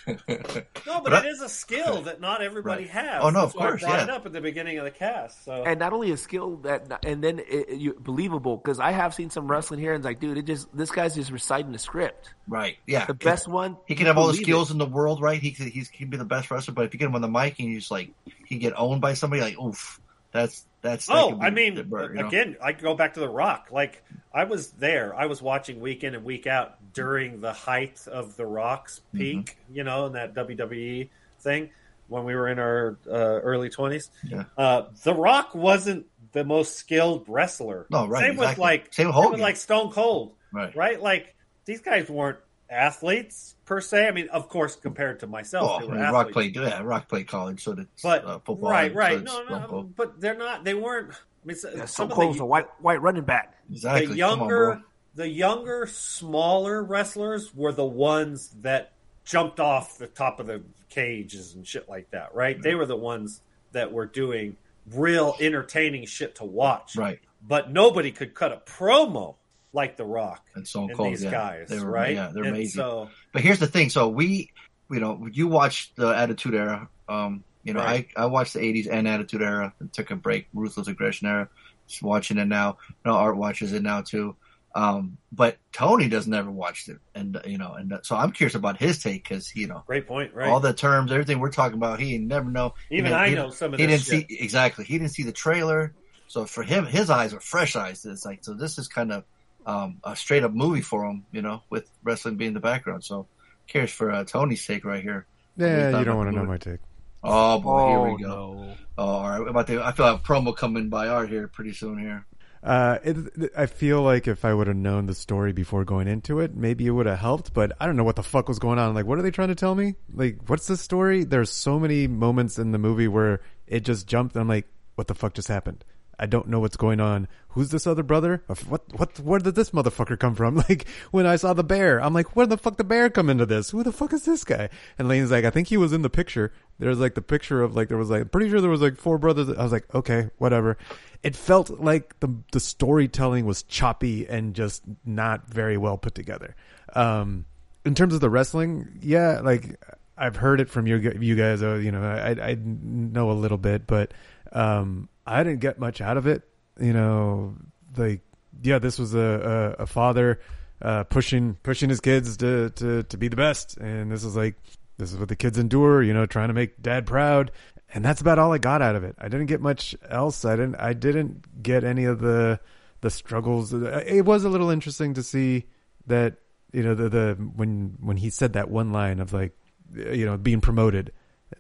No, but, But I- it is a skill that not everybody Right. has. Oh, no, That's of why course, I brought yeah. it up at the beginning of the cast. So and not only a skill that, and then it, it- you believable because I have seen some wrestling here and it's like, dude, it just this guy's just reciting the script. Right. Yeah. The best one. He can have all the believe skills in the world, right? He could, he's, he can be the best wrestler, but if you get him on the mic and you just like he get owned by somebody, like oof, that's that's. that Oh, I mean, bird, you know? again, I go back to The Rock. Like, I was there. I was watching week in and week out during the height of The Rock's Mm-hmm. peak, you know, in that WWE thing when we were in our uh, early 20s. Yeah. Uh, the Rock wasn't the most skilled wrestler. No, right, Same with like Same with with like Stone Cold, Right. right? Like these guys weren't athletes per se. I mean, of course, compared to myself, Well, they I were mean, athletes. Rock played, yeah, Rock played college, so did But uh, football. right, right, did no, Stone no, Cold. but they're not. They weren't. I mean, Yeah, some Stone of Cold's the, a white white running back. Exactly. the Come on, younger, the younger, smaller wrestlers were the ones that jumped off the top of the cages and shit like that. Right? They were the ones that were doing real entertaining shit to watch. Right. But nobody could cut a promo like The Rock And Stone and these yeah. guys, They were- right? yeah, they're And amazing. So But here's the thing. So we, you know, you watched the Attitude Era. Um, you know, Right. I, I watched the 80s and Attitude Era and took a break. Ruthless Aggression Era. Just watching it now. No, Art watches it now too. Um, but Tony doesn't ever watch it. And, you know, and so I'm curious about his take because, you know, great point, right? all the terms, everything we're talking about, he never know. Even I know some of He didn't see, exactly. He didn't see the trailer. So for him, his eyes are fresh eyes. It's like, so this is kind of, um, a straight up movie for him, you know, with wrestling being the background. So cares for uh, Tony's take right here. Yeah, you don't want to know my take. Oh boy, here Oh, we go. Oh, all right. About to, I feel like a promo coming by Art here pretty soon here. Uh, it, I feel like if I would have known the story before going into it, maybe it would have helped. But I don't know what the fuck was going on. Like, what are they trying to tell me? Like, what's the story? There's so many moments in the movie where it just jumped, and I'm like, what the fuck just happened? I don't know what's going on. Who's this other brother? What? What? Where did this motherfucker come from? <laughs> Like when I saw the bear, I'm like, where the fuck the bear come into this? Who the fuck is this guy? And Lane's like, I think he was in the picture. There's like the picture of like there was like pretty sure there was like four brothers. I was like, okay, whatever. It felt like the the storytelling was choppy and just not very well put together. Um, in terms of the wrestling, yeah, like I've heard it from you you guys. Uh, you know, I I know a little bit, but um, I didn't get much out of it. You know, like yeah, this was a a, a father uh, pushing pushing his kids to, to to be the best, and this is like this is what the kids endure. You know, trying to make dad proud, and that's about all I got out of it. I didn't get much else. I didn't I didn't get any of the the struggles. It was a little interesting to see that you know the the when when he said that one line of like you know being promoted.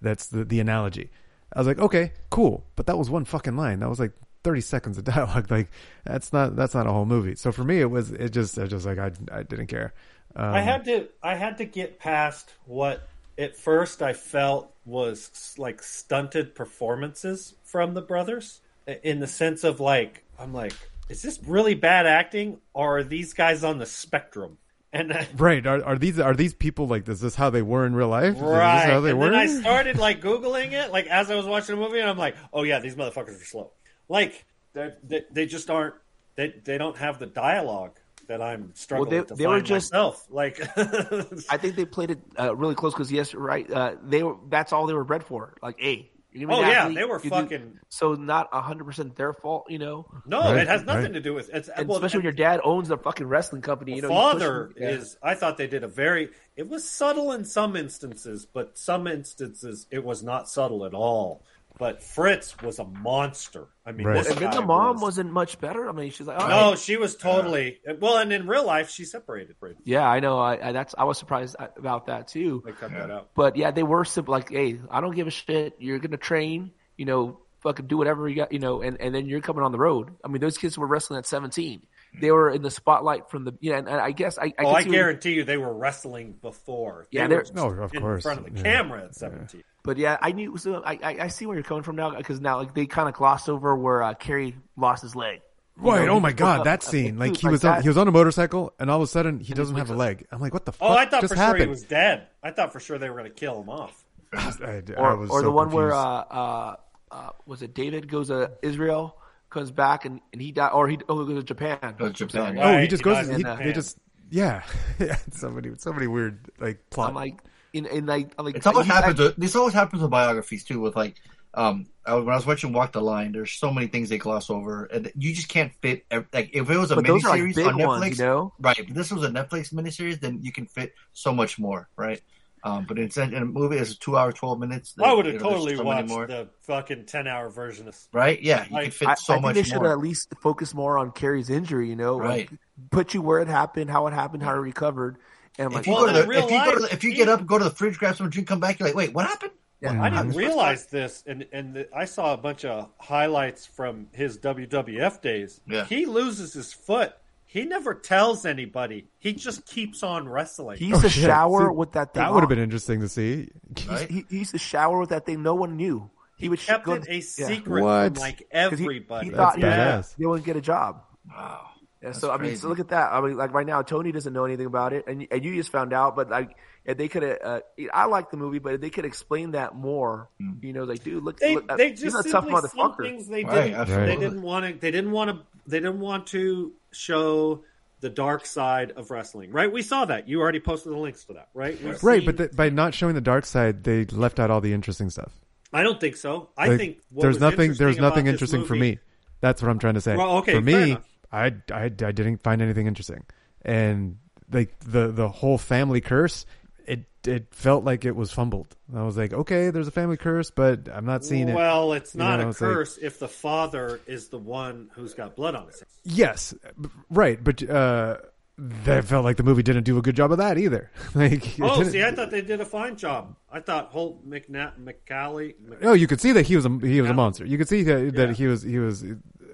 That's the the analogy. I was like, okay, cool, but that was one fucking line. That was like thirty seconds of <laughs> dialogue. Like that's not that's not a whole movie. So for me, it was it just it just like I I didn't care. Um, I had to I had to get past what at first I felt was like stunted performances from the brothers in the sense of like I'm like is this really bad acting or are these guys on the spectrum? And I, <laughs> right. Are are these are these people like this? is this how they were in real life? Is this right, how they and were? then I started like <laughs> googling it like as I was watching the movie and I'm like, "Oh yeah, these motherfuckers are slow." Like they they, they just aren't they they don't have the dialogue that I'm struggling they- to they find were just- myself. Like <laughs> I think they played it uh, really close because yes, right. Uh, they were that's all they were bred for. Like, hey, you're gonna Oh, yeah, athlete, they were you do- fucking- so not hundred percent their fault, you know. No, Right, it has nothing right. to do with it's And well, especially when your dad owns the fucking wrestling company, you know. the you push father them- yeah. is I thought they did a very it was subtle in some instances, but some instances it was not subtle at all. But Fritz was a monster. I mean, Right. this And then the mom was- wasn't much better. I mean, she's like, oh, No, she was totally well, and in real life, she separated. Right? yeah, I know. I, I that's I was surprised about that too. They cut that out. But yeah, they were simple. Like, hey, I don't give a shit. You're gonna train. You know, fucking do whatever you got. You know, and, and then you're coming on the road. I mean, those kids were wrestling at 17. They were in the spotlight from the. Yeah, and, and I guess I. I oh, I guarantee you, they were wrestling before. Yeah, they they're- were No, of in course. front of the Yeah. camera at seventeen. But yeah, I knew. So I, I, I see where you're coming from now because now like they kind of gloss over where uh, Kerry lost his leg. You Right. know, Oh my god, up- that <laughs> scene. Like dude, he was on, he was on a motorcycle and all of a sudden he he doesn't have a leg. I'm like, what the fuck Oh, I thought just for sure happened? he was dead. I thought for sure they were going to kill him off. <laughs> I, I or, was or so the one where uh, uh, uh, was it David goes to Israel, comes back and, and he died, or he oh he goes to Japan. Goes to Japan. Sorry. oh, he just he goes. He, they just yeah, <laughs> yeah. So many, so many weird like plot. I'm like in in like like It's always he- happens. with, this always happens with biographies too. With like, um, I, when I was watching Walk the Line, there's so many things they gloss over, and you just can't fit. ev- Like, if it was a But those are, like, miniseries on Netflix, ones, you know? right? If this was a Netflix miniseries, then you can fit so much more, right? Um, but it's in a movie that's two hours, twelve minutes. I would have you know, totally so watched more, the fucking ten-hour version of. right? Yeah, you Like, can fit I, so I think much they should more. at least focus more on Kerry's injury. You know, Right. like, put you where it happened, how it happened, how it recovered, and I'm if like, you Well, go to the, real if you go to the, if you he- get up, go to the fridge, grab some drink, come back, you're like, wait, what happened? yeah, mm-hmm. I didn't realize this, and and the, I saw a bunch of highlights from his WWF days. Yeah. He loses his foot. He never tells anybody. He just keeps on wrestling. he used to Oh, shit. shower See, with that thing. that would have been interesting to see. Right? He, he used to shower with that thing. No one knew. He would sh- kept go it a yeah. secret What? from like 'Cause he- everybody. He, That's thought yeah, badass. they wouldn't get a job. Wow. Yeah, That's so I mean, so look at that. I mean, like right now, Tony doesn't know anything about it, and and you just found out. But like, if they could have, uh, I like the movie, but if they could explain that more, you know, like, dude, look, they look uh, they he's just a tough simply some motherfucker. things they Right, didn't they didn't want to they didn't want to they didn't want to show the dark side of wrestling. Right? We saw that. You already posted the links to that. Right? We've Right, seen- but the, by not showing the dark side, they left out all the interesting stuff. I don't think so. I Like, think what there's was nothing. There's nothing this interesting for me. That's what I'm trying to say. Well, okay, for me, enough. I, I I didn't find anything interesting, and like the the whole family curse, it it felt like it was fumbled. I was like, okay, there's a family curse, but I'm not seeing it. Well, it's You not know, a it's like- curse if the father is the one who's got blood on his hands. Yes, right, but uh, that felt like the movie didn't do a good job of that either. <laughs> like, Oh, see, I thought they did a fine job. I thought Holt McNatt McCallie. Mc- No, you could see that he was a he was a monster. You could see that, that Yeah. he was he was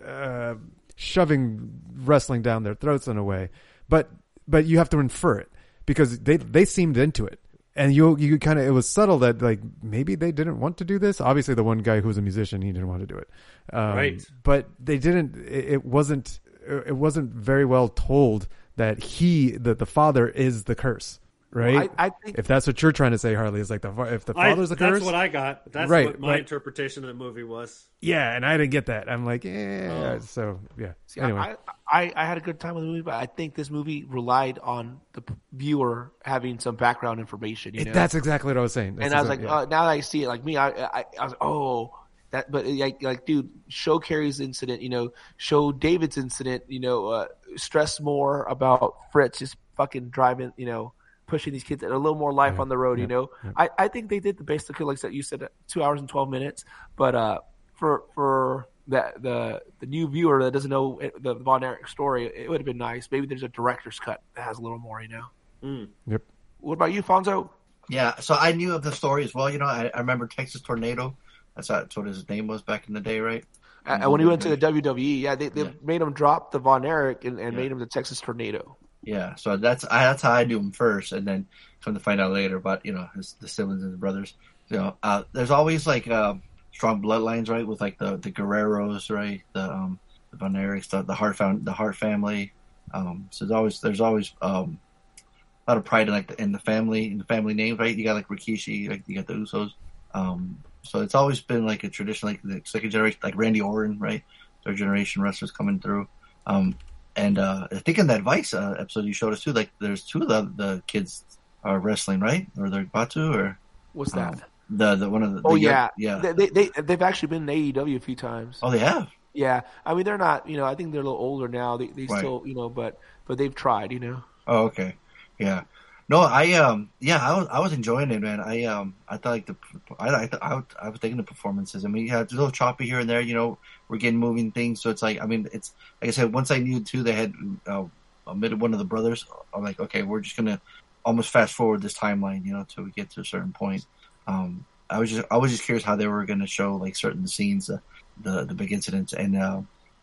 uh, shoving wrestling down their throats in a way, but but you have to infer it because they they seemed into it, and you you kind of it was subtle that like maybe they didn't want to do this. Obviously, the one guy who was a musician he didn't want to do it, um, Right. But they didn't. It, it wasn't it wasn't very well told that he that the father is the curse. Right. I- I think- if that's what you're trying to say, Harley, is like the if the I- father's the that's what I got. That's Right, what my right. interpretation of the movie was. Yeah, and I didn't get that. I'm like, yeah. Oh. So yeah. See, anyway, I, I I had a good time with the movie, but I think this movie relied on the viewer having some background information. You It- know? that's exactly what I was saying. That's and I was like, yeah. uh, now that I see it, like me, I, I, I was, oh, that, but like, like, dude, show Kerry's incident, you know, show David's incident, you know, uh, stress more about Fritz just fucking driving, you know, pushing these kids and a little more life on the road, you know. I, I think they did the basic, like that you said, uh, two hours and twelve minutes, but uh, for for that the the new viewer that doesn't know it, the Von Erich story, it would have been nice. Maybe there's a director's cut that has a little more, you know. Yep. What about you, Fonso? Yeah, so I knew of the story as well. You know, I, I remember Texas Tornado. That's, that's what his name was back in the day, right? Uh, when he went to the WWE, yeah, they, they made him drop the Von Erich and, and made him the Texas Tornado. Yeah, so that's I, that's how I knew him first, and then come to find out later about you know his the siblings and the brothers. You know, uh, there's always like um, strong bloodlines, right? With like the the Guerreros, right? The um, the Von Erichs, the, the Hart found the Hart family. Um, so there's always there's always um, a lot of pride in like the, in the family in the family names, right? You got like Rikishi, like you got the Usos. Um, so it's always been like a tradition, like the second generation, like Randy Orton, right? Third generation wrestlers coming through. Um, and uh, I think in that Vice uh, episode you showed us too, like there's two of the, the kids are wrestling, right? Or they're about to, or What's that? um, the the one of the, oh the young- yeah, yeah. They, they they they've actually been in AEW a few times. oh, they have. Yeah, I mean they're not. You know, I think they're a little older now. They they Right. still you know, but but they've tried. You know. Oh, okay. Yeah. No, I um, yeah, I was I was enjoying it, man. I um, I thought like the, I I I, was- I was thinking the performances. I mean, yeah, it's a little choppy here and there. You know, we're getting moving things, so it's like, I mean, it's like I said. Once I knew too, they had uh, omitted one of the brothers. I'm like, okay, we're just gonna almost fast forward this timeline, you know, till we get to a certain point. Um, I was just I was just curious how they were gonna show like certain scenes, uh, the the big incidents, and uh,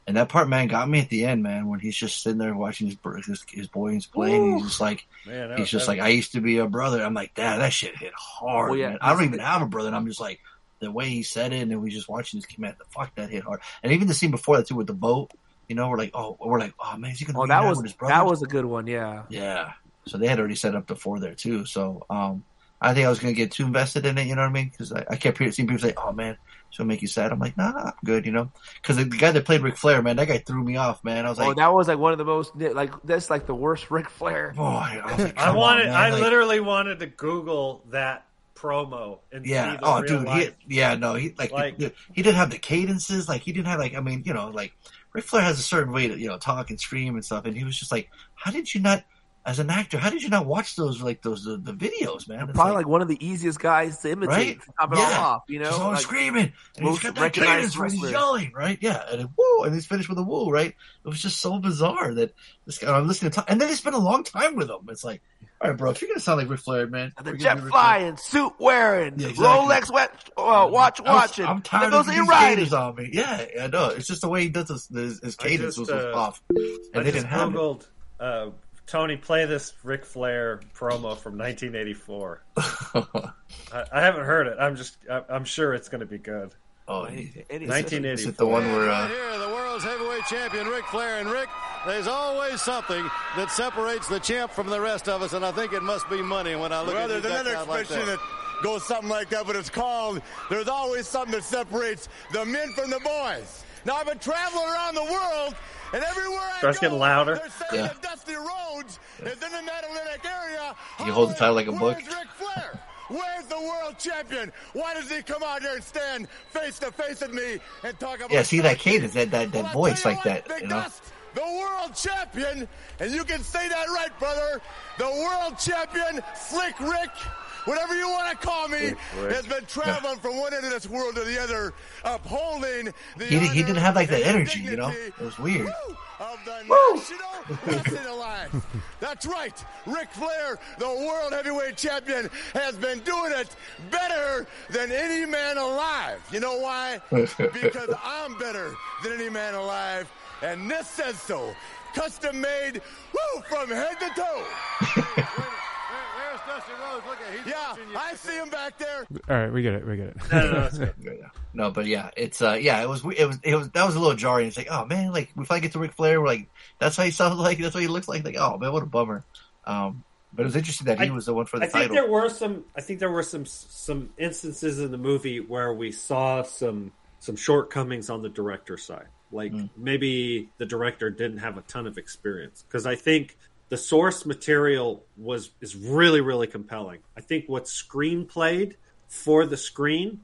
and that part, man, got me at the end, man, when he's just sitting there watching his br- his, his boys playing. He's just like, Man, he's was just heavy. like, I used to be a brother. I'm like, Dad, that shit hit hard. Well, yeah, man. I don't even have a brother, and I'm just like, the way he said it, and then we just watching this kid, man, the fuck that hit hard. And even the scene before that too with the boat, you know, we're like, oh, we're like, oh man, is he gonna Oh, reunite that was with his brother? that was a good one. Yeah. Yeah. So they had already set up the four there too. So um, I think I was going to get too invested in it. You know what I mean? Because I, I kept hearing, seeing people say, "Oh man, it's gonna make you sad." I'm like, Nah, I'm good. You know? Because the, the guy that played Ric Flair, man, that guy threw me off, man. I was oh, like, oh, that was like one of the most like that's like the worst Ric Flair. boy, I was like, I wanted. on. I Like, literally wanted to Google that promo and Yeah. see the Oh, real dude. He, life. yeah. No. He like, Like- he, he didn't have the cadences. Like he didn't have like. I mean, you know, like Ric Flair has a certain way to you know talk and scream and stuff, and he was just like, how did you not? As an actor, how did you not watch those like those the, the videos, man? It's Probably like, one of the easiest guys to imitate Right? to top it Yeah. all off. You know, Just always Like, screaming, and he's most got that cadence when he's yelling, right? Yeah, and then woo, and he's finished with a woo, right? It was just so bizarre that this guy. I'm listening to, and then they spent a long time with him. It's like, all right, bro, if you're gonna sound like Ric Flair, man, the we're gonna jet flying, suit wearing, Yeah, exactly. Rolex wet, uh, watch Flair. I was- watching. I'm and tired then goes of in these riding. on me. Yeah, I know. It's just the way he does his, his, his cadence just, was, was uh, off, I and they just didn't have it. uh, Tony play this Ric Flair promo from 1984. <laughs> I, I haven't heard it. I'm just. I, I'm sure it's going to be good. oh, Any- he- any- is it 1984. the one where? Uh, Here, the world's heavyweight champion, Ric Flair. And Rick, there's always something that separates the champ from the rest of us, and I think it must be money when I look Well, at you there's another decked out like expression that. that goes something like that, but it's called "There's always something that separates the men from the boys." Now I've been traveling around the world, and everywhere I Starts go, getting louder. Yeah. that Dusty Rhodes is in the Mid-Atlantic area. You hold the title like a oh, book. Where's Ric Flair? Where's the world champion? Why does he come out here and stand face to face with me and talk about? yeah, see that cadence, that that, that Well, voice like what, that, you know. Dust, the world champion, and you can say that right, brother. The world champion, Slick Rick, whatever you want to call me, has been traveling from one end of this world to the other, upholding the. He, didn't- he didn't have like that energy, you know. It was weird. Of the National Wrestling Alliance. <laughs> That's right. Ric Flair, the world heavyweight champion, has been doing it better than any man alive. You know why? <laughs> because I'm better than any man alive, and this says so. Custom made, woo, from head to toe. <laughs> There's Dusty Rhodes. Look at he's Yeah, watching you. I see him back there. All right, we get it. We get it. No, no, no, <laughs> that's good. Yeah, yeah. No, but yeah, it's uh, yeah, it was, it was, it was, that was a little jarring. It's like, oh man, like if I get to Ric Flair, we're like, that's how he sounds <laughs> like, that's what he looks like. Like, oh man, what a bummer. Um, but it was interesting that he I- was the one for the I think title. there were some. I think there were some some instances in the movie where we saw some some shortcomings on the director's side. Like Mm. maybe the director didn't have a ton of experience because I think the source material was is really really compelling. I think what screenplayed for the screen,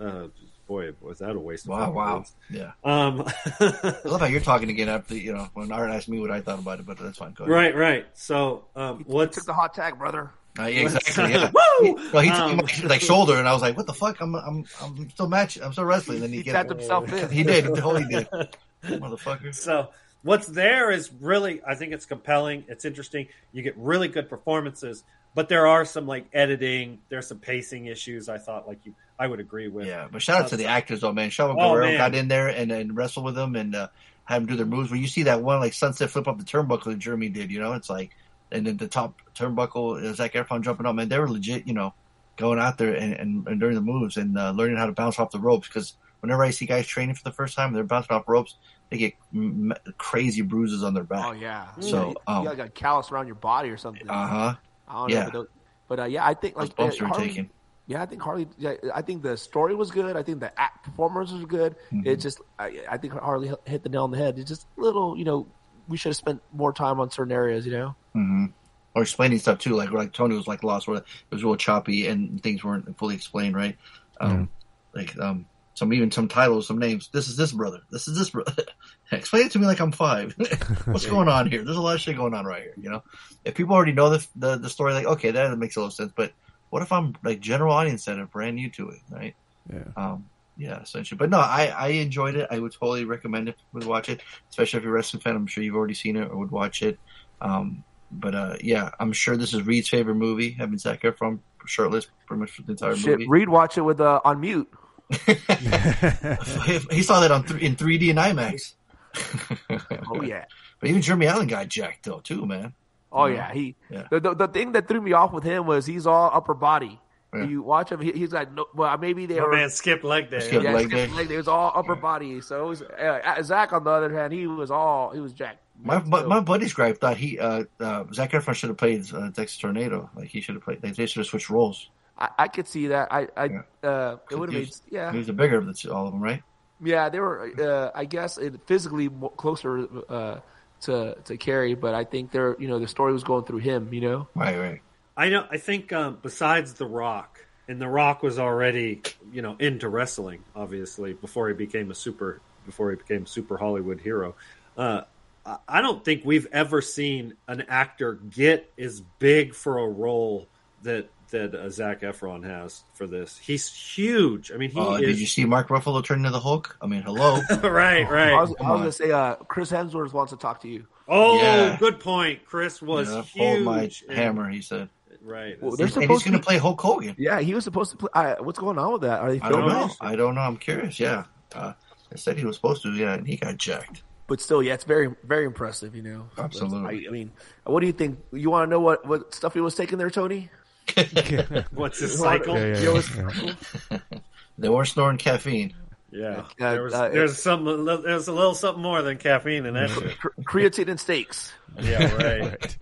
uh, boy, was that a waste of Wow, wow, words. yeah. Um, <laughs> I love how you're talking again after you know when Art asked me what I thought about it, but that's fine. Go ahead. right, right. So um, what's Took the hot tag, brother. Uh, yeah, exactly. Yeah. <laughs> Woo! Well, he took Um, my like shoulder, and I was like, "What the fuck? I'm I'm I'm still matching. I'm still wrestling." And then he, He get tapped himself in. <laughs> He did. He totally did. Motherfucker. So what's there is really, I think it's compelling. It's interesting. You get really good performances, but there are some like editing. There's some pacing issues. I thought like you, I would agree with. Yeah, but shout out to the actors though, man. Chavo Oh, Guerrero got in there and, and wrestled with them and uh, had them do their moves. When you see that one like sunset flip up the turnbuckle that Jeremy did, you know, it's like, and then the top turnbuckle, uh, Zac Efron jumping up, man, they were legit, you know, going out there and, and, and doing the moves and uh, learning how to bounce off the ropes. Because whenever I see guys training for the first time, they're bouncing off ropes, they get m- crazy bruises on their back. Oh yeah. So, you, um, you got like a callus around your body or something. Uh huh. I don't Yeah. know, but, those- but uh, yeah, I think Those like bumps uh, were Harley- taken. Yeah, I think Harley. Yeah, I think the story was good. I think the act performers was good. Mm-hmm. It just, I, I think Harley hit the nail on the head. It's just a little, you know, we should have spent more time on certain areas. You know. hmm Or explaining stuff too, like like Tony was like lost, where it was real choppy and things weren't fully explained, right? Um, Like um, some even some titles, some names. This is this brother. This is this brother. <laughs> Explain it to me like I'm five. <laughs> What's going on here? There's a lot of shit going on right here. You know, if people already know the the, the story, like okay, that makes a little sense. But what if I'm like general audience that are brand new to it, right? Yeah. Um, yeah, essentially. But no, I, I enjoyed it. I would totally recommend it. Would watch it, especially if you're a wrestling fan. I'm sure you've already seen it or would watch it. Um, but uh, yeah, I'm sure this is Reed's favorite movie. Having Zac Efron shirtless pretty much for the entire Shit, movie. Reed watch it with uh, on mute. <laughs> he saw that on th- in 3D and IMAX. <laughs> Oh yeah. But even Jeremy Allen got jacked though too, man. Oh yeah, he. Yeah. The, the the thing that threw me off with him was he's all upper body. Yeah. You watch him, he, he's like, no, well, maybe they My were. man skipped leg day. Skip yeah, leg skipped day. leg day. It was all upper body. So it was uh, Zac on the other hand, he was all he was jacked. My, my my buddy's gripe thought he uh, uh Zac Efron should have played uh, Texas Tornado. Like he should have played. They, they should have switched roles. I, I could see that. I, I, uh, it would have He made, yeah, He was the bigger of the two, all of them, right? yeah. They were, uh, I guess, it, physically closer uh, to to Kerry, but I think their, you know, the story was going through him. You know, Right, right. I know. I think um, besides The Rock, and The Rock was already, you know, into wrestling, obviously before he became a super, before he became a super Hollywood hero. Uh, I- I don't think we've ever seen an actor get as big for a role that that uh, Zac Efron has for this. He's huge. I mean, he Uh, is. Did you see Mark Ruffalo turn into the Hulk? I mean, hello. <laughs> right, right. I was, was gonna say, uh, Chris Hemsworth wants to talk to you. oh, Yeah. good point. Chris was Yeah, huge. hold my and- hammer, he said. Right. Well, they're And he's supposed going to to. play Hulk Hogan. Yeah, he was supposed to play. I, what's going on with that? Are they I don't know. I don't know. I'm curious. Yeah. Uh, I said he was supposed to. Yeah, and he got jacked. But still, yeah, it's very, very impressive. You know, Absolutely. I, I mean, what do you think? You want to know what what stuff he was taking there, Tony? <laughs> What's his <laughs> cycle? Yeah, yeah, Yo, yeah. it's- <laughs> They weren't snoring caffeine. Yeah, Uh, there was uh, there's some there's a little something more than caffeine in that creatine and steaks. Yeah, right.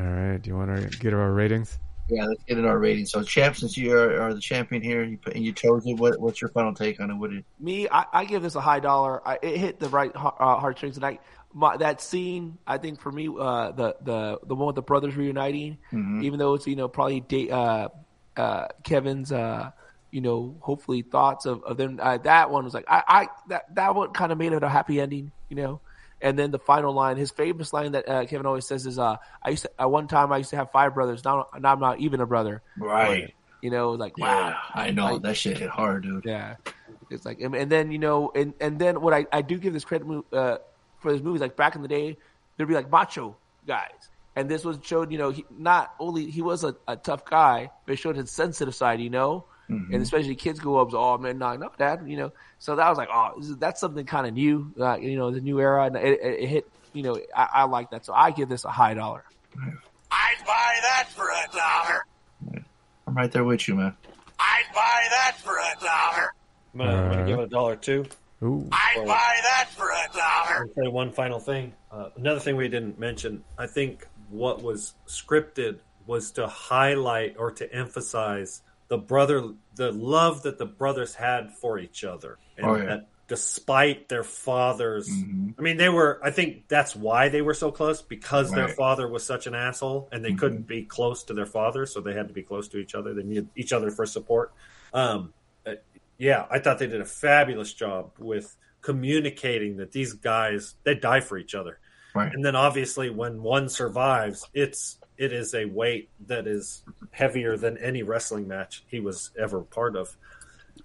All right. Do you want to get our ratings? Yeah, let's get in our ratings. So, champ, since you are, are the champion here, you, and you chose it, what, what's your final take on it? What did, Me, I, I give this a high dollar. I, it hit the right heart- uh, heartstrings, and I my, that scene. I think for me, uh, the the the one with the brothers reuniting, Mm-hmm. even though it's you know probably uh, uh, Kevin's uh, you know hopefully thoughts of, of them. Uh, that one was like I, I that that one kind of made it a happy ending, you know. And then the final line, his famous line that uh, Kevin always says is, uh, "I used to at one time I used to have five brothers. Now, now I'm not even a brother." right. You know, like Yeah, wow, I know. Like- that shit hit hard, dude. yeah, it's like, and, and then you know, and and then what I, I do give this credit uh, for this movies. like back in the day, there'd be like macho guys, and this was showed, you know, he not only he was a, a tough guy, but it showed his sensitive side, you know, and especially kids go up, oh man, no, no, dad, you know, so that was like, oh, is- that's something kind of new, uh, you know, the new era, and it, it, it hit, you know, I, I like that, so I give this a high dollar. I'd buy that for a dollar. I'm right there with you, man. I'd buy that for a dollar. I'm gonna, I'm gonna give it a dollar two. Ooh. I'd buy that for a dollar. I'll say one final thing. Uh, another thing we didn't mention. I think what was scripted was to highlight or to emphasize the brother, the love that the brothers had for each other, and Oh, yeah. that despite their fathers, Mm-hmm. I mean, they were. I think that's why they were so close because their father was such an asshole, and they Mm-hmm. couldn't be close to their father, so they had to be close to each other. They needed each other for support. Um, yeah, I thought they did a fabulous job with communicating that these guys they die for each other. Right. And then obviously when one survives, it's it is a weight that is heavier than any wrestling match he was ever part of.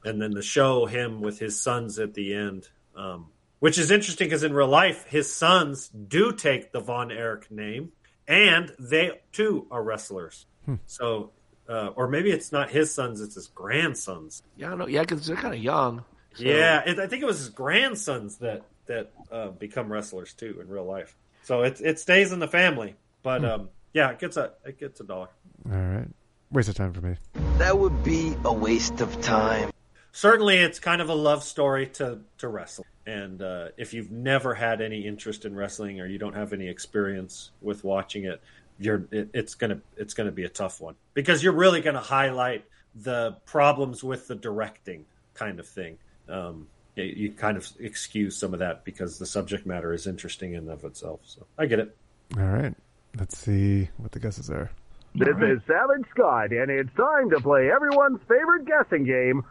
And then the show him with his sons at the end, um, which is interesting because in real life his sons do take the Von Erich name, and they too are wrestlers. So, uh, or maybe it's not his sons; it's his grandsons. Yeah, I know, yeah, because they're kind of young. so- Yeah, it, I think it was his grandsons that that uh, become wrestlers too in real life. So it it stays in the family, but um, yeah, it gets a it gets a dollar. All right. Waste of time for me. That would be a waste of time. Certainly, it's kind of a love story to to wrestling. And uh, if you've never had any interest in wrestling or you don't have any experience with watching it, you're it, it's gonna it's gonna be a tough one because you're really gonna highlight the problems with the directing kind of thing. Um, you, you kind of excuse some of that because the subject matter is interesting in and of itself. So I get it. All right. Let's see what the guesses are. This is Savage Scott, and it's time to play everyone's favorite guessing game.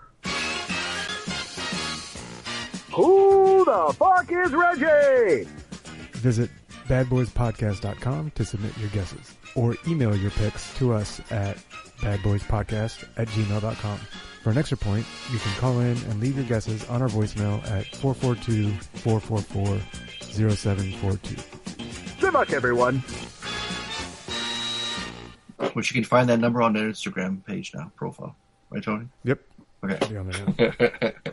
Who the fuck is Reggie? Visit badboyspodcast.com to submit your guesses or email your picks to us at badboyspodcast at gmail.com. For an extra point, you can call in and leave your guesses on our voicemail at 442-444-0742. Good luck, everyone. Which you can find that number on their Instagram page now, profile. Right, Tony? Yep. Okay. Be on there. <laughs>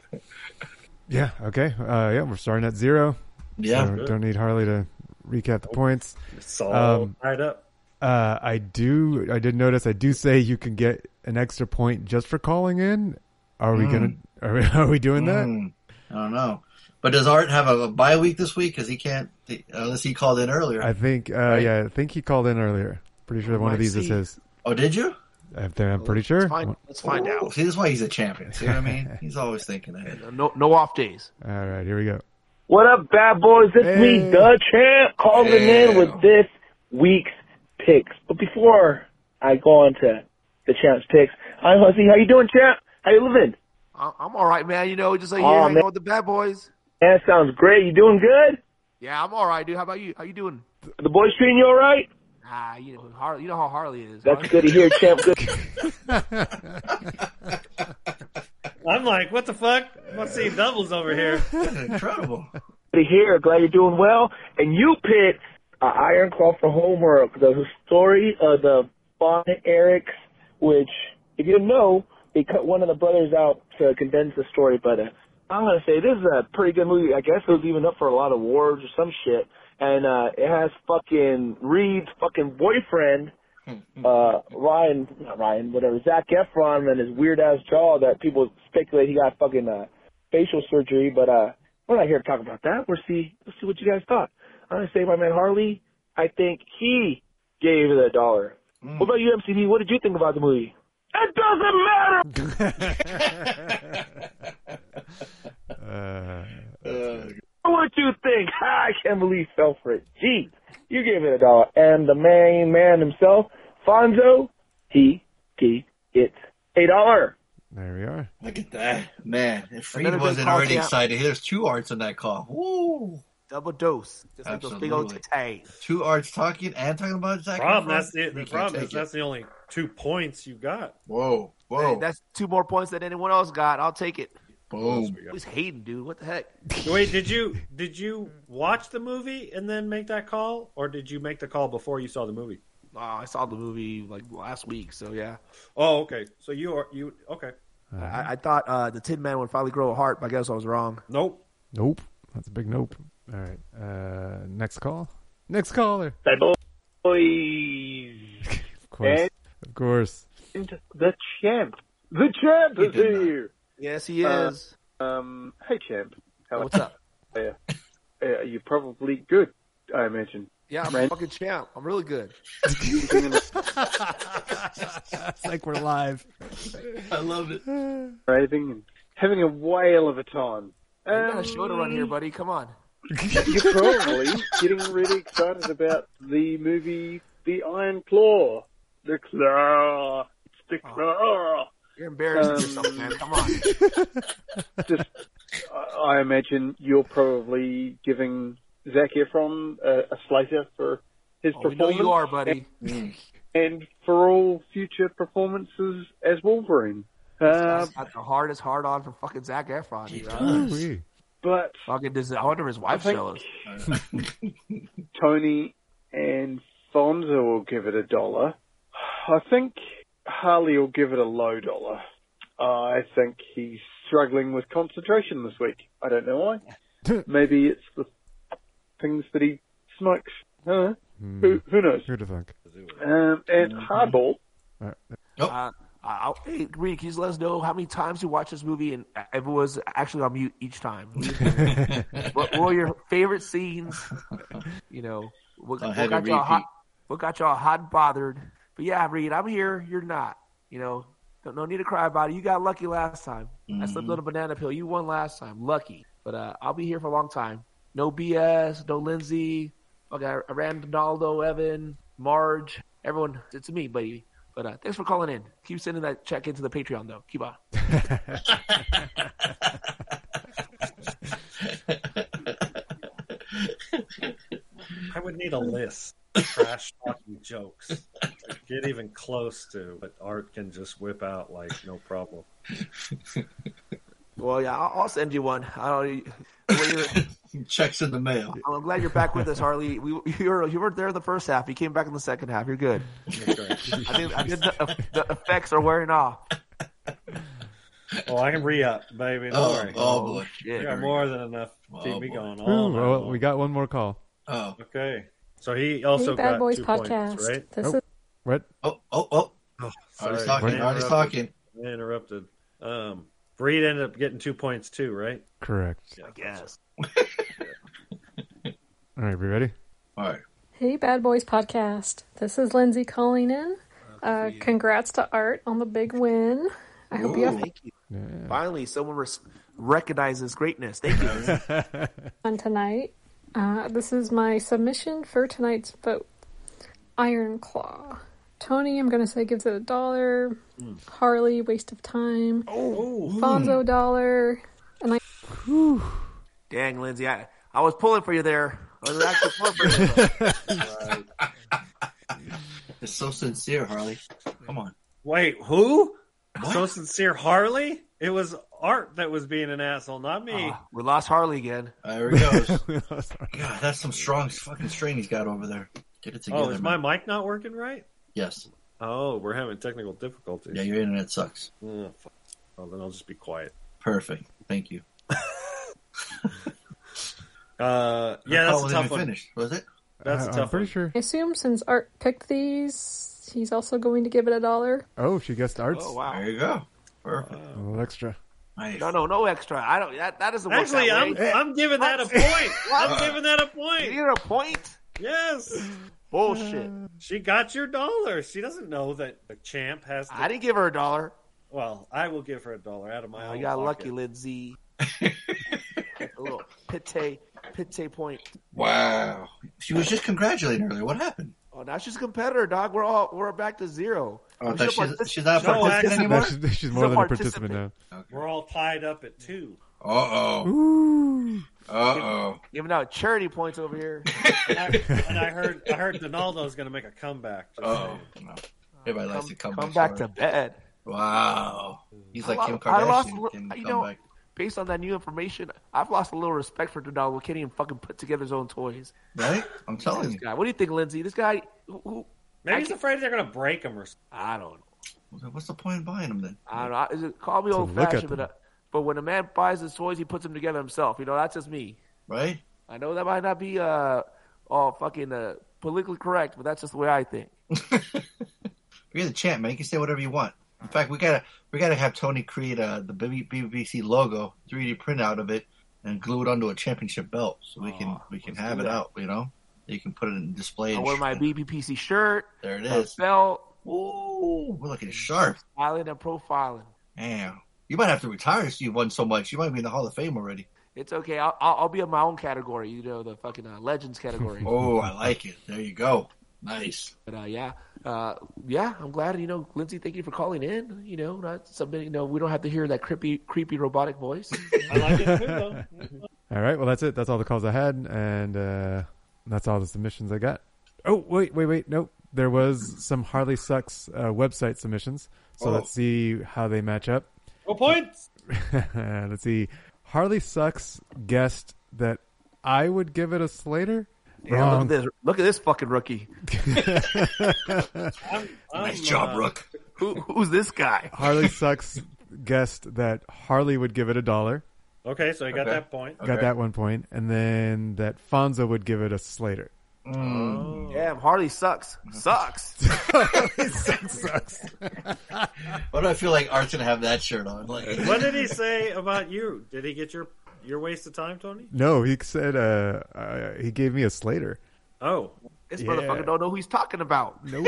Yeah, okay. Uh, yeah, we're starting at zero. Yeah. So don't need Harley to recap the points. It's all tied up. Uh, I do. I did notice. I do say you can get an extra point just for calling in. Are we Mm. gonna? Are we, <laughs> are we doing that? Mm, I don't know. But does Art have a, a bye week this week? Because he can't, unless he called in earlier. I think. Uh, Right? Yeah, I think he called in earlier. Pretty sure one of Might these is his. Oh, did you? I think, I'm pretty sure. Let's find Oh, out. See, that's why he's a champion. See what I mean? He's always thinking ahead. <laughs> No, no off days. All right, here we go. What up, bad boys? This Hey. week, the champ calling in with this week's picks. But before I go on to the champ's picks, hi, Hussy. How you doing, champ? How you living? I- I'm all right, man. You know, just like Aw, here, hanging out with the bad boys. That sounds great. You doing good? Yeah, I'm all right, dude. How about you? How you doing? The boys treating you all right? Ah, you know, Harley, you know how Harley is. That's huh? good to hear, champ. Good. <laughs> I'm like, what the fuck? I'm seeing doubles over here. <laughs> Incredible. to hear. Glad you're doing well. And you picked uh, Iron Claw for homework, the story of the Von Erichs, which, if you didn't know, they cut one of the brothers out to condense the story. But uh, I'm gonna say this is a pretty good movie. I guess it was even up for a lot of awards or some shit. And uh, it has fucking Reed's fucking boyfriend, uh, Ryan, not Ryan, whatever, Zac Efron, and his weird ass jaw that people speculate he got fucking uh, facial surgery. But uh, we're not here to talk about that. We'll see. Let's see what you guys thought. I'm gonna say my man Harley. I think he gave it a dollar. What about you, MCD? What did you think about the movie? It doesn't matter. <laughs> <laughs> Uh, what you think? <laughs> I can't believe you fell for it. Gee, you gave it a dollar. And the main man himself, Fonso, he gave it a dollar. There we are. Look at that. Man, if Freed wasn't already champ. excited, there's two arts on that call. Woo! Double dose. Just like those big old Absolutely. titties. Two arts talking and talking about Zac Problem, Efron. that's the, the problem is it. that's the only two points you got. Whoa, Hey, that's two more points than anyone else got. I'll take it. Boom. Who's hating, dude? What the heck? <laughs> Wait, did you did you watch the movie and then make that call, or did you make the call before you saw the movie? Oh, I saw the movie like last week, so yeah. Oh, okay. So you are you okay? I, I thought uh, the Tin Man would finally grow a heart, but I guess I was wrong. Nope. Nope. That's a big nope. All right. Uh, next call. Next caller. Bad boys. Of <laughs> course. Of course. And the champ. The champ is here. Yes, he Uh, is. um, hey, champ. How What's up? Uh, uh, you're probably good, I imagine. Yeah, I'm Man. a fucking champ. I'm really good. it's like we're live. I love it. Raving and having a whale of a time. You got a show to run Um, here, buddy. Come on. You're probably getting really excited about the movie The Iron Claw. The claw. It's the claw. You're embarrassing Um, yourself, man. Come on. Just, I- I imagine you're probably giving Zac Efron a, a slater for his Oh, we know performance. you are, buddy. And, and for all future performances as Wolverine. Uh, got the hardest hard on for fucking Zac Efron. He Ooh-wee. but Fucking does I wonder if his wife I think- jealous. <laughs> Tony and Fonso will give it a dollar. I think Harley will give it a low dollar. I think he's struggling with concentration this week. I don't know why. <laughs> Maybe it's the things that he smokes. Huh? Who, who knows? Who to think? Um, and Hardball. All right. Uh, uh, hey, Reed, can you let us know how many times you watched this movie and if it was actually on mute each time? <laughs> what, what were your favorite scenes? You know, what, On what got y'all hot? What got y'all hot and bothered? But yeah, Reed, I'm here. You're not. You know, no, no need to cry about it. You got lucky last time. I slipped on a banana peel. You won last time. Lucky. But uh, I'll be here for a long time. No BS. No Lindsay. Okay, I ran Donaldo, Evan, Marge, everyone. It's me, buddy. But uh, thanks for calling in. Keep sending that check into the Patreon, though. Keep on. I would need a list. of Trash talking jokes. Get even close to what Art can just whip out like no problem. Well, yeah, I'll, I'll send you one. I don't. well, you're- Checks in the mail. I'm glad you're back with us, Harley. We, you were you weren't there the first half. You came back in the second half. You're good. I think, I think the, the effects are wearing off. Oh, I can re up, baby. Don't Oh, worry. oh, boy. You got more than enough to keep Oh, me going all night well, we got one more call. Oh, Okay. So he also Hey, Bad got Boys two Podcast. points, right? This Oh, is what? oh, oh, oh. Oh, Artie's sorry. talking. I Artie's interrupted. talking. I interrupted. Um, Reed ended up getting two points too, right? Correct. Yeah, Yes. <laughs> All right, we ready? All right. Hey Bad Boys Podcast. This is Lindsay calling in. Uh, congrats to Art on the big win. I hope you have Thank you. Finally, someone res- recognizes greatness. Thank you. <laughs> fun tonight. Uh, this is my submission for tonight's vote. Iron Claw. Tony, I'm gonna say gives it a dollar. Harley, waste of time. Oh, Fonso, dollar. And I. Dang, Lindsay, I, I was pulling for you there. I was actually pulling for you. <laughs> It's so sincere, Harley. Come on. Wait, who? So sincere, Harley? It was Art that was being an asshole, not me. Ah, we lost Harley again. There he goes. <laughs> God, that's some strong fucking strain he's got over there. Get it together. oh, is my mic not working right? Yes. Oh, we're having technical difficulties. Yeah, your internet sucks. Oh, fuck. Well, then I'll just be quiet. Perfect. Thank you. <laughs> Uh, yeah, The that's call a wasn't tough one. Finished, was it? That's a Uh, tough I'm pretty one. sure. I assume since Art picked these, he's also going to give it a dollar. Oh, she guessed arts. Oh wow. There you go. Perfect. A little extra. Nice. No, no, no extra. I don't. That, that doesn't work Actually, that I'm way. I'm giving that a point. I'm giving that a point. You point. need a point. Yes. Bullshit. Uh, she got your dollar. She doesn't know that the champ has. To, I didn't give her a dollar. Well, I will give her a dollar out of my Oh, own you got pocket. lucky, Lindsay. <laughs> a little pite, pite point. Wow. She was just congratulating earlier. What happened? Oh, now she's a competitor, dog. We're all we're back to zero. Oh, I We thought should she's, partic- she's not a participant anymore? She's, she's She's more a than a participant now. participant. We're all tied up at two. Uh oh. Ooh. Uh oh. Giving out charity points over here. <laughs> And I, and I heard I heard Donaldo's going to make a comeback. Oh. saying. No. Everybody likes to come, come, come back to bed. Wow. He's like I Kim lo- I lost, Kardashian. a li- you come know, back. based on that new information, I've lost a little respect for Donaldo. Can't even fucking put together his own toys. Right? I'm telling This you. guy. What do you think, Lindsay? This guy, who, who Maybe I he's can't- afraid they're going to break him or something. I don't know. What's the point of buying them then? I don't know. Is it, call me old fashioned, but, uh, but when a man buys his toys, he puts them together himself. You know, that's just me. Right? I know that might not be uh, all fucking uh, politically correct, but that's just the way I think. <laughs> You're the champ, man. You can say whatever you want. In fact, we gotta we gotta have Tony create uh, the BBC logo, 3D printout of it, and glue it onto a championship belt, so we can we can have it that. out. You know, you can put it in display. I wear my BBPC shirt, There it is. belt, Ooh, we're looking sharp. island and profiling. Damn, you might have to retire. So you've won so much. You might be in the Hall of Fame already. It's okay. I'll, I'll, I'll be in my own category. You know, the fucking uh, legends category. <laughs> Oh, I like it. There you go. Nice. But uh, yeah, uh, yeah, I'm glad. You know, Lindsay, thank you for calling in. You know, not something. You know, we don't have to hear that creepy, creepy robotic voice. <laughs> I like it too, though. All right. Well, that's it. That's all the calls I had, and uh, that's all the submissions I got. Oh, wait, wait, wait. Nope. There was some Harley Sucks uh, website submissions. So Oh. let's see how they match up. Well, points. <laughs> let's see. Harley Sucks guessed that I would give it a Slater. Yeah, look Wrong. at this. Look at this fucking rookie. <laughs> I'm, I'm, Nice job, uh, Rook. Who, who's this guy? Harley <laughs> Sucks guessed that Harley would give it a dollar. Okay, so I got Okay. that point. Got that one point, and then that Fonso would give it a Slater. Mm. Damn, Harley sucks. Sucks. <laughs> Sucks sucks. <laughs> Why do I feel like Art's gonna have that shirt on? Like, <laughs> What did he say about you? Did he get your your waste of time, Tony? No, he said uh, uh, he gave me a Slater. Oh, This Yeah. motherfucker don't know who he's talking about. Nope.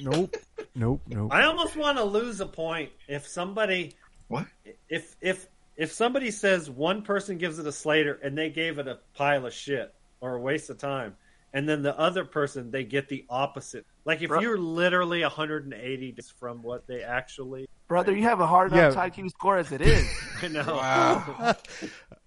nope. Nope. Nope. I almost want to lose a point if somebody what? if if if somebody says one person gives it a Slater and they gave it a pile of shit or a waste of time, and then the other person they get the opposite. Like if Bro- you're literally 180 from what they actually. Brother, you have a hard enough Yeah. IQ score as it is. <laughs> I know. <laughs>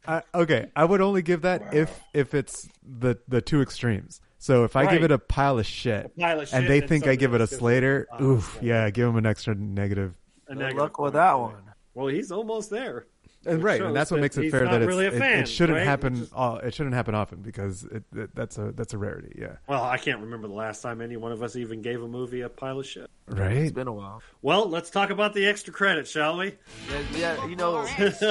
I, okay, I would only give that if if it's the the two extremes. So if I give it a pile of shit, pile of and they and think I give it a else gives it Slater, ah, oof, yeah, give them an extra negative. A Good negative luck with that one. Well, he's almost there. And right, shows and that's what makes it fair that it's, really a it- fan, it, shouldn't right? happen. It's just- uh, it shouldn't happen often because it, it, that's a that's a rarity. Yeah, Well, I can't remember the last time any one of us even gave a movie a pile of shit. right. It's been a while. Well, let's talk about the extra credit, shall we? Yeah, yeah you know. <laughs>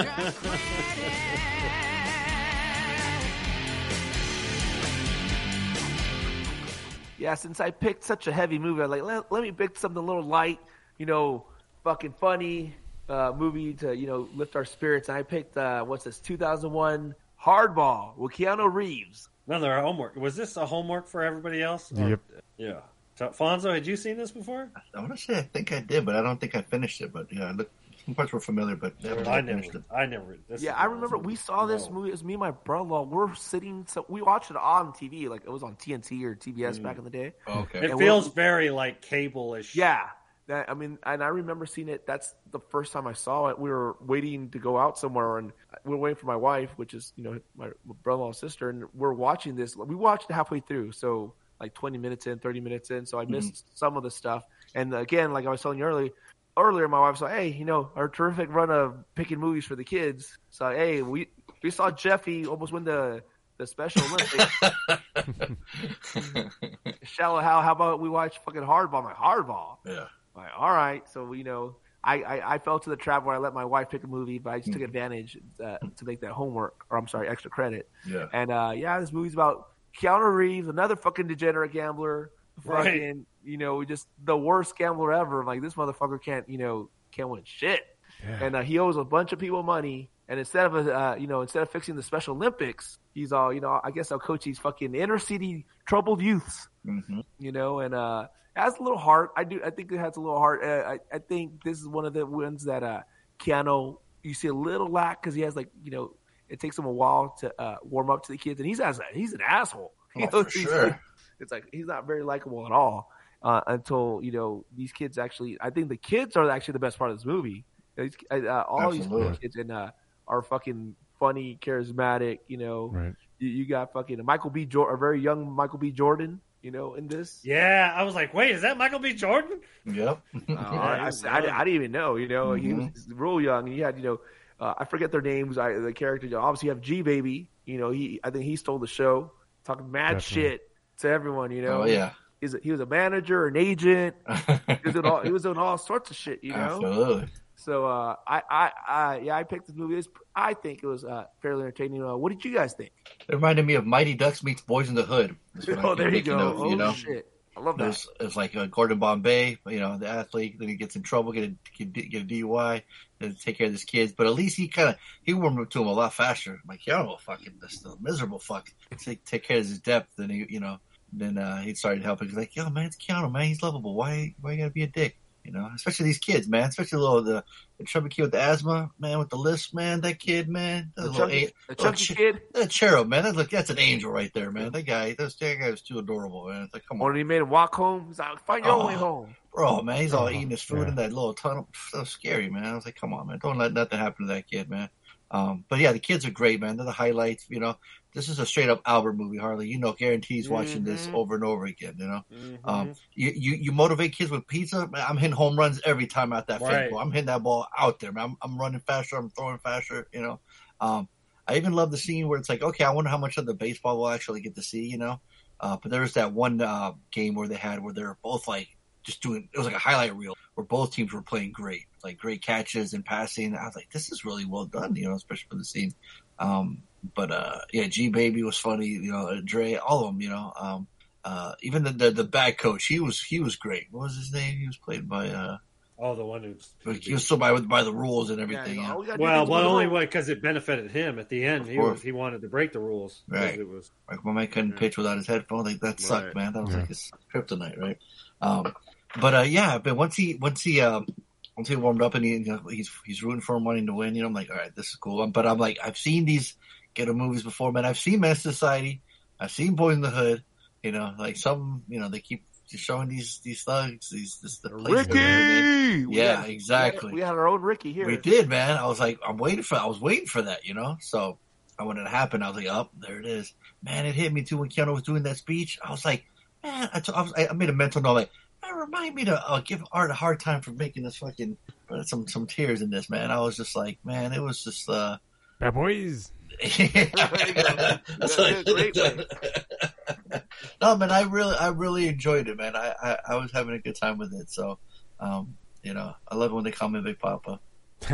yeah, since I picked such a heavy movie, I like, let, let me pick something a little light, you know, fucking funny uh, movie to, you know, lift our spirits. And I picked, uh, what's this, 2001 Hardball with Keanu Reeves. Another homework. Was this a homework for everybody else? Or- Yep. Yeah. So, Fonso, had you seen this before? I want to say I think I did, but I don't think I finished it. But yeah, look, some parts were familiar, but I haven't I finished never. it. I never. This yeah, I remember we saw this No. movie. It was me and my brother-in-law. We're sitting, so we watched it on TV, like it was on TNT or TBS back in the day. Okay. It And feels we're- very like cable-ish. Yeah, that I mean, and I remember seeing it. That's the first time I saw it. We were waiting to go out somewhere, and we were waiting for my wife, which is you know my brother-in-law's sister, and we're watching this. We watched halfway through, so like twenty minutes in, thirty minutes in. So I mm-hmm. missed some of the stuff. And again, like I was telling you earlier, earlier, my wife said, "Hey, you know, our terrific run of picking movies for the kids." So hey, we we saw Jeffy almost win the the Special Olympics. <laughs> Shallow Hal, how about we watch fucking Hardball? I'm like Hardball. Yeah. Like, all right, so you know, I, I, I fell to the trap where I let my wife pick a movie, but I just took advantage uh, to make that homework, or I'm sorry, extra credit. Yeah. And uh, yeah, this movie's about Keanu Reeves, another fucking degenerate gambler, Right. fucking, you know, just the worst gambler ever. I'm like this motherfucker can't, you know, can't win shit. yeah. And uh, he owes a bunch of people money. And instead of uh, you know, instead of fixing the Special Olympics, he's all, you know, I guess I'll coach these fucking inner city troubled youths Mm-hmm. you know, and uh, it has a little heart. I do. I think it has a little heart. Uh, I, I think this is one of the ones that uh, Keanu you see a little lack because he has like you know it takes him a while to uh, warm up to the kids, and he's as he's an asshole. <laughs> You Oh, know, for he's- sure. It's like he's not very likable at all uh, until you know these kids actually. I think the kids are actually the best part of this movie. These- Uh, all Absolutely. these kids and uh, are fucking funny, charismatic. You know, Right. you, you got fucking Michael B. Jordan, a very young Michael B. Jordan. You know, in this. Yeah, I was like, wait, is that Michael B. Jordan? Yep. Uh, <laughs> I, I, I, I didn't even know. You know, he was real young. And he had, you know, uh, I forget their names. I, the character, you know, obviously, you have G Baby. You know, he, I think he stole the show, talking mad Definitely. shit to everyone. You know, Oh yeah. He's a, he was a manager, an agent. he was doing all, he was doing all sorts of shit. You know, <laughs> Absolutely. So uh, I, I, I, yeah, I picked this movie. I think it was uh, fairly entertaining. Uh, what did you guys think? It reminded me of Mighty Ducks meets Boys in the Hood. <laughs> Oh, there you go. of, oh you know? shit, I love that. It's like uh, Gordon Bombay, you know, the athlete. Then he gets in trouble, get a get, get a DUI, then take care of his kids. But at least he kind of he warmed up to him a lot faster. I'm like, yo, fucking this miserable fuck. Take take care of his depth, and he, you know, then uh, he started helping. He's like, yo, man, it's Keanu, man, he's lovable. Why why you gotta be a dick? You know, especially these kids, man. Especially the little the, the chubby kid with the asthma, man, with the lisp, man. That kid, man. That The little chunky, a- the little chunky ch- kid. that cherub, man. That look, that's an angel right there, man. That guy, that, that guy was too adorable, man. It's like, come on. When he made him walk home, he's like, "Find your Oh. way home." Bro, man, he's all Oh, eating his food yeah. in that little tunnel. So scary, man. I was like, come on, man. Don't let nothing happen to that kid, man. Um, but yeah, the kids are great, man. They're the highlights. You know, this is a straight up Albert movie, Harley. You know, guarantees watching this Mhm. over and over again. You know, Mm-hmm. um, you, you you motivate kids with pizza. Man, I'm hitting home runs every time out that Right. ball. I'm hitting that ball out there, man. I'm, I'm running faster. I'm throwing faster. You know, um, I even love the scene where it's like, okay, I wonder how much of the baseball we'll actually get to see. You know, uh, but there was that one uh, game where they had where they're both like just doing. It was like a highlight reel where both teams were playing great, like great catches and passing. I was like, this is really well done. You know, especially for the scene. Um, but uh, yeah, G Baby was funny. You know, Dre, all of them. You know, um, uh, even the, the the bad coach, he was he was great. What was his name? He was played by uh, Oh, the one who's. he was so by by the rules and everything. Yeah, Yeah, we Well, is well, only home. because it benefited him at the end. Of He course. was he wanted to break the rules. Right. It was Like my man couldn't pitch without his headphones. Like that sucked, Right. man. That was Yeah. like his kryptonite, right? Um, but uh, yeah, but once he once he um, once he warmed up and he, you know, he's he's rooting for him, wanting to win. You know, I'm like, all right, this is cool. But I'm like, I've seen these ghetto movies before, man. I've seen Men's Society. I've seen Boys in the Hood. You know, like some, you know, they keep just showing these these thugs, these this the place they're in, Ricky. Yeah, had- exactly. We had our own Ricky here. We did, man. I was like, I'm waiting for. I was waiting for that, you know. So And when it happened, I was like, "Up oh, there it is." Man, it hit me too when Keanu was doing that speech. I was like, "Man," I, t- I, was, I made a mental note like, "Man, remind me to uh, give Art a hard time for making this fucking uh, some some tears in this." Man, I was just like, "Man, it was just." uh Bad boys. That's like- no, man, I really, I really enjoyed it, man. I, I, I was having a good time with it. So, um, you know, I love when they call me Big Papa. <laughs>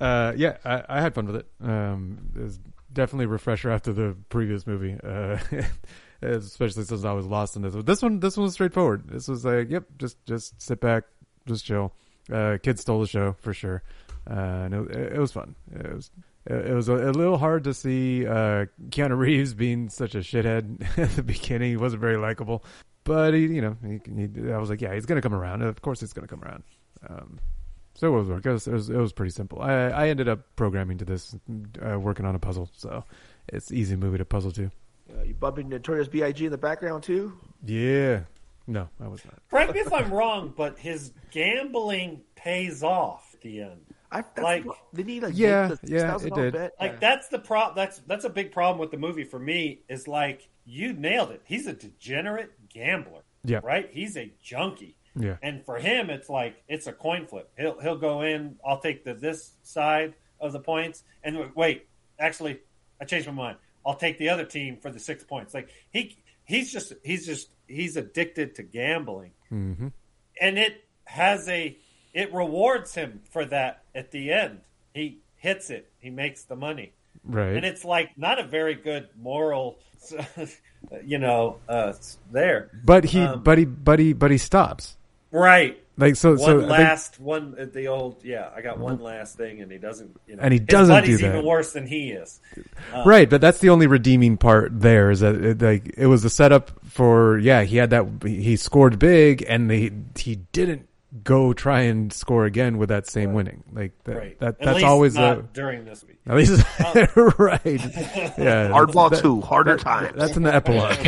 uh, yeah, I, I had fun with it. Um, it was definitely a refresher after the previous movie, uh, <laughs> especially since I was lost in this. This one, this one was straightforward. This was like, yep, just just sit back, just chill. Uh, kids stole the show for sure. Uh, and it, it was fun. It was it was a, a little hard to see uh, Keanu Reeves being such a shithead <laughs> at the beginning. He wasn't very likable, but he, you know, he, he, I was like, yeah, he's gonna come around. Of course, he's gonna come around. Um, so it was. It was, it was, it was pretty simple. I I ended up programming to this, uh, working on a puzzle, so it's easy movie to puzzle to. Uh, you bumping Notorious B.I.G. in the background too? Yeah, no, I was not. Correct me if I'm wrong, but his gambling pays off at the end. I like did he like Yeah, the yeah, it did. Bet? like that's the pro that's that's a big problem with the movie for me is like you nailed it he's a degenerate gambler Yeah. right he's a junkie Yeah. and for him it's like it's a coin flip he'll he'll go in i'll take the this side of the points and wait actually i changed my mind i'll take the other team for the six points. Like he he's just he's just he's addicted to gambling. Mm-hmm. and it has a it rewards him for that at the end. He hits it. He makes the money. Right. and it's like not a very good moral <laughs> you know uh there. But he, Um, but he, but he, but he stops. right Like so, one so I think- last one uh, the old yeah i got one last thing and he doesn't you know And he doesn't buddy's do that. even worse than he is Um, right, but that's the only redeeming part there is that it, like it was a setup for yeah he had that he scored big and he he didn't go try and score again with that same winning like that, Right. that that's always not a during this week. at least Um, <laughs> right yeah <laughs> Hardball that- two, harder that- times. that's in the epilogue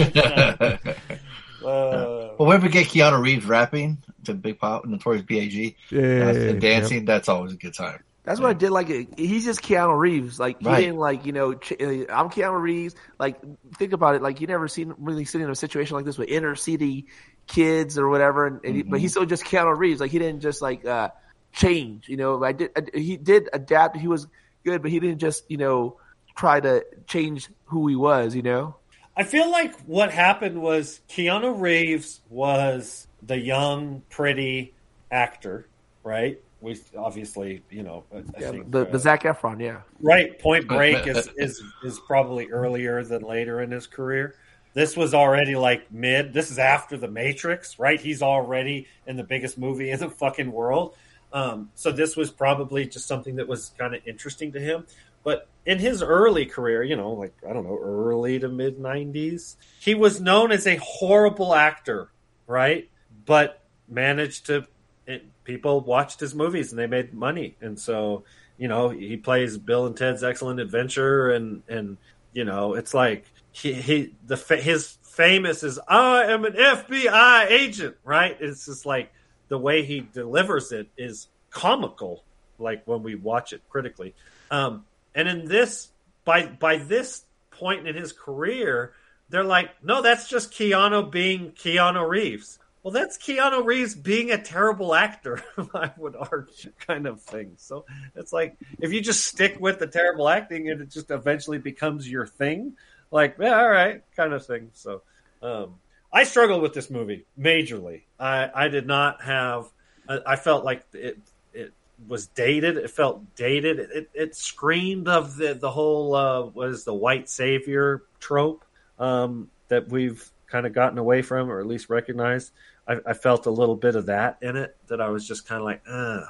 <laughs> Uh, Well, when we get Keanu Reeves rapping to Big Pop, Notorious B.I.G., Yeah, that's- yeah, and dancing, that's always a good time. That's what I did. Like he's just Keanu Reeves. Like he Right. didn't like you know ch- uh, I'm Keanu Reeves. Like think about it. Like you never seen really sitting in a situation like this with inner city kids or whatever. And, and he, but he's still just Keanu Reeves. Like he didn't just like uh change. You know, I did. I, he did adapt. He was good, but he didn't just you know try to change who he was. You know. I feel like what happened was Keanu Reeves was the young, pretty actor, right? We obviously, you know, I, I Yeah, think the uh, the Zac Efron. Yeah. right. Point Break is, is is probably earlier than later in his career. This was already like mid. This is after the Matrix, right? He's already in the biggest movie <laughs> in the fucking world. Um, so this was probably just something that was kind of interesting to him. But in his early career, you know, like I don't know, early to mid '90s, he was known as a horrible actor, right? But managed to. It, people watched his movies and they made money, and so you know he plays Bill and Ted's Excellent Adventure, and and you know it's like he he the his famous is I am an FBI agent, right? It's just like the way he delivers it is comical, like when we watch it critically. Um, and in this, by by this point in his career, they're like, no, that's just Keanu being Keanu Reeves. Well, that's Keanu Reeves being a terrible actor, <laughs> I would argue, kind of thing. So it's like if you just stick with the terrible acting and it just eventually becomes your thing, like, yeah, all right, kind of thing. So um, I struggled with this movie majorly. I, I did not have, I, I felt like it, it was dated. It felt dated. It, it screamed of the, the whole, uh, what is the white savior trope um, that we've kind of gotten away from or at least recognized. I, I felt a little bit of that in it that I was just kind of like, uh,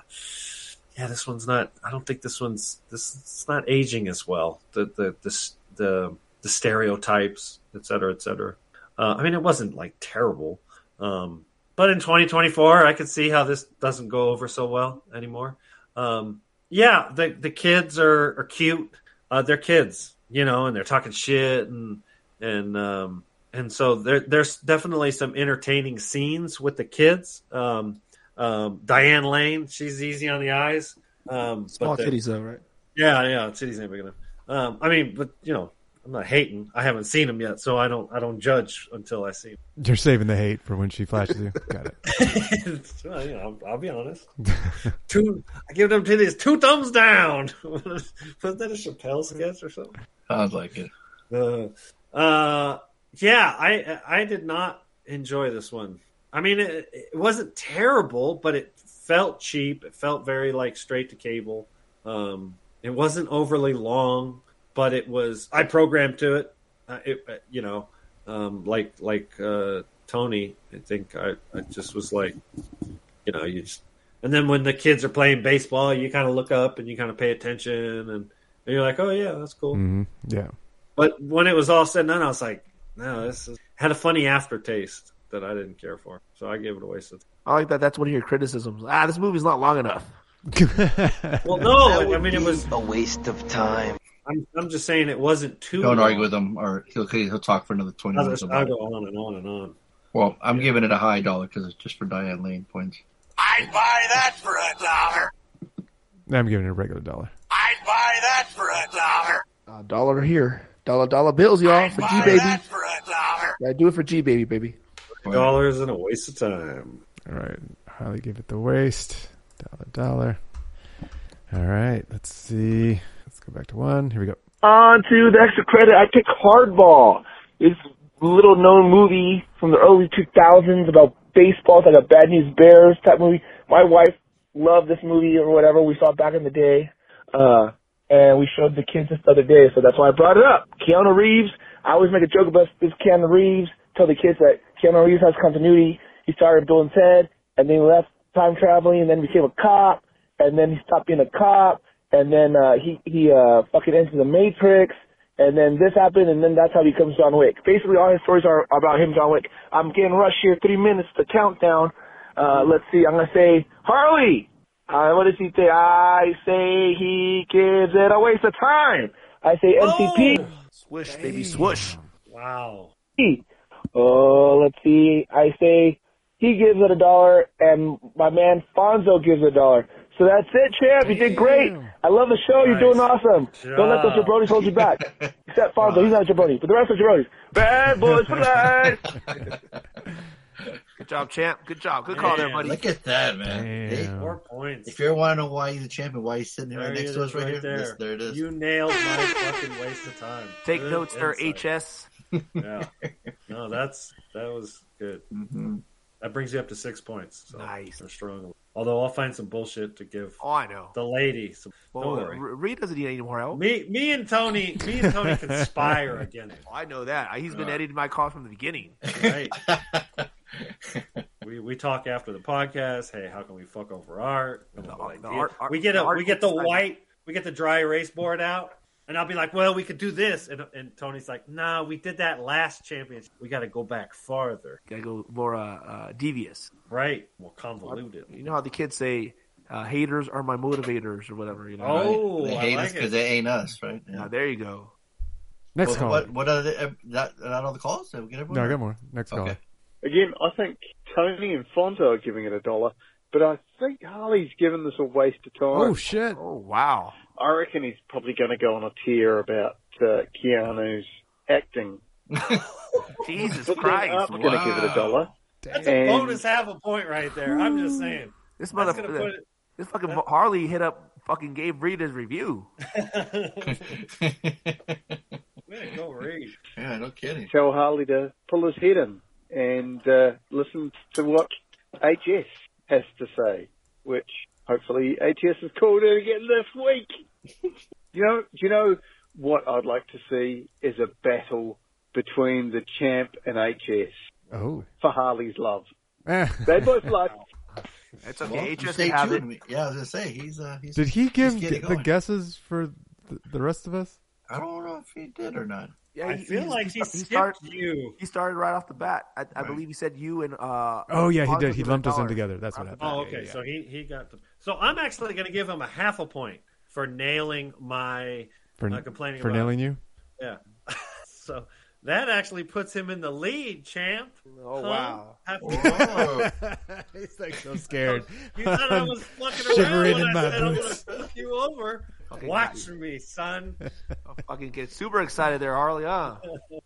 yeah, this one's not. I don't think this one's this. It's not aging as well. The the the the, the stereotypes, et cetera, et cetera. Uh, I mean, it wasn't like terrible, um, but in 2024, I could see how this doesn't go over so well anymore. Um, yeah, the the kids are are cute. Uh, they're kids, you know, and they're talking shit and and um, and so there, there's definitely some entertaining scenes with the kids. Um, um, Diane Lane, she's easy on the eyes. Um, Small but the- titties though, right? Yeah, yeah, titties ain't big enough. Um, I mean, but you know, I'm not hating. I haven't seen them yet, so I don't. I don't judge until I see Them. You're saving the hate for when she flashes you. Got it. <laughs> well, you know, I'll, I'll be honest. <laughs> two, I give them titties two thumbs down. <laughs> Wasn't that a Chappelle sketch or something? Sounds like it. Uh, uh, yeah, I I did not enjoy this one. I mean, it, it wasn't terrible, but it felt cheap. It felt very like straight to cable. Um, it wasn't overly long, but it was. I programmed to it. Uh, it uh, you know, um, like like uh, Tony. I think I, I just was like, you know, you just. And then when the kids are playing baseball, you kind of look up and you kind of pay attention, and, and you're like, oh yeah, that's cool. hmm Yeah. But when it was all said and done, I was like, no, this is, had a funny aftertaste that I didn't care for. So I gave it a waste of I like that. That's one of your criticisms. Ah, this movie's not long enough. <laughs> Well, no, I mean, it was. a waste of time. I'm, I'm just saying it wasn't too Don't long. argue with him, or he'll he'll talk for another twenty I'll, minutes just, I'll go on and on and on. Well, I'm giving it a high dollar because it's just for Diane Lane points. I'd buy that for a dollar. I'm giving it a regular dollar. I'd buy that for a dollar. Uh, dollar here, dollar dollar bills, y'all for G Buy baby. That for a dollar. Yeah, do it for G baby, baby. Dollars and a waste of time. All right. Harley give it the waste. Dollar, dollar. All right. Let's see. Let's go back to one. Here we go. On to the extra credit. I pick Hardball. It's a little known movie from the early 2000s about baseball. It's like a Bad News Bears type movie. My wife loved this movie or whatever. We saw it back in the day. Uh, and we showed the kids this the other day, so that's why I brought it up. Keanu Reeves. I always make a joke about this Keanu Reeves. Tell the kids that Keanu Reeves has continuity. He started Bill and Ted, and then he left time traveling, and then became a cop, and then he stopped being a cop, and then uh, he he uh, fucking entered the Matrix, and then this happened, and then that's how he becomes John Wick. Basically, all his stories are about him, John Wick. I'm getting rushed here. Three minutes to countdown. Uh, let's see. I'm gonna say Harley. Uh, what does he say? I say he gives it a waste of time. I say MCP. Swoosh, baby, swoosh. Wow. Oh, let's see. I say he gives it a dollar, and my man Fonso gives it a dollar. So that's it, champ. You did great. I love the show. You're doing awesome. Don't let those jabronis hold you back. <laughs> Except Fonso. He's not a jabroni. But the rest are jabronis. Bad boys for life. <laughs> Good job, champ. Good job. Good call there, buddy. Look at that, man. Hey, Four points. if you ever want to know why he's a champion, why he's sitting here There right next to us right, right here, there. This- there it is. You nailed my fucking waste of time. Take Good notes there. HS. Yeah. No, that's that was good. Mm-hmm. That brings you up to six points. So Nice. They're strong. Although I'll find some bullshit to give Oh, I know. the lady. Some, Well, don't uh, worry. Reed doesn't need any more help. Me, me and Tony, me and Tony conspire <laughs> against Oh, I know that. He's been editing my call from the beginning. Right? <laughs> we we talk after the podcast. Hey, how can we fuck over art? The- Like, the art- art- we get the a, art we get the white, we get the dry erase board out, and I'll be like, well, we could do this, and, and Tony's like, no, we did that last championship. We got to go back farther, Gotta go more uh, uh, devious. right? More convoluted. You know how the kids say, uh, haters are my motivators or whatever, you know? Oh, they I hate like us because they ain't us, right? Yeah. Now, there you go. Next Well, call. What, what are the, uh, that, that all the calls? Did we get everyone? No, I got more. Next call. Okay. Again, I think Tony and Fonso are giving it a dollar, but I think Harley's given this a waste of time. Oh shit! Oh, wow. I reckon he's probably going to go on a tear about uh, Keanu's acting. <laughs> Jesus But Christ. I'm going to give it a dollar. That's a bonus half a point right there. I'm just saying. This That's mother, gonna put it- this fucking Harley hit up fucking Gabe Reed his review. <laughs> <laughs> Way to go, Reed. Yeah, no kidding. Tell Harley to pull his head in and uh, listen to what HS has to say, which hopefully HS is called in again this week. <laughs> you know, do you know what I'd like to see is a battle between the champ and HS Oh. for Harley's love. <laughs> They both like It's okay. you HS stay can have it. Yeah, I was gonna say he's uh he's. Did he give he's getting the going. guesses for the, the rest of us? I don't know if he did or not. Yeah, I he- feel he's- like he he skipped started- you. He started right off the bat. I, I Right. believe he said you and uh. Oh yeah, he did. He give lumped us in together. That's what happened. Oh, Yeah, okay. yeah, So he he got the. So I'm actually going to give him a half a point for nailing my for, uh, complaining for about- nailing you. yeah. <laughs> so that actually puts him in the lead, champ. Oh Huh? wow. Have- <laughs> He's like so scared. <laughs> You thought I was fucking around Shivering when in I my said I'm boots. gonna fuck you over. Okay, Watch me, son. <laughs> I'll fucking get super excited there, Harley. Huh?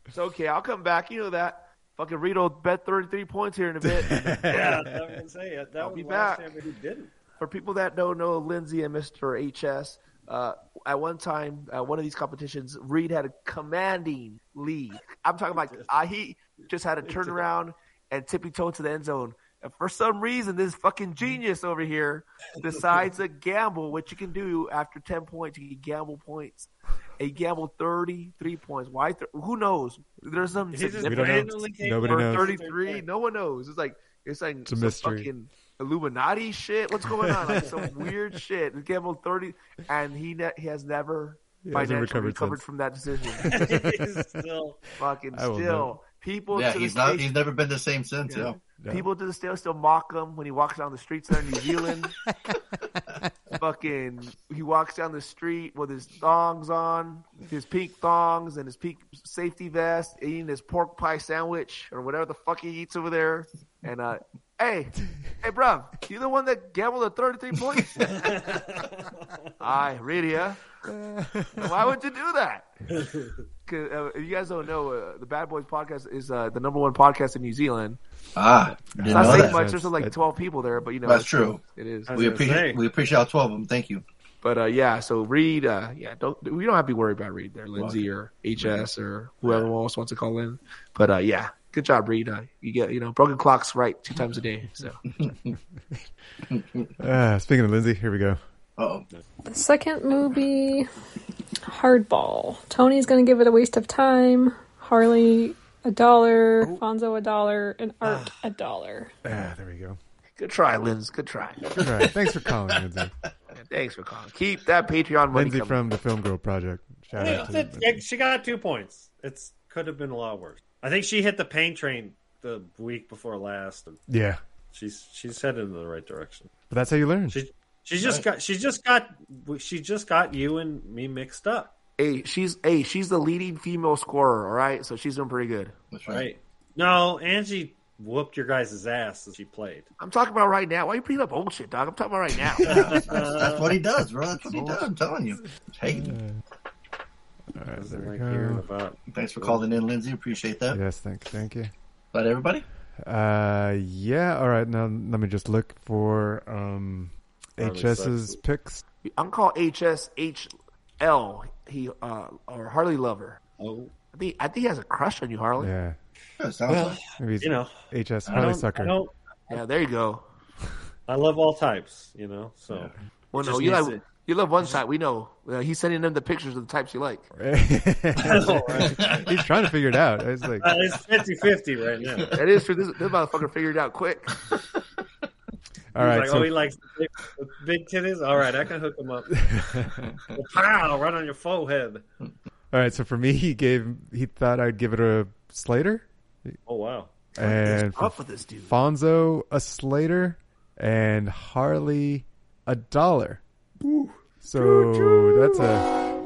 It's okay. I'll come back. You know that. Fucking Rito bet 33 points here in a bit. <laughs> yeah, I was say that I'll was be last back. time he didn't. For people that don't know Lindsay and Mr. HS, uh, at one time, uh, one of these competitions, Reed had a commanding lead. I'm talking about <laughs> uh, he just had a turnaround and tippy toe to the end zone. And for some reason, this fucking genius over here decides to gamble, which you can do after 10 points. You can gamble points. And he gambled 33 points. Why? Th- who knows? There's some He just don't know. Nobody for knows. 33. No one knows. It's like it's like It's a some mystery. fucking Illuminati shit. What's going on? Like some weird shit. He gambled 30, and he ne- he has never He financially recovered recovered, from that decision. <laughs> He's still fucking still. know. People Yeah, he's not. He's never been the same since. Yeah. Yeah. Yeah. People to the still still mock him when he walks down the streets there in New Zealand. <laughs> Fucking, he walks down the street with his thongs on, his pink thongs and his pink safety vest, eating his pork pie sandwich or whatever the fuck he eats over there. And uh, hey, <laughs> hey, bruv, you the one that gambled at thirty three points? <laughs> I really, yeah. Why would you do that? 'Cause, uh, if you guys don't know, uh, the Bad Boys podcast is uh, the number one podcast in New Zealand. Ah, It's didn't not know saying that. much. There's like 12 people there, but you know That's it's- true. It is. We appreciate. say. We appreciate all twelve of them. Thank you. But uh, yeah, so Reed, uh, yeah, don't we don't have to be worried about Reed there, Lindsay or HS or whoever else wants to call in. But uh, yeah, good job, Reed. Uh, you get you know broken clocks right two times a day. So Ah, <laughs> speaking of Lindsay, here we go. Oh, The second movie, Hardball. Tony's going to give it a waste of time. Harley, a dollar. Fonso, a dollar. And Art, a dollar. Ah, there we go. good try, Linz. Good try. All right. Thanks for calling, Lindsay. <laughs> Thanks for calling. Keep that Patreon money Lindsay coming. from the Film Girl Project. Shout Yeah, out to it's- it- she got two points. It's could have been a lot worse. I think she hit the pain train the week before last. And Yeah, she's she's headed in the right direction. but that's how you learn. She she's just got she just got she just got you and me mixed up. Hey, she's hey, she's the leading female scorer. All right, so she's doing pretty good. that's Right. right. No, Angie whooped your guys' ass as she played. I'm talking about right now. Why are you bringing up old shit, dog? I'm talking about right now. <laughs> That's, that's what he does, bro. That's what he does. I'm telling you. Hey, All right, there we go. about thanks for calling in, Lindsay. Appreciate that. Yes, thank, thank you. But everybody, Uh, yeah. All right. Now let me just look for um Harley HS's sucks. picks. I'm call HS HL. He uh or Harley Lover. Oh, I think I think he has a crush on you, Harley. Yeah, yeah, well, like maybe he's you know, HS Harley Sucker. Yeah, there you go. I love all types, you know. So Well, no, you like to- you love one side. We know. Uh, he's sending them the pictures of the types you like. know, right? <laughs> He's trying to figure it out. It's like, Uh, it's 50-50 right now. That is true. This, this motherfucker figured it out quick. <laughs> all He's right. like, oh, so, oh, he likes big, big titties. All right, I can hook him up. <laughs> Pow! Right on your forehead. all right. So for me, he gave he thought I'd give it a Slater, Oh wow! and up with this dude. Fonso a Slater, and Harley a dollar. So that's a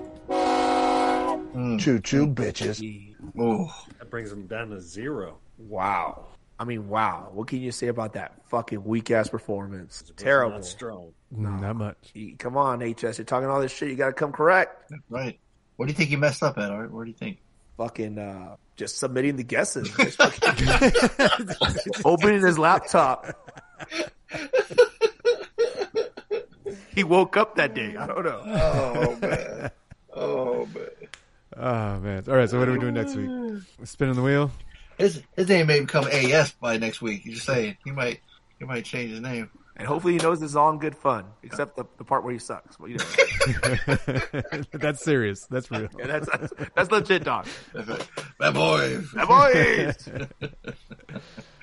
mm. Choo choo, bitches. oh, That brings him down to zero. Wow. I mean, wow. What can you say about that fucking weak ass performance? It Terrible. Not strong. not much. Come on, HS. You're talking all this shit. You got to come correct. right. What do you think he messed up at, Art? What do you think? Fucking uh, just submitting the guesses. <laughs> Fucking- <laughs> opening his laptop. he woke up that day. I don't know. Oh man. Oh man. Oh <laughs> man! All right. So what are we doing next week? Spinning the wheel. His his name may become AS by next week. You're just saying he might he might change his name. And hopefully he knows this is all in good fun, except the, the part where he sucks. But you know, <laughs> that's serious. That's real. yeah, that's, that's that's legit, dog. Bad boys. Bad boys. <laughs>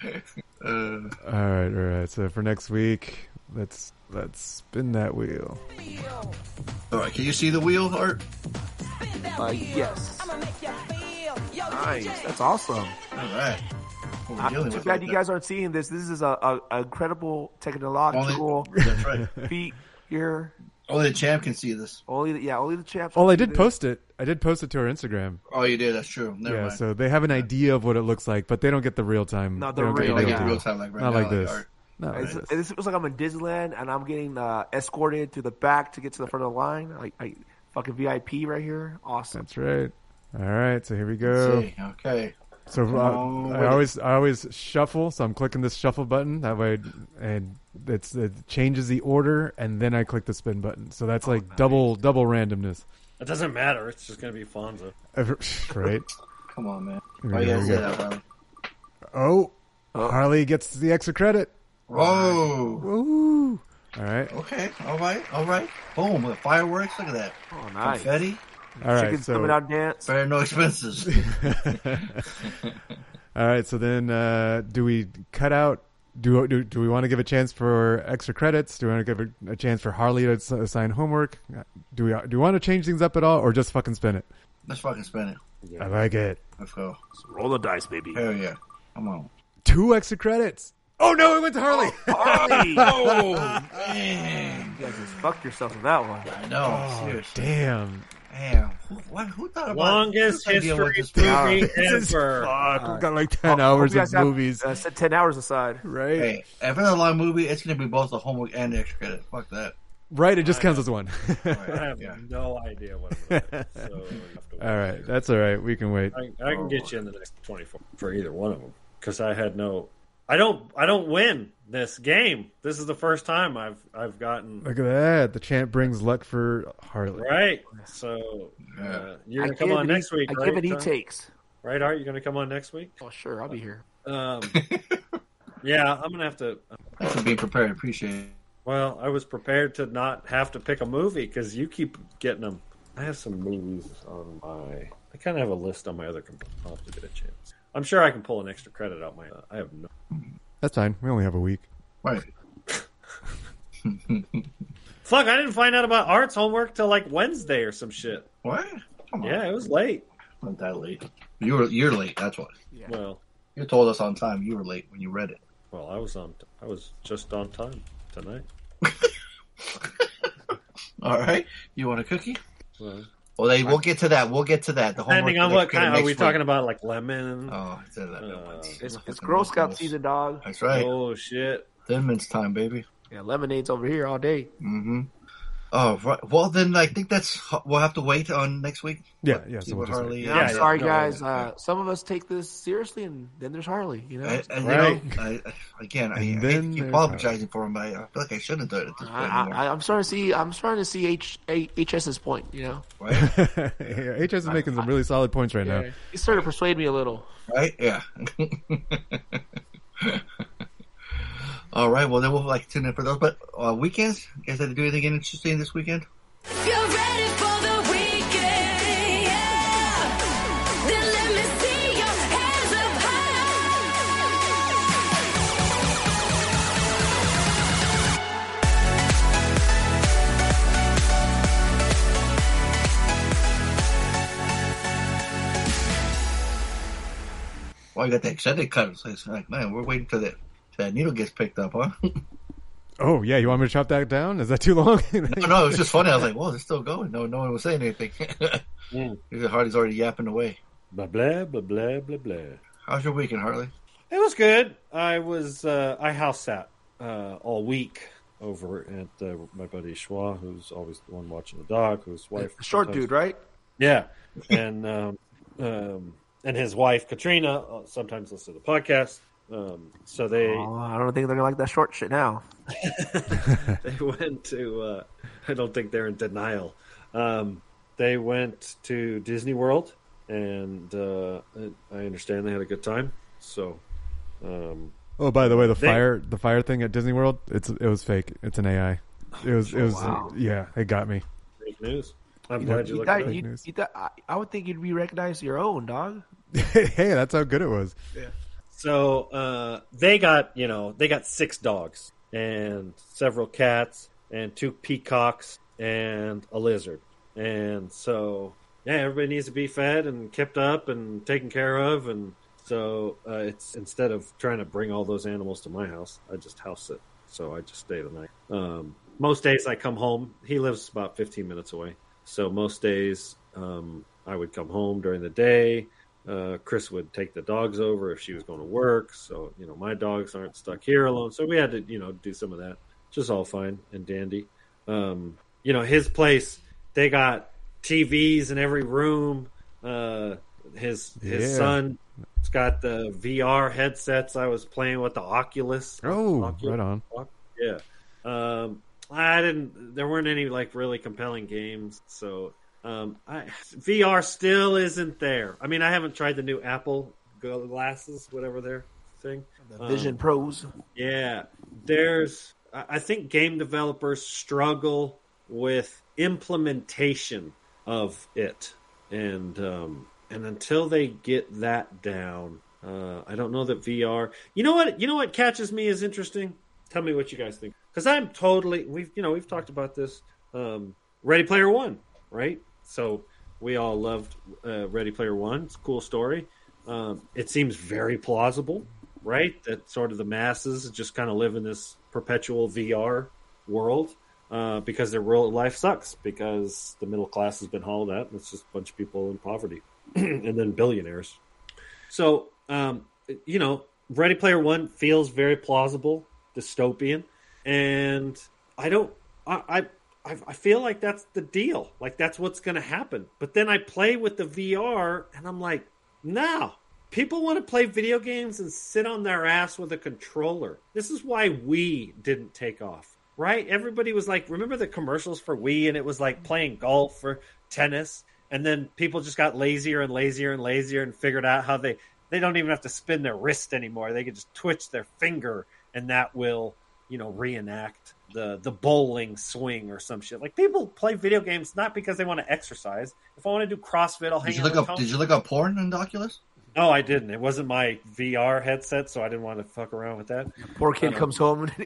<laughs> Uh, All right. All right. So for next week, let's let's spin that wheel. all right. Can you see the wheel, Art? Uh, yes. Nice. That's awesome. All right. I'm too bad right you guys aren't seeing this. This is a, a, a incredible technological <laughs> That's right. feat here. Only the champ can see this. Only the, yeah, only the champs. Oh, I did this. post it. I did post it to our Instagram. Oh, you did. That's true. Never yeah, mind. so they have an idea of what it looks like, but they don't get the real time. Not the don't real, Like real time, like right Not now, like this. Art. No, It's- it is. This feels like I'm in Disneyland and I'm getting uh, escorted to the back to get to the front of the line. Like, I fucking VIP right here. Awesome. That's right. All right, so here we go. Okay. So uh, I always I always shuffle, so I'm clicking this shuffle button that way, and it's it changes the order, and then I click the spin button. So that's Oh, like double double randomness, It doesn't matter. It's just gonna be Fonso. <laughs> right? Come on, man. Here Why we you go, gotta say that, go. Riley? Oh, Harley gets the extra credit. Whoa. Woo. All right. Okay. All right. All right. Boom. The fireworks. Look at that. Oh, nice. Confetti. All right, Chickens so- coming out dance. Better no expenses. <laughs> All right, so then uh, do we cut out? Do, do do we want to give a chance for extra credits? Do we want to give a, a chance for Harley to s- assign homework? Do we do we want to change things up at all, or just fucking spin it? Let's fucking spin it. I like it. Let's go. roll the dice, baby. Hell yeah. Come on. Two extra credits. Oh no, it went to Harley. Harley! <laughs> Oh, man. You guys just fucked yourself with that one. I know. Oh, damn. Damn. Who, what, who thought about Longest whose idea history this movie <laughs> This is ever. fuck. We've got like ten Oh, hours of guys have, movies, Uh, set ten hours aside. right? Hey, if it's a long movie, it's gonna be both the homework and the extra credit. Fuck that. Right, it just counts as one. I have no idea what. It was, so you have <laughs> all right, that's all right. We can wait. I, I can get you in the next twenty four for either one of them because I had no. I don't. I don't win this game. This is the first time I've I've gotten Look at that. The champ brings luck for Harley. right. So uh, you're gonna come on it, next he, week. I right, give it, he John? takes. Right, Art? You're gonna come on next week? Oh, sure, I'll be here. Um, <laughs> yeah, I'm gonna have to. Thanks for being prepared. Appreciate it. Well, I was prepared to not have to pick a movie because you keep getting them. I have some movies on my. I kind of have a list on my other computer. I'll have to get a chance. I'm sure I can pull an extra credit out my. Uh, I have no. That's fine. We only have a week. Right. <laughs> Fuck! I didn't find out about Art's homework till like Wednesday or some shit. What? Come on. Yeah, it was late. Not that late. You were you're late. That's what. Well, You told us on time. You were late when you read it. well, I was on. I was just on time tonight. <laughs> All right. You want a cookie? Well, Well, they, we'll get to that. We'll get to that. The depending homework on what kind, are we week. talking about? Like lemon? Oh, I said that. Uh, It's, it's Girl Scout season, dog. That's right. Oh shit! Thin Mints time, baby. Yeah, lemonade's over here all day. Mm-hmm. Oh, right. Well, then I think that's we'll have to wait on next week. Yeah, yeah, See so what we'll Harley. Yeah, I'm sorry, no, guys. yeah. Uh, some of us take this seriously, and then there's Harley. You know, I, I, you Right. know, I, I, again, I, I And hate then to keep there's apologizing for him, but I feel like I shouldn't do it at this point I, I, I'm starting to see. I'm starting to see H, H, HS's point. You know, right? <laughs> Yeah, HS is making some really solid points right now. he started to persuade me a little. right? Yeah. <laughs> All right. Well, then we'll like tune in for those. But uh, weekends, you guys had to do anything interesting this weekend? You're ready for the weekend, yeah. Then let me see your hands up Well, you got the extended cut. So it's like, man, we're waiting till that that needle gets picked up, huh? <laughs> Oh yeah, you want me to chop that down? Is that too long? <laughs> no, no, it was just funny. I was like, "Whoa, they're still going." No, no one was saying anything. <laughs> Mm. Harley's already yapping away. Blah blah blah blah blah blah. How's your weekend, Harley? It was good. I was uh, I house sat uh, all week over at uh, my buddy Schwa, who's always the one watching the dog, whose wife The short sometimes- dude, right? Yeah, and um, um, and his wife Katrina uh, sometimes listens to the podcast. Um, so they Oh, I don't think they're gonna like that short shit now. <laughs> they went to. Uh, I don't think they're in denial. Um, they went to Disney World, and uh, I understand they had a good time. So, um, Oh, by the way, the They- fire the fire thing at Disney World, it's it was fake. It's an AI. It was it was wow. yeah, it got me. fake news. I'm You, glad you you looked thought, it you, you thought, I, I would think you'd be recognized your own dog. <laughs> hey, that's how good it was. So uh, they got you know they got six dogs and several cats and two peacocks and a lizard, and so yeah, everybody needs to be fed and kept up and taken care of, and so uh, it's instead of trying to bring all those animals to my house, I just house it. So I just stay the night. Um, most days I come home. He lives about 15 minutes away, so most days um, I would come home during the day uh, Chris would take the dogs over if she was going to work. So you know, my dogs aren't stuck here alone. So we had to you know do some of that, Just all fine and dandy. Um, you know, his place they got TVs in every room. Uh, his his Yeah. son has got the VR headsets. I was playing with the Oculus. Oh, Oculus. right on. Yeah. Um, I didn't. There weren't any like really compelling games, so um, I, VR still isn't there. I mean, I haven't tried the new Apple glasses, whatever their thing. The Vision Um, Pros. yeah, there's. I I think game developers struggle with implementation of it, and um, and until they get that down, uh, I don't know that VR. You know what? You know what catches me is interesting. Tell me what you guys think, because I'm totally. We've you know we've talked about this. Um, Ready Player One, right? So we all loved uh, Ready Player One. It's a cool story. Um, it seems very plausible, right? That sort of the masses just kind of live in this perpetual VR world uh, because their real life sucks because the middle class has been hauled out it's just a bunch of people in poverty <clears throat> and then billionaires. So, um, you know, Ready Player One feels very plausible, dystopian, and I don't, I, I, I I feel like that's the deal. Like that's what's going to happen. But then I play with the VR, and I'm like, no. People want to play video games and sit on their ass with a controller. This is why Wii didn't take off, right? Everybody was like, remember the commercials for Wii, and it was like playing golf or tennis, and then people just got lazier and lazier and lazier and figured out how they they don't even have to spin their wrist anymore. They can just twitch their finger, and that will you know reenact the the bowling swing or some shit. Like people play video games not because they want to exercise. If I want to do CrossFit, I'll hang Did you out look up? Tony. Did you look up porn in the Oculus? No, I didn't. It wasn't my VR headset, so I didn't want to fuck around with that. Poor kid Um, comes home and <laughs>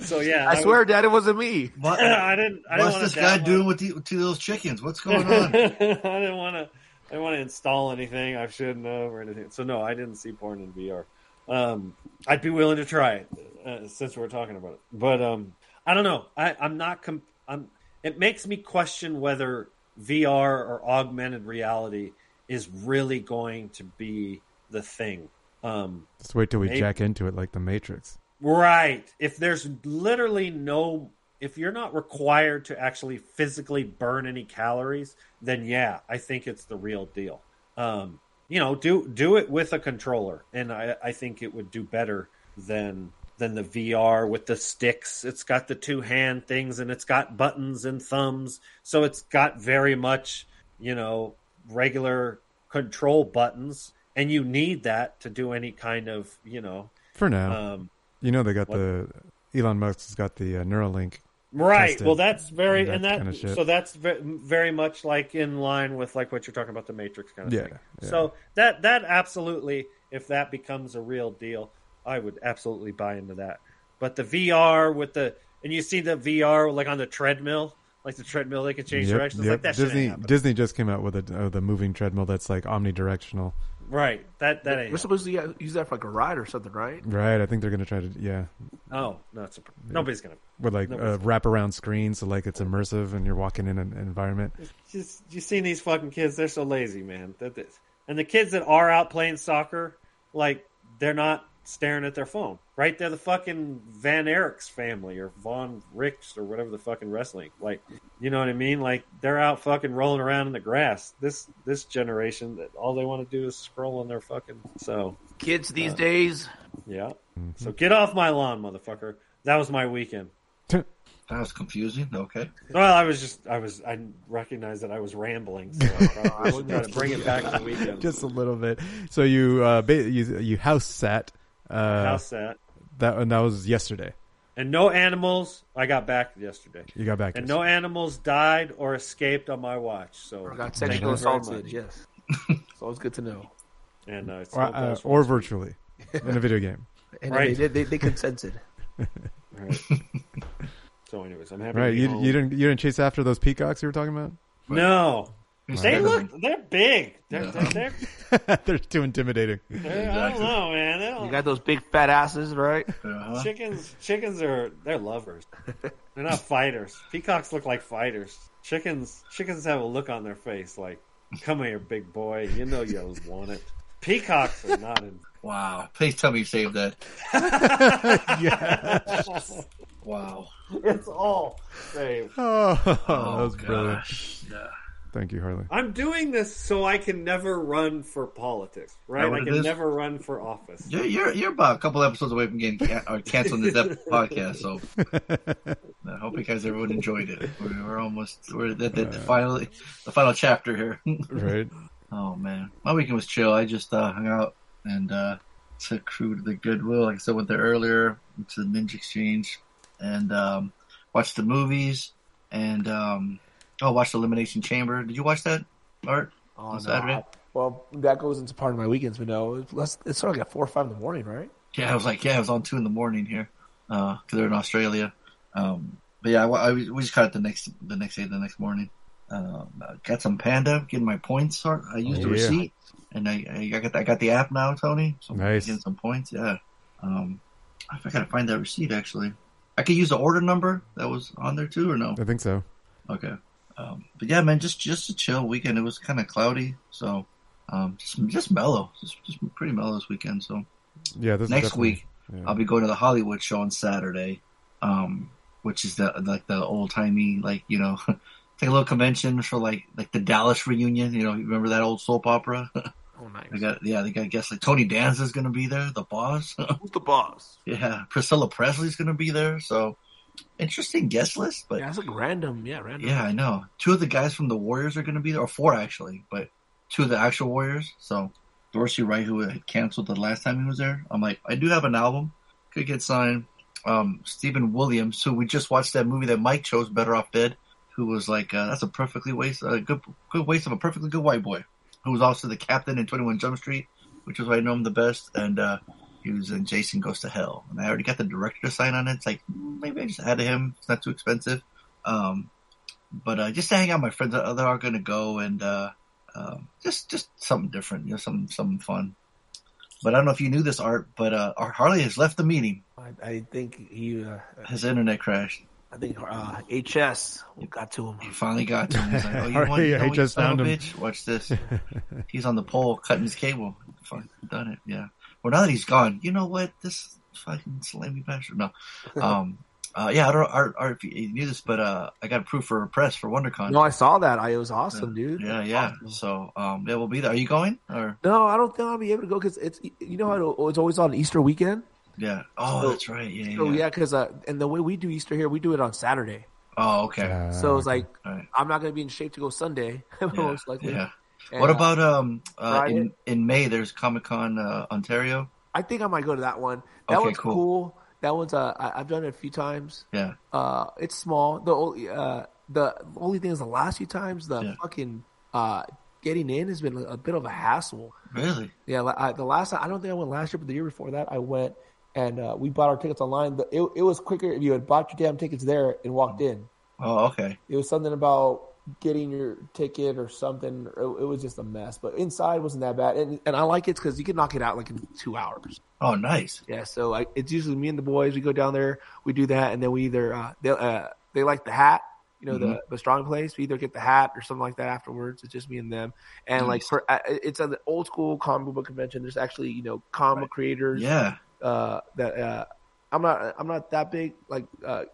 So yeah, I swear, Dad, it wasn't me. What, <laughs> I didn't. I didn't what's this guy doing with the, to those chickens? What's going on? I on? didn't want to. I didn't want to install anything I shouldn't have or anything. So no, I didn't see porn in VR. Um, I'd be willing to try it uh, since we're talking about it. But um, I don't know. I, I'm not. Com- I'm. It makes me question whether VR or augmented reality is really going to be the thing. Um, Just wait till we maybe- jack into it like the Matrix. Right. If there's literally no, if you're not required to actually physically burn any calories, then yeah, I think it's the real deal. Um, you know, do do it with a controller, and I, I think it would do better than than the VR with the sticks. It's got the two hand things, and it's got buttons and thumbs, so it's got very much, you know, regular control buttons, and you need that to do any kind of, you know, For now, um, you know they got what- the Elon Musk's got the uh, Neuralink. Right. tested Well, that's very and that, kind of so that's very much like in line with like what you're talking about the Matrix kind of Yeah, thing. yeah. So that that absolutely, if that becomes a real deal, I would absolutely buy into that. But the VR with the and you see the VR like on the treadmill, like the treadmill, they can change Yep, directions. yep. Like that Disney. Disney just came out with a uh, the moving treadmill that's like omnidirectional. Right. That that We're supposed to use that for like a ride or something, right? Right, I think they're gonna try to yeah. Oh no, it's a, nobody's gonna. With like nobody's a wraparound screen, so like it's immersive and you're walking in an environment. just you seen these fucking kids they're so lazy man that that- and the kids that are out playing soccer like they're not staring at their phone right they're the fucking Von Erichs family or von ricks or whatever the fucking wrestling like you know what i mean like they're out fucking rolling around in the grass this this generation that all they want to do is scroll on their fucking so Kids these Uh, days. yeah Mm-hmm. so get off my lawn motherfucker that was my weekend <laughs> That was confusing. Okay. well, I was just, I was, I recognized that I was rambling, so I probably should try to bring it back to weekend. Just a little bit. So you uh you you house sat uh House sat. that and that was yesterday. And no animals. I got back yesterday. You got back And no animals died or escaped on my watch. So I got thank sexually assaulted. Yes. <laughs> so it's good to know. And uh, it's Or, uh, or virtually in a video game. <laughs> And Right. they, they, they consented. <laughs> Right. so, anyways, I'm happy. Right, to be you home. you didn't you didn't chase after those peacocks you were talking about? No, They look, they're big. They're, they're, they're, <laughs> They're too intimidating. they're- I don't know, man. They don't, You got those big fat asses, right? <laughs> Uh-huh. Chickens, chickens are they're lovers. <laughs> They're not fighters. Peacocks look like fighters. Chickens, chickens have a look on their face like, "Come here, big boy. You know you want it." Peacocks are not in. Wow. Please tell me you saved that. yes. Wow. It's all saved. Oh, that Oh, was brilliant. gosh. Yeah. Thank you, Harley. I'm doing this so I can never run for politics, right? I can never run for office. You're, you're you're about a couple episodes away from getting can- or canceling this ep- podcast, so <laughs> I hope you guys everyone enjoyed it. We're, we're almost we're at the, the, the final the final chapter here. <laughs> Right. Oh man, my weekend was chill. I just uh, hung out and uh, took crew to the Goodwill. Like I said, went there earlier to the Ninja Exchange and um, watched the movies and um, oh, watched Elimination Chamber. Did you watch that, Art? Oh, on no, Saturday? Well, that goes into part of my weekends, but no, it's, it's sort of like at four or five in the morning, right? Yeah, I was like, yeah, it was on two in the morning here because they're in Australia. Um, but yeah, I, I, we just caught it the next the next day, the next morning. Um, got some panda, getting my points. Art. I used Oh, the yeah. receipt, and I, I got I got the app now, Tony. So I'm Nice. getting some points. Yeah. Um, I gotta find that receipt actually. I could use the order number that was on there too, or no? I think so. Okay. Um, but yeah, man, just just a chill weekend. It was kind of cloudy, so um, just just mellow, just just pretty mellow this weekend. So Yeah, this next week yeah. I'll be going to the Hollywood show on Saturday, um, which is the like the old timey like you know, <laughs> take a little convention for like like the Dallas reunion. You know, you remember that old soap opera? <laughs> Oh, nice. they got yeah, they got I guess like Tony Danza's gonna be there, the boss. <laughs> Who's the boss? yeah, Priscilla Presley's gonna be there. So interesting guest list, but Yeah, it's like random. Yeah, random. yeah, I know. Two of the guys from the Warriors are going to be there, or four actually, but two of the actual Warriors. So Dorsey Wright, who had canceled the last time he was there, I'm like, I do have an album, could get signed. Um, Steven Williams, who we just watched that movie that Mike chose, Better Off Dead, who was like, uh, that's a perfectly waste, a good, good waste of a perfectly good white boy, who was also the captain in 21 Jump Street, which is why I know him the best, and uh, he was in Jason Goes to Hell, and I already got the director to sign on it. It's like mm, maybe I just add him. It's not too expensive. Um, but uh, just to hang out, with my friends that are going to go and uh, uh, just just something different, you know, something something fun. But I don't know if you knew this, Art, but uh, Harley has left the meeting. I, I think he. Uh, His internet crashed. I think uh, HS got to him. He finally got to him. He's like, oh, you <laughs> Harley, want, you know, HS you son of found him. bitch? Watch this. <laughs> He's on the pole cutting his cable. Fucking done it. Yeah. Well, now that he's gone, you know what? This fucking slimy bastard. No. <laughs> Um. Uh, yeah, I don't, Art, Art, if you knew this, but uh, I got approved for press for WonderCon. No, I saw that. I, it was awesome, dude. Yeah, yeah. So, um, yeah, we'll be there. Are you going? Or No, I don't think I'll be able to go because it's you know how it- it's always on Easter weekend. yeah. Oh, So- that's right. Yeah, So yeah. yeah, because uh, and the way we do Easter here, we do it on Saturday. Oh, okay. So it's like Right. I'm not gonna be in shape to go Sunday, <laughs> most likely. Yeah. And, what about um uh, in in May? There's Comic Con uh, Ontario. I think I might go to that one. That Okay, one's cool. cool. That one's uh, I, I've done it a few times. Yeah. Uh, it's small. The only uh, the only thing is the last few times the fucking uh getting in has been a bit of a hassle. Really? Yeah, I, the last I don't think I went last year, but the year before that I went and uh, we bought our tickets online. It it was quicker if you had bought your damn tickets there and walked in. Oh, okay. It was something about getting your ticket or something. It, it was just a mess, but inside wasn't that bad. And and I like it because you can knock it out like in two hours. Oh, nice. Yeah, so I, it's usually me and the boys. We go down there, we do that, and then we either uh, they uh, they like the hat, you know, the Mhm. the strong place. We either get the hat or something like that afterwards. It's just me and them, and like for uh, it's an old school comic book convention. There's actually you know comic creators. Yeah. Uh, that uh, I'm not I'm not that big like uh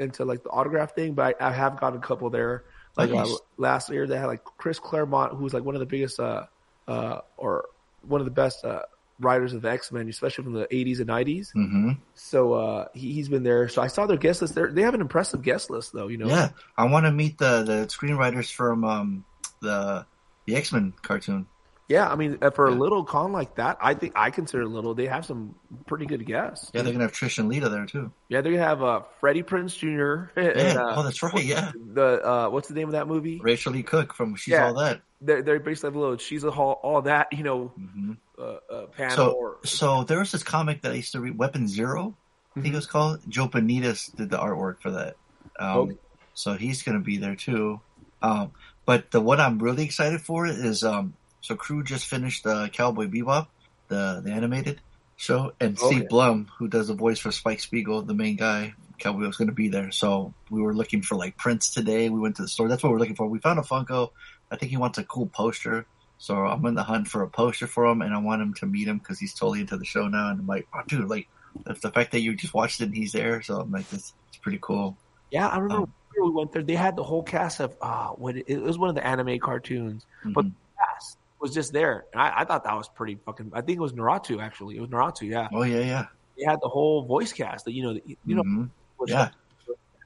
into like the autograph thing, but I, I have got a couple there. Like uh, last year, they had like Chris Claremont, who's like one of the biggest uh uh or one of the best uh writers of X Men, especially from the 80s and 90s. Mm-hmm. So uh, he, he's been there. So I saw their guest list. They're, they have an impressive guest list, though. You know. Yeah, I want to meet the the screenwriters from um the the X Men cartoon. Yeah, I mean, uh, for a little con like that, I think I consider little. They have some pretty good guests. Yeah, they're gonna have Trish and Lita there too. Yeah, they're gonna have uh, Freddie Prinze Jr. <laughs> and, Yeah. uh, oh, that's right. Yeah, the uh, what's the name of that movie? Rachael Leigh Cook from She's Yeah. All That. They're, they're basically have a little she's a all, all that you know uh, uh, panel. So, or, so there was this comic that I used to read, Weapon Zero, I Mm-hmm. think it was called. Joe Benitez did the artwork for that. Um, Okay. So he's going to be there too. Um, but the one I'm really excited for is um, so crew just finished uh, Cowboy Bebop, the the animated show, and Okay. Steve Blum, who does the voice for Spike Spiegel, the main guy, Cowboy was going to be there. So we were looking for like prints today. We went to the store. That's what we're looking for. We found a Funko. I think he wants a cool poster. So I'm in the hunt for a poster for him, and I want him to meet him because he's totally into the show now. And I'm like, oh, dude, like that's the fact that you just watched it and he's there. So I'm like, this it's pretty cool. Yeah, I remember Um, we went there. They had the whole cast of uh, what it, it was one of the anime cartoons, but the cast was just there. And I, I thought that was pretty fucking. I think it was Naruto actually. It was Naruto. Yeah, Oh yeah, yeah, they had the whole voice cast. That you know, the- you know, Mhm. was- yeah.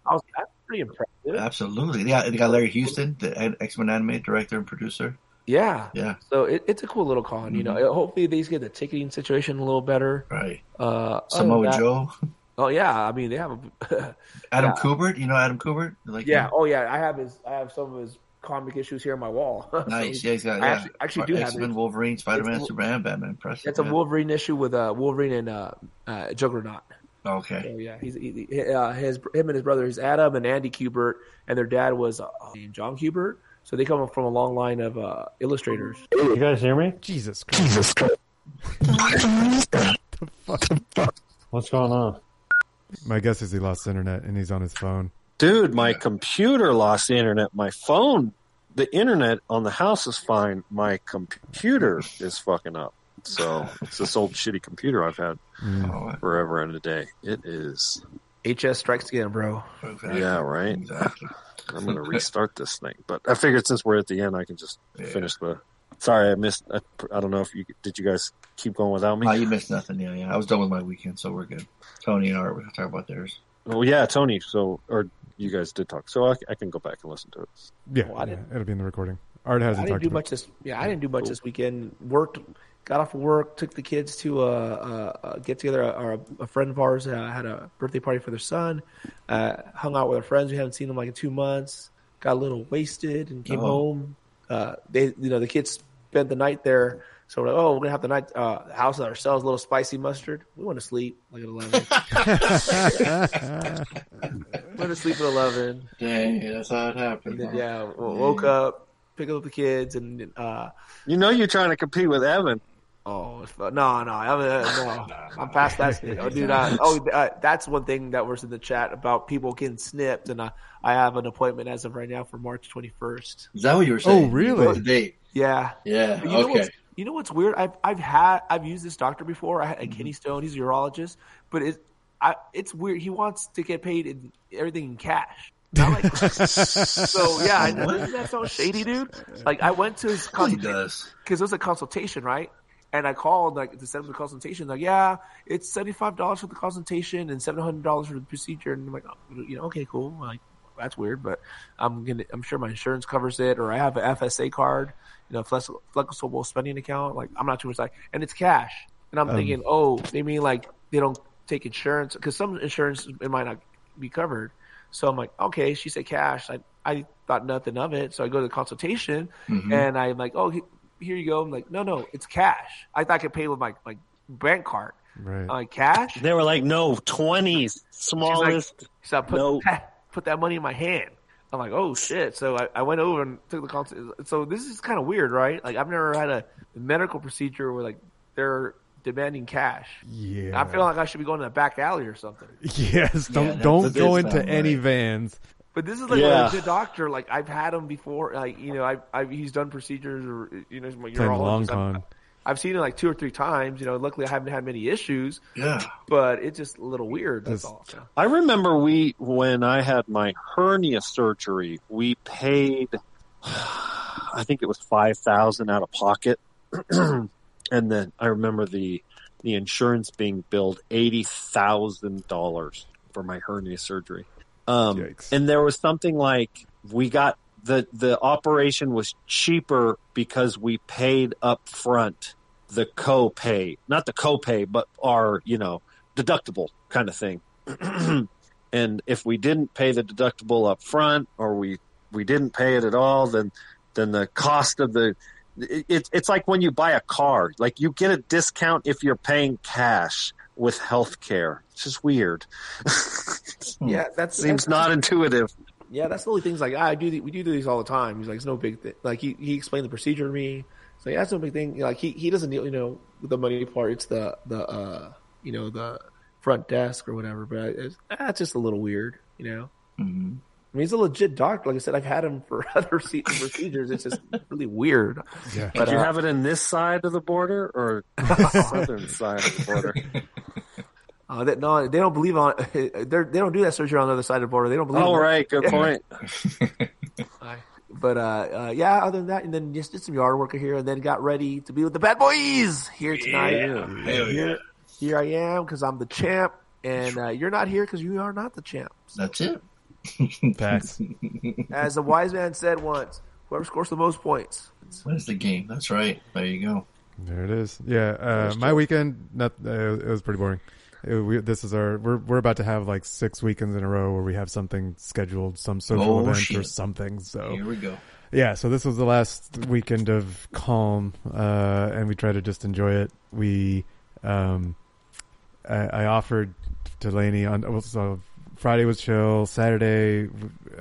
I was that's pretty impressive. Absolutely. Yeah, they got Larry Houston, the X Men anime director and producer. Yeah, Yeah. So it, it's a cool little con. You know, hopefully they get the ticketing situation a little better. Right. Uh, Samoa that- Joe, Oh yeah, I mean they have a <laughs> Adam Yeah. Kubert. You know Adam Kubert? Like yeah. him? Oh yeah, I have his. I have some of his comic issues here on my wall. <laughs> So Nice. Yeah, he's got. I Yeah. actually, actually do have X Men, it. Wolverine, Spider Man, Superman, Batman. Impressive. It's a yeah. Wolverine issue with uh, Wolverine and uh, uh, Juggernaut. Okay. So yeah, he's he, he- uh, his him and his brother is Adam and Andy Kubert, and their dad was uh, John Kubert. So they come from a long line of uh, illustrators. You guys hear me? Jesus Christ. Jesus Christ. What's going on? My guess is he lost internet and he's on his phone. Dude, my computer lost the internet. My phone, the internet on the house is fine. My computer is fucking up. So it's this old shitty computer I've had Mm. forever and a day. It is. HS strikes again, bro. Yeah, right. I'm gonna restart this thing, but I figured since we're at the end, I can just finish the. Sorry, I missed. I, I don't know if you did. You guys keep going without me? Oh, you missed nothing. Yeah, yeah. I was done with my weekend, so we're good. Tony and Art, we're gonna talk about theirs. Oh yeah, Tony. So or you guys did talk, so I, I can go back and listen to it. Yeah, Well, I yeah, didn't- it'll be in the recording. Art I hasn't I didn't talked do about much this. Yeah, I didn't do much this weekend. Worked, got off of work, took the kids to a, a, a get together. Or a, a friend of ours uh, had a birthday party for their son. Uh, hung out with our friends. We haven't seen them like in two months. Got a little wasted and came Oh. home. Uh, they, you know, the kids spent the night there. So we're like, oh, we're gonna have the night uh, house ourselves. A little spicy mustard. We went to sleep like at eleven. <laughs> <laughs> went to sleep at eleven. Dang, that's how it happened. Then, yeah, w- woke up, picked up the kids, and uh, You know, you're trying to compete with Evan. Oh no, no, I'm, uh, no, <laughs> I'm past that stage. Oh, dude, I, oh, uh, that's one thing that was in the chat about people getting snipped, and I, I have an appointment as of right now for March 21st. Is that what you were saying? Oh, really? The date? Yeah, Yeah. But you know okay. You know what's weird? I've I've had I've used this doctor before. I had Mm-hmm. a Kenny Stone. He's a urologist, but it, I, it's weird. He wants to get paid in everything in cash. Like, <laughs> so yeah, I know. doesn't that sound shady, dude? Like I went to his consultation does. because it was a consultation, right? And I called like to set up the consultation. Like, yeah, it's seventy five dollars for the consultation and seven hundred dollars for the procedure. And I'm like, oh, you know, okay, cool. Like, that's weird, but I'm gonna, I'm sure my insurance covers it, or I have an FSA card, you know, flex- flexible spending account. Like, I'm not too much like, and it's cash. And I'm Um, thinking, oh, they mean like they don't take insurance because some insurance it might not be covered. So I'm like, okay. She said cash. I I thought nothing of it. So I go to the consultation, Mhm. and I'm like, oh, here you go. I'm like, no, no, it's cash. I thought I could pay with my my bank card. Right. I'm cash. They were like, no, twenties, smallest. So I put No. Put that money in my hand. I'm like, oh shit. So I, I went over and took the consult. So this is kind of weird, right? Like I've never had a medical procedure where like they're demanding cash. Yeah. I feel like I should be going to the back alley or something. <laughs> Yes, don't that's- don't go into sound any right. vans. But this is like Yeah. a legit doctor. Like I've had him before. Like you know, I've, I've he's done procedures or you know, he's my Playing long urologist. I've, con. I've seen it like two or three times. You know, luckily I haven't had many issues. Yeah. But it's just a little weird. That's Just- all. So. I remember we when I had my hernia surgery, we paid I think it was five thousand out of pocket. <clears throat> and then I remember the the insurance being billed eighty thousand dollars for my hernia surgery. Um Yikes. and there was something like we got the the operation was cheaper because we paid up front the co-pay, not the co-pay, but our, you know, deductible kind of thing. <clears throat> and if we didn't pay the deductible up front or we we didn't pay it at all, then then the cost of the it, it, it's like when you buy a car, like you get a discount if you're paying cash with health care. It's just weird. <laughs> Yeah, that Seems not intuitive. Yeah, that's the only things like I do. the- We do these all the time. He's like, it's no big thing. Like he, he explained the procedure to me. So yeah, that's no big thing. Like he, he doesn't deal, you know, with the money part. It's the the uh, you know, the front desk or whatever. But it's, that's just a little weird, you know. Mm-hmm. I mean, he's a legit doctor. Like I said, I've had him for <laughs> other procedures. It's just really weird. Yeah. Did you have it in this side of the border or <laughs> southern side of the border? <laughs> Uh, that, no, they don't believe on. <laughs> They're, they don't do that surgery on the other side of the border. They don't believe. Oh, in it. right. Good <laughs> Yeah. point. <laughs> But uh, uh, yeah, other than that, and then just did some yard work here, and then got ready to be with the bad boys here tonight. Yeah. And Hell here, yeah. here I am because I'm the champ, and uh, you're not here because you are not the champ. That's it. Facts. As a wise man said once, whoever scores the most points. Wins the game. That's right. There you go. There it is. Yeah, uh, my weekend. Not uh, it was pretty boring. It- we, this is our. We're we're about to have like six weekends in a row where we have something scheduled, some social Oh, event or something. So Here we go. yeah, so this was the last weekend of calm, uh, and we tried to just enjoy it. We, um, I, I offered to Laney on so Friday was chill. Saturday,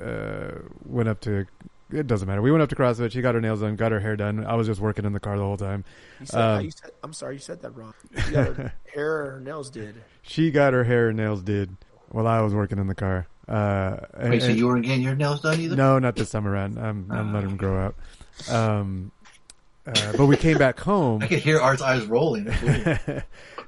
uh, went up to. It doesn't matter. We went up to CrossFit. She got her nails done, got her hair done. I was just working in the car the whole time. Said, Um, you said, I'm sorry, you said that wrong. You got her <laughs> hair her nails did. she got her hair and nails did while I was working in the car. Uh, and- Wait, so and- you weren't getting your nails done either? No, not this time around. I'm I'm letting them grow out. Um, uh, but we came back home. I could hear Art's eyes rolling. <laughs>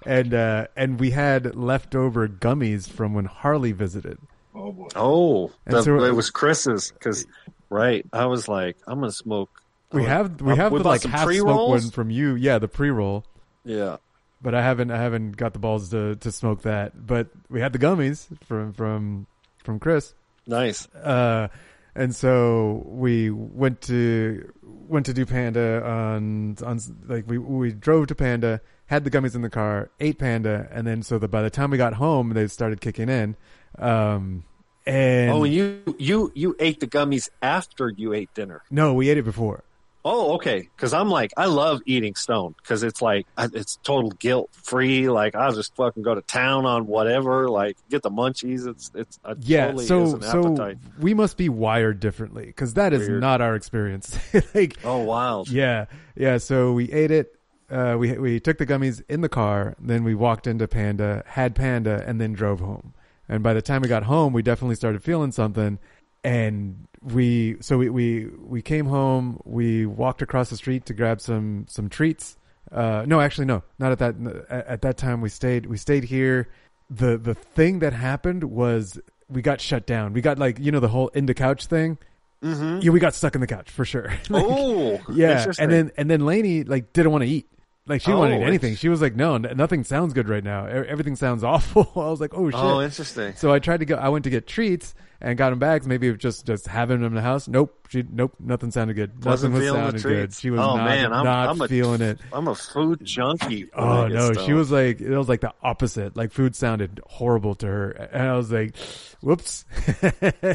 And uh, and we had leftover gummies from when Harley visited. oh boy. Oh, the- so- it was Chris's because, right? I was like, I'm gonna smoke. We have we have we the like half smoke pre-rolls? one from you. Yeah, the pre roll. Yeah, But I haven't I haven't got the balls to, to smoke that. But we had the gummies from from from Chris. nice. Uh, and so we went to went to do Panda on on like we we drove to Panda, had the gummies in the car, ate Panda, and then so that by the time we got home, they started kicking in. Um, and oh, you you you ate the gummies after you ate dinner. no, we ate it before. Oh, okay. Because I'm like, I love eating stone because it's like it's total guilt free. Like I'll just fucking go to town on whatever. Like get the munchies. It's it's it Yeah, totally is so so appetite. we must be wired differently because that is Weird. not our experience. <laughs> like Oh, wild. Yeah, yeah. So we ate it. Uh, we we took the gummies in the car. Then we walked into Panda, had Panda, and then drove home. And by the time we got home, we definitely started feeling something. And we so we we we came home. We walked across the street to grab some some treats. Uh, no, actually, no, not at that. At, at that time, we stayed. We stayed here. the The thing that happened was we got shut down. We got like you know the whole in the couch thing. Mm-hmm. Yeah, we got stuck in the couch for sure. <laughs> Like, oh, yeah, and then and then Lainey like didn't want to eat. Like she Oh, wanted anything. She was like, "No, n- nothing sounds good right now. Everything sounds <laughs> awful." I was like, "Oh shit!" Oh, interesting. So I tried to go. I went to get treats and got them bags. Maybe just just having them in the house. Nope. She nope. Nothing sounded good. Wasn't nothing was sounding good. She was oh not man, I'm, not I'm a, feeling it. I'm a food junkie. Oh no, she was like it was like the opposite. Like food sounded horrible to her, and I was like, "Whoops, <laughs>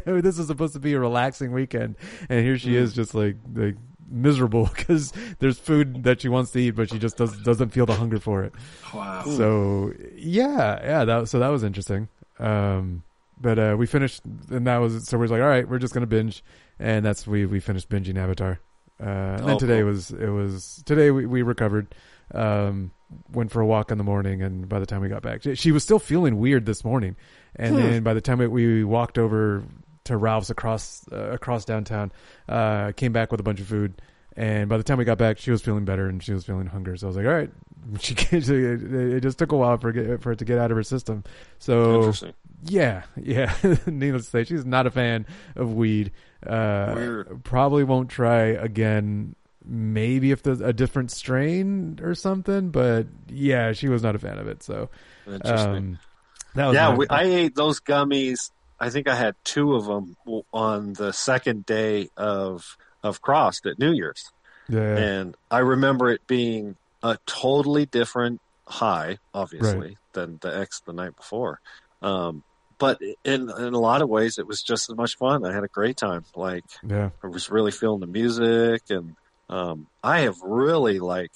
this is supposed to be a relaxing weekend, and here she Mm. is, just like like miserable <laughs> because there's food that she wants to eat, but she just does doesn't feel the hunger for it." Wow. So yeah, yeah, that so that was interesting. Um, but uh, we finished, and that was so we're like, all right, we're just gonna binge, and that's we we finished binging Avatar. Uh, and then Oh, today cool. was it was today we, we recovered. Um, went for a walk in the morning, and by the time we got back, she, she was still feeling weird this morning. And Hmm. then by the time we, we walked over to Ralph's across uh, across downtown, uh, came back with a bunch of food. And by the time we got back, she was feeling better and she was feeling hunger. So I was like, all right. <laughs> She it it just took a while for it, for it to get out of her system. So yeah, <laughs> yeah. <laughs> Needless to say, she's not a fan of weed. Uh, Weird. Probably won't try again. Maybe if there's a different strain or something, but yeah, she was not a fan of it. So, Interesting. um, that was yeah, we, I ate those gummies. I think I had two of them on the second day of of Crossed at New Year's, yeah, and I remember it being a totally different high, obviously, Right. than the X the night before. Um, but in in a lot of ways, it was just as much fun. I had a great time. Like yeah, I was really feeling the music, and um, I have really like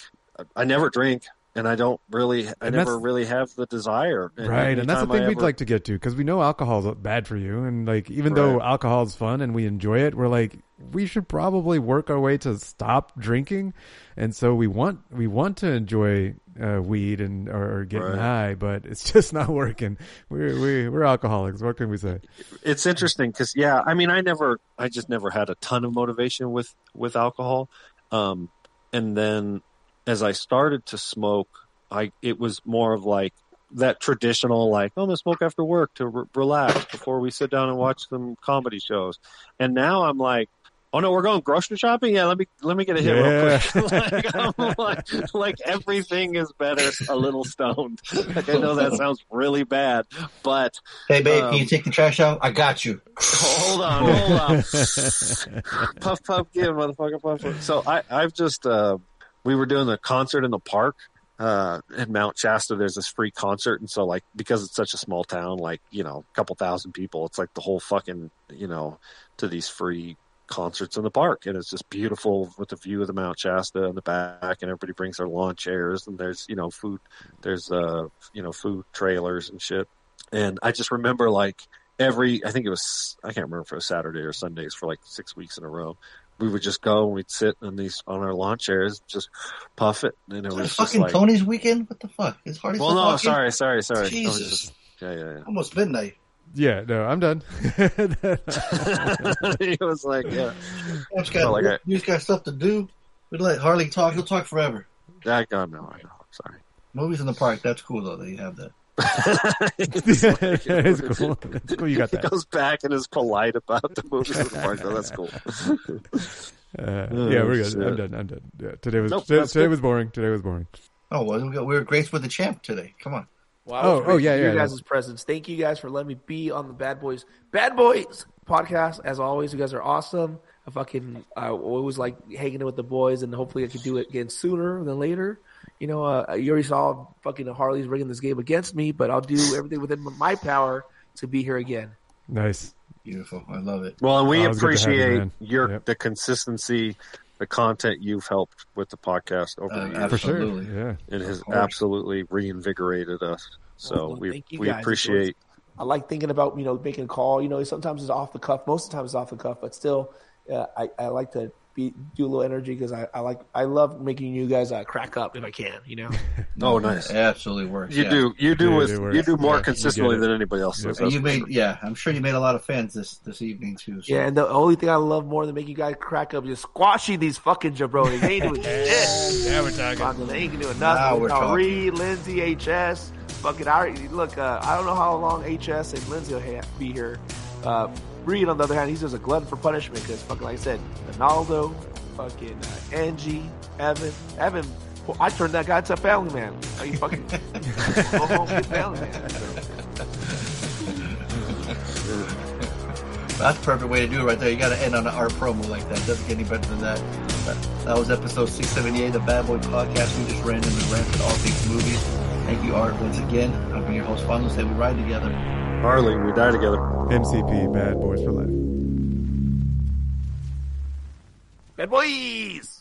I never drink. And I don't really, I And never really have the desire. Right, and that's the I thing we'd ever- like to get to because we know alcohol's bad for you, and like even though Right. alcohol's fun and we enjoy it, we're like we should probably work our way to stop drinking, and so we want we want to enjoy uh, weed and or, or getting Right. high, but it's <laughs> just not working. We're we, we're alcoholics. What can we say? it's interesting because yeah i mean i never i just never had a ton of motivation with with alcohol um and then as i started to smoke i it was more of like that traditional like oh i'm gonna smoke after work to re- relax before we sit down and watch some comedy shows and now i'm like oh no we're going grocery shopping yeah let me let me get a hit real quick <laughs> like, I'm like, like everything is better a little stoned like i know that sounds really bad but Hey, babe, um, can you take the trash out? I got you. Hold on, hold on. <laughs> puff, puff, give, motherfucker, puff. puff. So I, I've just, uh, we were doing a concert in the park, uh, in Mount Shasta. There's this free concert. And so like, because it's such a small town, like, you know, a couple thousand people, it's like the whole fucking, you know, to these free concerts in the park. And it's just beautiful with the view of the Mount Shasta in the back and everybody brings their lawn chairs and there's, you know, food, there's, uh, you know, food trailers and shit. And I just remember like, every I think it was I can't remember if it was Saturday or Sundays for like six weeks in a row. We would just go and we'd sit in these on our lawn chairs, just puff it, and it was It's just fucking like. Tony's weekend. What the fuck? It's hardly. well, no, talking? sorry, sorry, sorry. I was Jesus. just- yeah, yeah, yeah. Almost midnight. Yeah, no, I'm done. <laughs> it was like, yeah, I just Felt got, like I- you got stuff to do. We let Harley talk. He'll talk forever. I God, no, I know. I'm sorry. Movies in the park. That's cool though that you have that. It's <laughs> cool. It's cool you got He that. goes back and is polite about the movies in the park. though. That's cool. <laughs> Uh, <laughs> Oh, yeah, we're good. shit. I'm done. I'm done. Yeah, today was Nope, today, today was boring. Today was boring. Oh well, we, got, we were Grace with the champ today. Come on. Wow, Oh, oh, great yeah, to hear yeah, your yeah. guys' presence. Thank you guys for letting me be on the Bad Boys Bad Boys podcast. As always, you guys are awesome. I fucking I always like hanging out with the boys, and hopefully I can do it again sooner than later. You know, uh, you already saw fucking Harley's rigging this game against me, but I'll do everything within my power to be here again. Nice. Beautiful. I love it. Well, and we Oh, it's good to have you, appreciate your Yep. the consistency, the content you've helped with the podcast over Uh, the years. For sure. Absolutely. Yeah. It has absolutely reinvigorated us. So Well, we thank you we guys. appreciate. I like thinking about you know making a call. You know, sometimes it's off the cuff. Most of the time it's off the cuff, but still, uh, I I like to be do a little energy because I, I like I love making you guys uh, crack up if I can. You know. <laughs> Oh, nice. It absolutely works. You yeah. do you do Yeah, with you do more Yeah, consistently get than anybody else does. You made, sure. yeah, I'm sure you made a lot of fans this this evening too. so- Yeah, and the only thing I love more than making you guys crack up is squashing these fucking jabronis. They ain't doing <laughs> shit. Yeah, we're talking. Fucking, They ain't doing Now nothing. we're Now, talking. Reed, Lindsay, HS. Fucking, I look, uh, I don't know how long HS and Lindsay will ha- be here. Uh, Reed, on the other hand, he's just a glutton for punishment because, fucking, like I said, Ronaldo, fucking uh, Angie, Evan. Evan, well, I turned that guy into a family man. Are you fucking go home get family man? That's the perfect way to do it right there. You got to end on an art promo like that. Doesn't get any better than that. That, that was episode 678 of the Bad Boy Podcast. We just randomly ranted all things movies. Thank you, Art, once again. I've been your host, Fonso. Say we ride together. Harley, we die together. MCP, Bad Boys for Life. Bad boys!